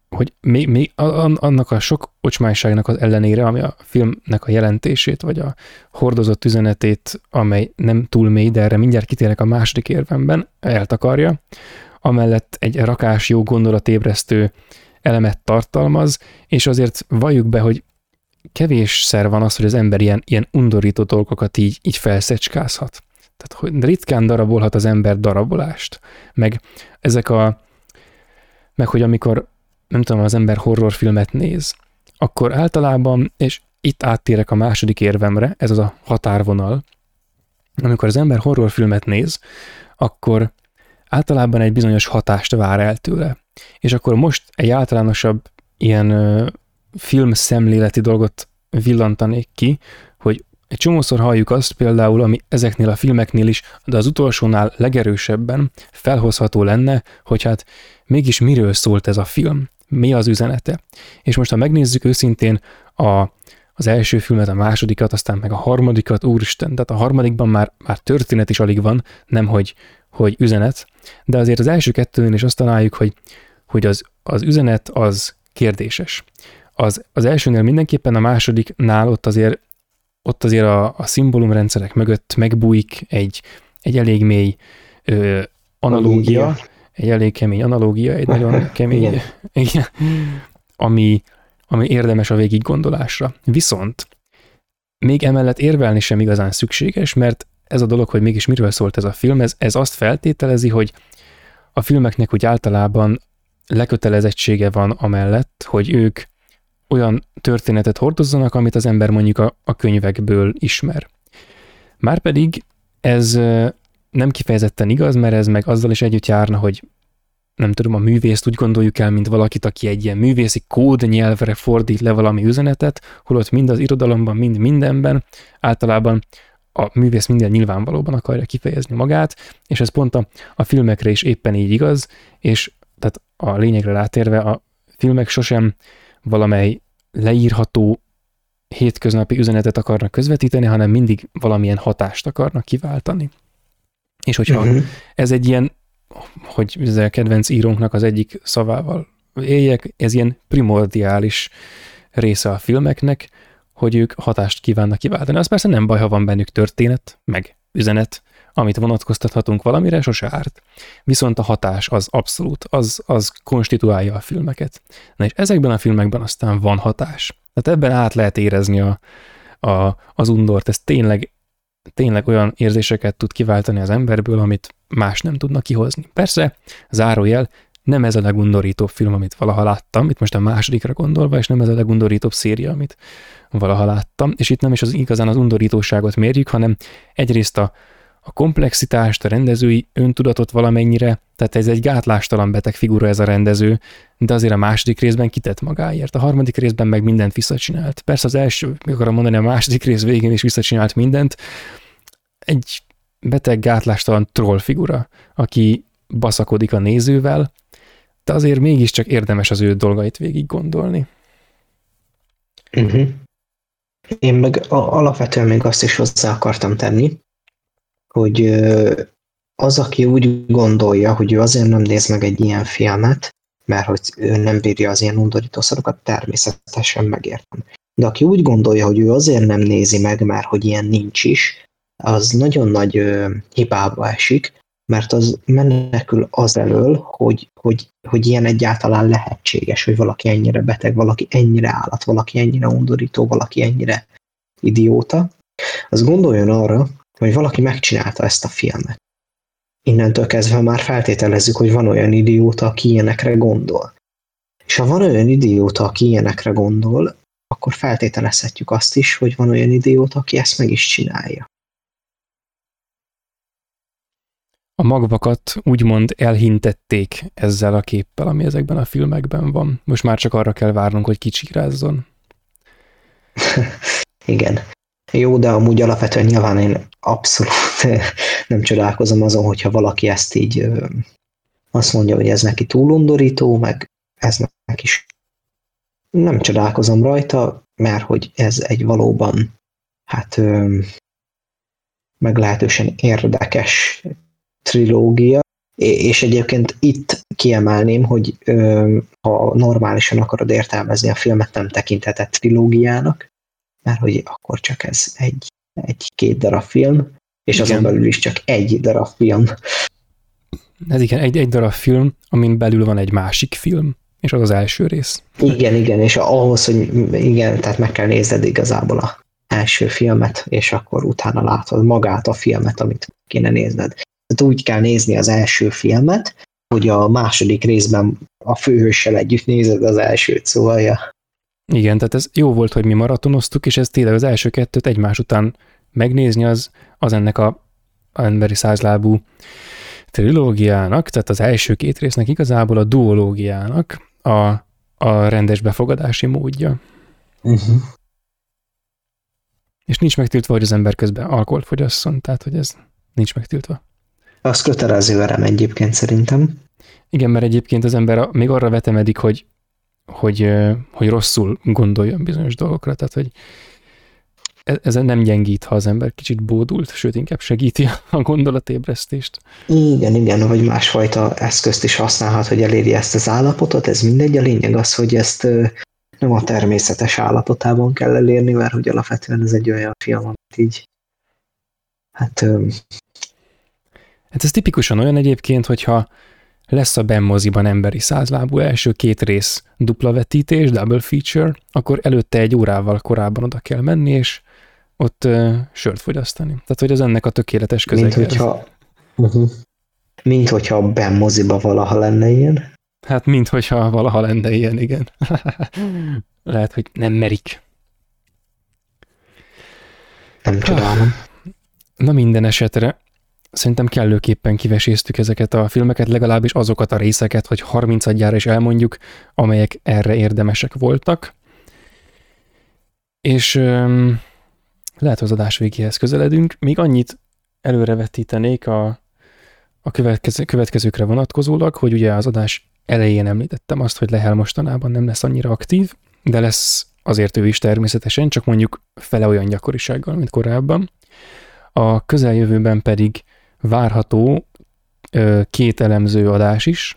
hogy még, még annak a sok ocsmányságnak az ellenére, ami a filmnek a jelentését, vagy a hordozott üzenetét, amely nem túl mély, de erre mindjárt kitérek a második érvemben, eltakarja, amellett egy rakás jó gondolatébresztő elemet tartalmaz, és azért valljuk be, hogy kevésszer van az, hogy az ember ilyen, ilyen undorító dolgokat így, így felszecskázhat. Tehát hogy ritkán darabolhat az ember darabolást. Meg ezek a, meg hogy amikor nem tudom, az ember horrorfilmet néz, akkor általában, és itt áttérek a második érvemre, ez az a határvonal, amikor az ember horrorfilmet néz, akkor általában egy bizonyos hatást vár el tőle. És akkor most egy általánosabb ilyen ö, filmszemléleti dolgot villantanék ki, hogy egy csomószor halljuk azt például, ami ezeknél a filmeknél is, de az utolsónál legerősebben felhozható lenne, hogy hát mégis miről szólt ez a film, mi az üzenete. És most ha megnézzük őszintén a, az első filmet, a másodikat, aztán meg a harmadikat, úristen, tehát a harmadikban már, már történet is alig van, nem hogy üzenet, de azért az első kettőnél is azt találjuk, hogy, hogy az, az üzenet az kérdéses. Az, az elsőnél mindenképpen, a másodiknál ott azért, ott azért a, a szimbólumrendszerek mögött megbújik egy, egy elég mély ö, analógia, egy elég kemény analógia, egy nagyon [laughs] kemény, igen. igen, ami, ami érdemes a végig gondolásra. Viszont még emellett érvelni sem igazán szükséges, mert ez a dolog, hogy mégis miről szólt ez a film, ez, ez azt feltételezi, hogy a filmeknek úgy általában lekötelezettsége van amellett, hogy ők olyan történetet hordozzanak, amit az ember mondjuk a, a könyvekből ismer. Márpedig ez nem kifejezetten igaz, mert ez meg azzal is együtt járna, hogy nem tudom, a művészt úgy gondoljuk el, mint valakit, aki egy ilyen művészi kód nyelvre fordít le valami üzenetet, holott mind az irodalomban, mind mindenben általában a művész minden nyilvánvalóban akarja kifejezni magát, és ez pont a, a filmekre is éppen így igaz, és tehát a lényegre rátérve a filmek sosem valamely leírható hétköznapi üzenetet akarnak közvetíteni, hanem mindig valamilyen hatást akarnak kiváltani. És hogyha uh-huh. ez egy ilyen, hogy ezzel kedvenc írónknak az egyik szavával éljek, ez ilyen primordiális része a filmeknek, hogy ők hatást kívánnak kiváltani. Az persze nem baj, ha van bennük történet, meg üzenet, amit vonatkoztathatunk valamire, sose árt. Viszont a hatás az abszolút, az, az konstituálja a filmeket. Na és ezekben a filmekben aztán van hatás. Tehát ebben át lehet érezni a, a, az undort, ez tényleg, tényleg olyan érzéseket tud kiváltani az emberből, amit más nem tudnak kihozni. Persze, zárójel, nem ez a legundorítóbb film, amit valaha láttam, itt most a másodikra gondolva, és nem ez a legundorítóbb széria, amit valaha láttam, és itt nem is az igazán az undorítóságot mérjük, hanem egyrészt a, a komplexitást, a rendezői öntudatot valamennyire, tehát ez egy gátlástalan beteg figura ez a rendező, de azért a második részben kitett magáért, a harmadik részben meg mindent visszacsinált. Persze az első, mi akarom mondani, a második rész végén is visszacsinált mindent, egy beteg gátlástalan troll figura, aki baszakodik a nézővel, de azért mégiscsak érdemes az ő dolgait végig gondolni. Uh-huh. Én meg alapvetően még azt is hozzá akartam tenni, hogy az, aki úgy gondolja, hogy ő azért nem néz meg egy ilyen filmet, mert hogy ő nem bírja az ilyen undorító szarokat, természetesen megértem. De aki úgy gondolja, hogy ő azért nem nézi meg, mert hogy ilyen nincs is, az nagyon nagy ö, hibába esik, mert az menekül az elől, hogy, hogy, hogy ilyen egyáltalán lehetséges, hogy valaki ennyire beteg, valaki ennyire állat, valaki ennyire undorító, valaki ennyire idióta. Az gondoljon arra, hogy valaki megcsinálta ezt a filmet. Innentől kezdve már feltételezzük, hogy van olyan idióta, aki ilyenekre gondol. És ha van olyan idióta, aki ilyenekre gondol, akkor feltételezhetjük azt is, hogy van olyan idióta, aki ezt meg is csinálja. A magvakat úgymond elhintették ezzel a képpel, ami ezekben a filmekben van. Most már csak arra kell várnunk, hogy kicsírázzon. [laughs] Igen. Jó, de amúgy alapvetően nyilván én abszolút [laughs] nem csodálkozom azon, hogyha valaki ezt így azt mondja, hogy ez neki túl undorító, meg ez neki is. Nem csodálkozom rajta, mert hogy ez egy valóban hát meglehetősen érdekes trilógia, és egyébként itt kiemelném, hogy ha normálisan akarod értelmezni a filmet, nem tekintetett trilógiának, mert hogy akkor csak ez egy, egy-két darab film, és igen. azon belül is csak egy darab film. Ez igen, egy, egy darab film, amin belül van egy másik film, és az az első rész. Igen, igen, és ahhoz, hogy igen, tehát meg kell nézned igazából a első filmet, és akkor utána látod magát a filmet, amit kéne nézned. Tehát úgy kell nézni az első filmet, hogy a második részben a főhőssel együtt nézed az elsőt, szóval ja. Igen, tehát ez jó volt, hogy mi maratonoztuk, és ez tényleg az első kettőt egymás után megnézni, az, az ennek a, a emberi százlábú trilógiának, tehát az első két résznek igazából a duológiának a, a rendes befogadási módja. Uh-huh. És nincs megtiltva, hogy az ember közben alkoholt fogyasszon, tehát hogy ez nincs megtiltva. Az kötelező verem egyébként szerintem. Igen, mert egyébként az ember még arra vetemedik, hogy hogy, hogy rosszul gondoljon bizonyos dolgokra, tehát hogy e, ezen nem gyengít, ha az ember kicsit bódult, sőt, inkább segíti a gondolatébresztést. Igen, igen, vagy másfajta eszközt is használhat, hogy eléri ezt az állapotot, ez mindegy, a lényeg az, hogy ezt nem a természetes állapotában kell elérni, mert hogy alapvetően ez egy olyan film, amit így hát... Hát ez tipikusan olyan egyébként, hogyha lesz a Ben moziban emberi százlábú első két rész dupla vetítés, double feature, akkor előtte egy órával korábban oda kell menni, és ott uh, sört fogyasztani. Tehát, hogy ez ennek a tökéletes közeg. Mint hogyha, uh-huh. mint hogyha a Ben moziba valaha lenne ilyen. Hát, mint hogyha valaha lenne ilyen, igen. [laughs] Lehet, hogy nem merik. Nem csodálom. Na minden esetre szerintem kellőképpen kiveséztük ezeket a filmeket, legalábbis azokat a részeket, hogy 30 adjára is elmondjuk, amelyek erre érdemesek voltak. És öm, lehet, hogy az adás végéhez közeledünk. Még annyit előrevetítenék a, a következő, következőkre vonatkozólag, hogy ugye az adás elején említettem azt, hogy Lehel mostanában nem lesz annyira aktív, de lesz azért ő is természetesen, csak mondjuk fele olyan gyakorisággal, mint korábban. A közeljövőben pedig várható két elemző adás is.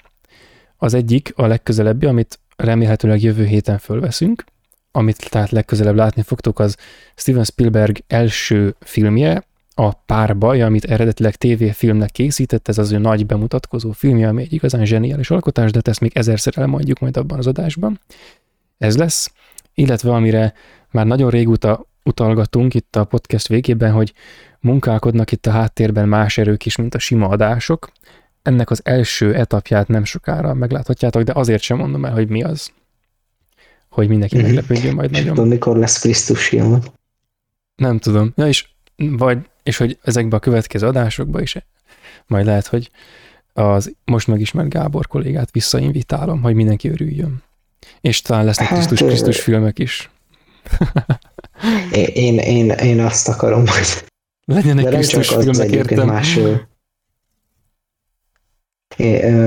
Az egyik a legközelebbi, amit remélhetőleg jövő héten fölveszünk, amit tehát legközelebb látni fogtok, az Steven Spielberg első filmje, a Párbaj, amit eredetileg tévéfilmnek készített, ez az ő nagy bemutatkozó filmje, ami egy igazán zseniális alkotás, de ezt még ezerszer elmondjuk majd abban az adásban. Ez lesz, illetve amire már nagyon régóta utalgatunk itt a podcast végében, hogy munkálkodnak itt a háttérben más erők is, mint a sima adások. Ennek az első etapját nem sokára megláthatjátok, de azért sem mondom el, hogy mi az. Hogy mindenki mm-hmm. meglepődjön majd nagyon. Tudom, mikor lesz Krisztus film. Nem tudom. Ja, és, vagy, és hogy ezekbe a következő adásokba is majd lehet, hogy az most megismert Gábor kollégát visszainvitálom, hogy mindenki örüljön. És talán lesznek hát, Krisztus, Krisztus filmek is. [laughs] én, én, én azt akarom, hogy legyenek De Krisztus filmek, értem. Más,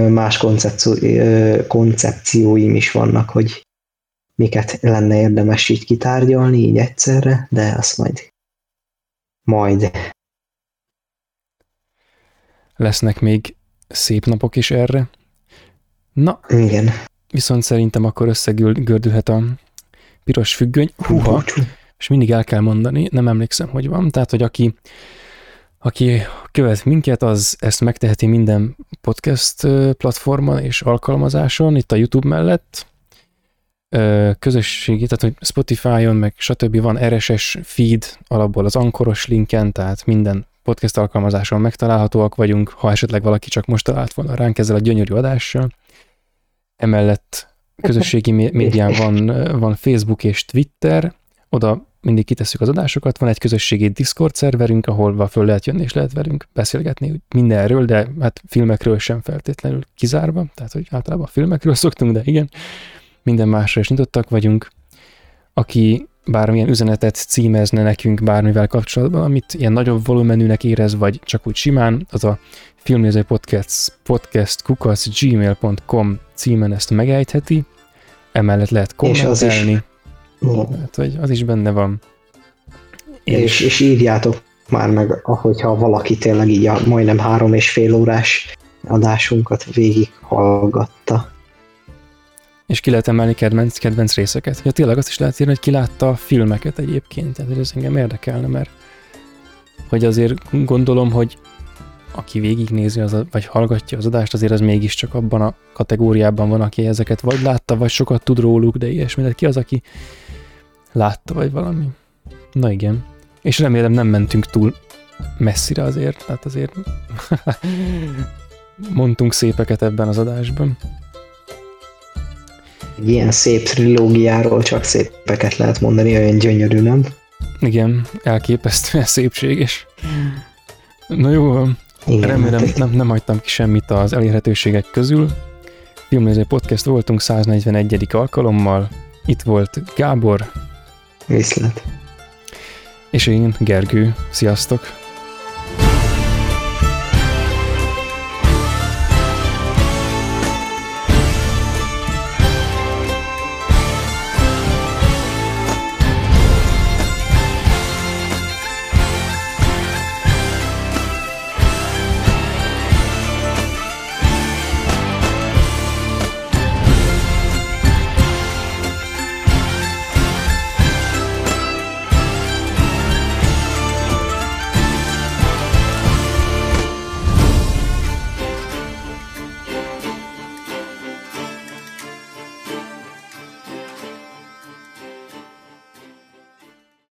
más koncepció, koncepcióim is vannak, hogy miket lenne érdemes így kitárgyalni így egyszerre, de azt majd majd. Lesznek még szép napok is erre. Na, Igen. viszont szerintem akkor összegördülhet a piros függöny. Húha, és mindig el kell mondani, nem emlékszem, hogy van, tehát, hogy aki, aki követ minket, az ezt megteheti minden podcast platformon és alkalmazáson, itt a YouTube mellett, közösségi, tehát hogy Spotify-on, meg stb. van RSS feed alapból az ankoros linken, tehát minden podcast alkalmazáson megtalálhatóak vagyunk, ha esetleg valaki csak most talált volna ránk ezzel a gyönyörű adással. Emellett [laughs] közösségi médián van, van Facebook és Twitter, oda mindig kitesszük az adásokat, van egy közösségi Discord szerverünk, ahol föl lehet jönni és lehet velünk beszélgetni mindenről, de hát filmekről sem feltétlenül kizárva, tehát hogy általában filmekről szoktunk, de igen, minden másra is nyitottak vagyunk. Aki bármilyen üzenetet címezne nekünk bármivel kapcsolatban, amit ilyen nagyobb volumenűnek érez, vagy csak úgy simán, az a filmnéző podcast, podcast kukac gmail.com címen ezt megejtheti, emellett lehet kommentelni. Hát, hogy az is benne van. És, és, és írjátok már meg, ahogyha valaki tényleg így a majdnem három és fél órás adásunkat végig hallgatta. És ki lehet emelni kedvenc, kedvenc részeket. Ja, tényleg azt is lehet írni, hogy ki látta a filmeket egyébként, tehát ez engem érdekelne, mert hogy azért gondolom, hogy aki végignézi, az, vagy hallgatja az adást, azért az mégiscsak abban a kategóriában van, aki ezeket vagy látta, vagy sokat tud róluk, de ilyesmi. De ki az, aki látta, vagy valami? Na igen. És remélem nem mentünk túl messzire azért, tehát azért [laughs] mondtunk szépeket ebben az adásban. Egy ilyen szép trilógiáról csak szépeket lehet mondani, olyan gyönyörű, nem? Igen, elképesztően [laughs] szépséges. Na jó, igen, remélem nem, nem hagytam ki semmit az elérhetőségek közül. Filmnéző podcast voltunk 141. alkalommal. Itt volt Gábor. Viszlát. És én, Gergő. Sziasztok!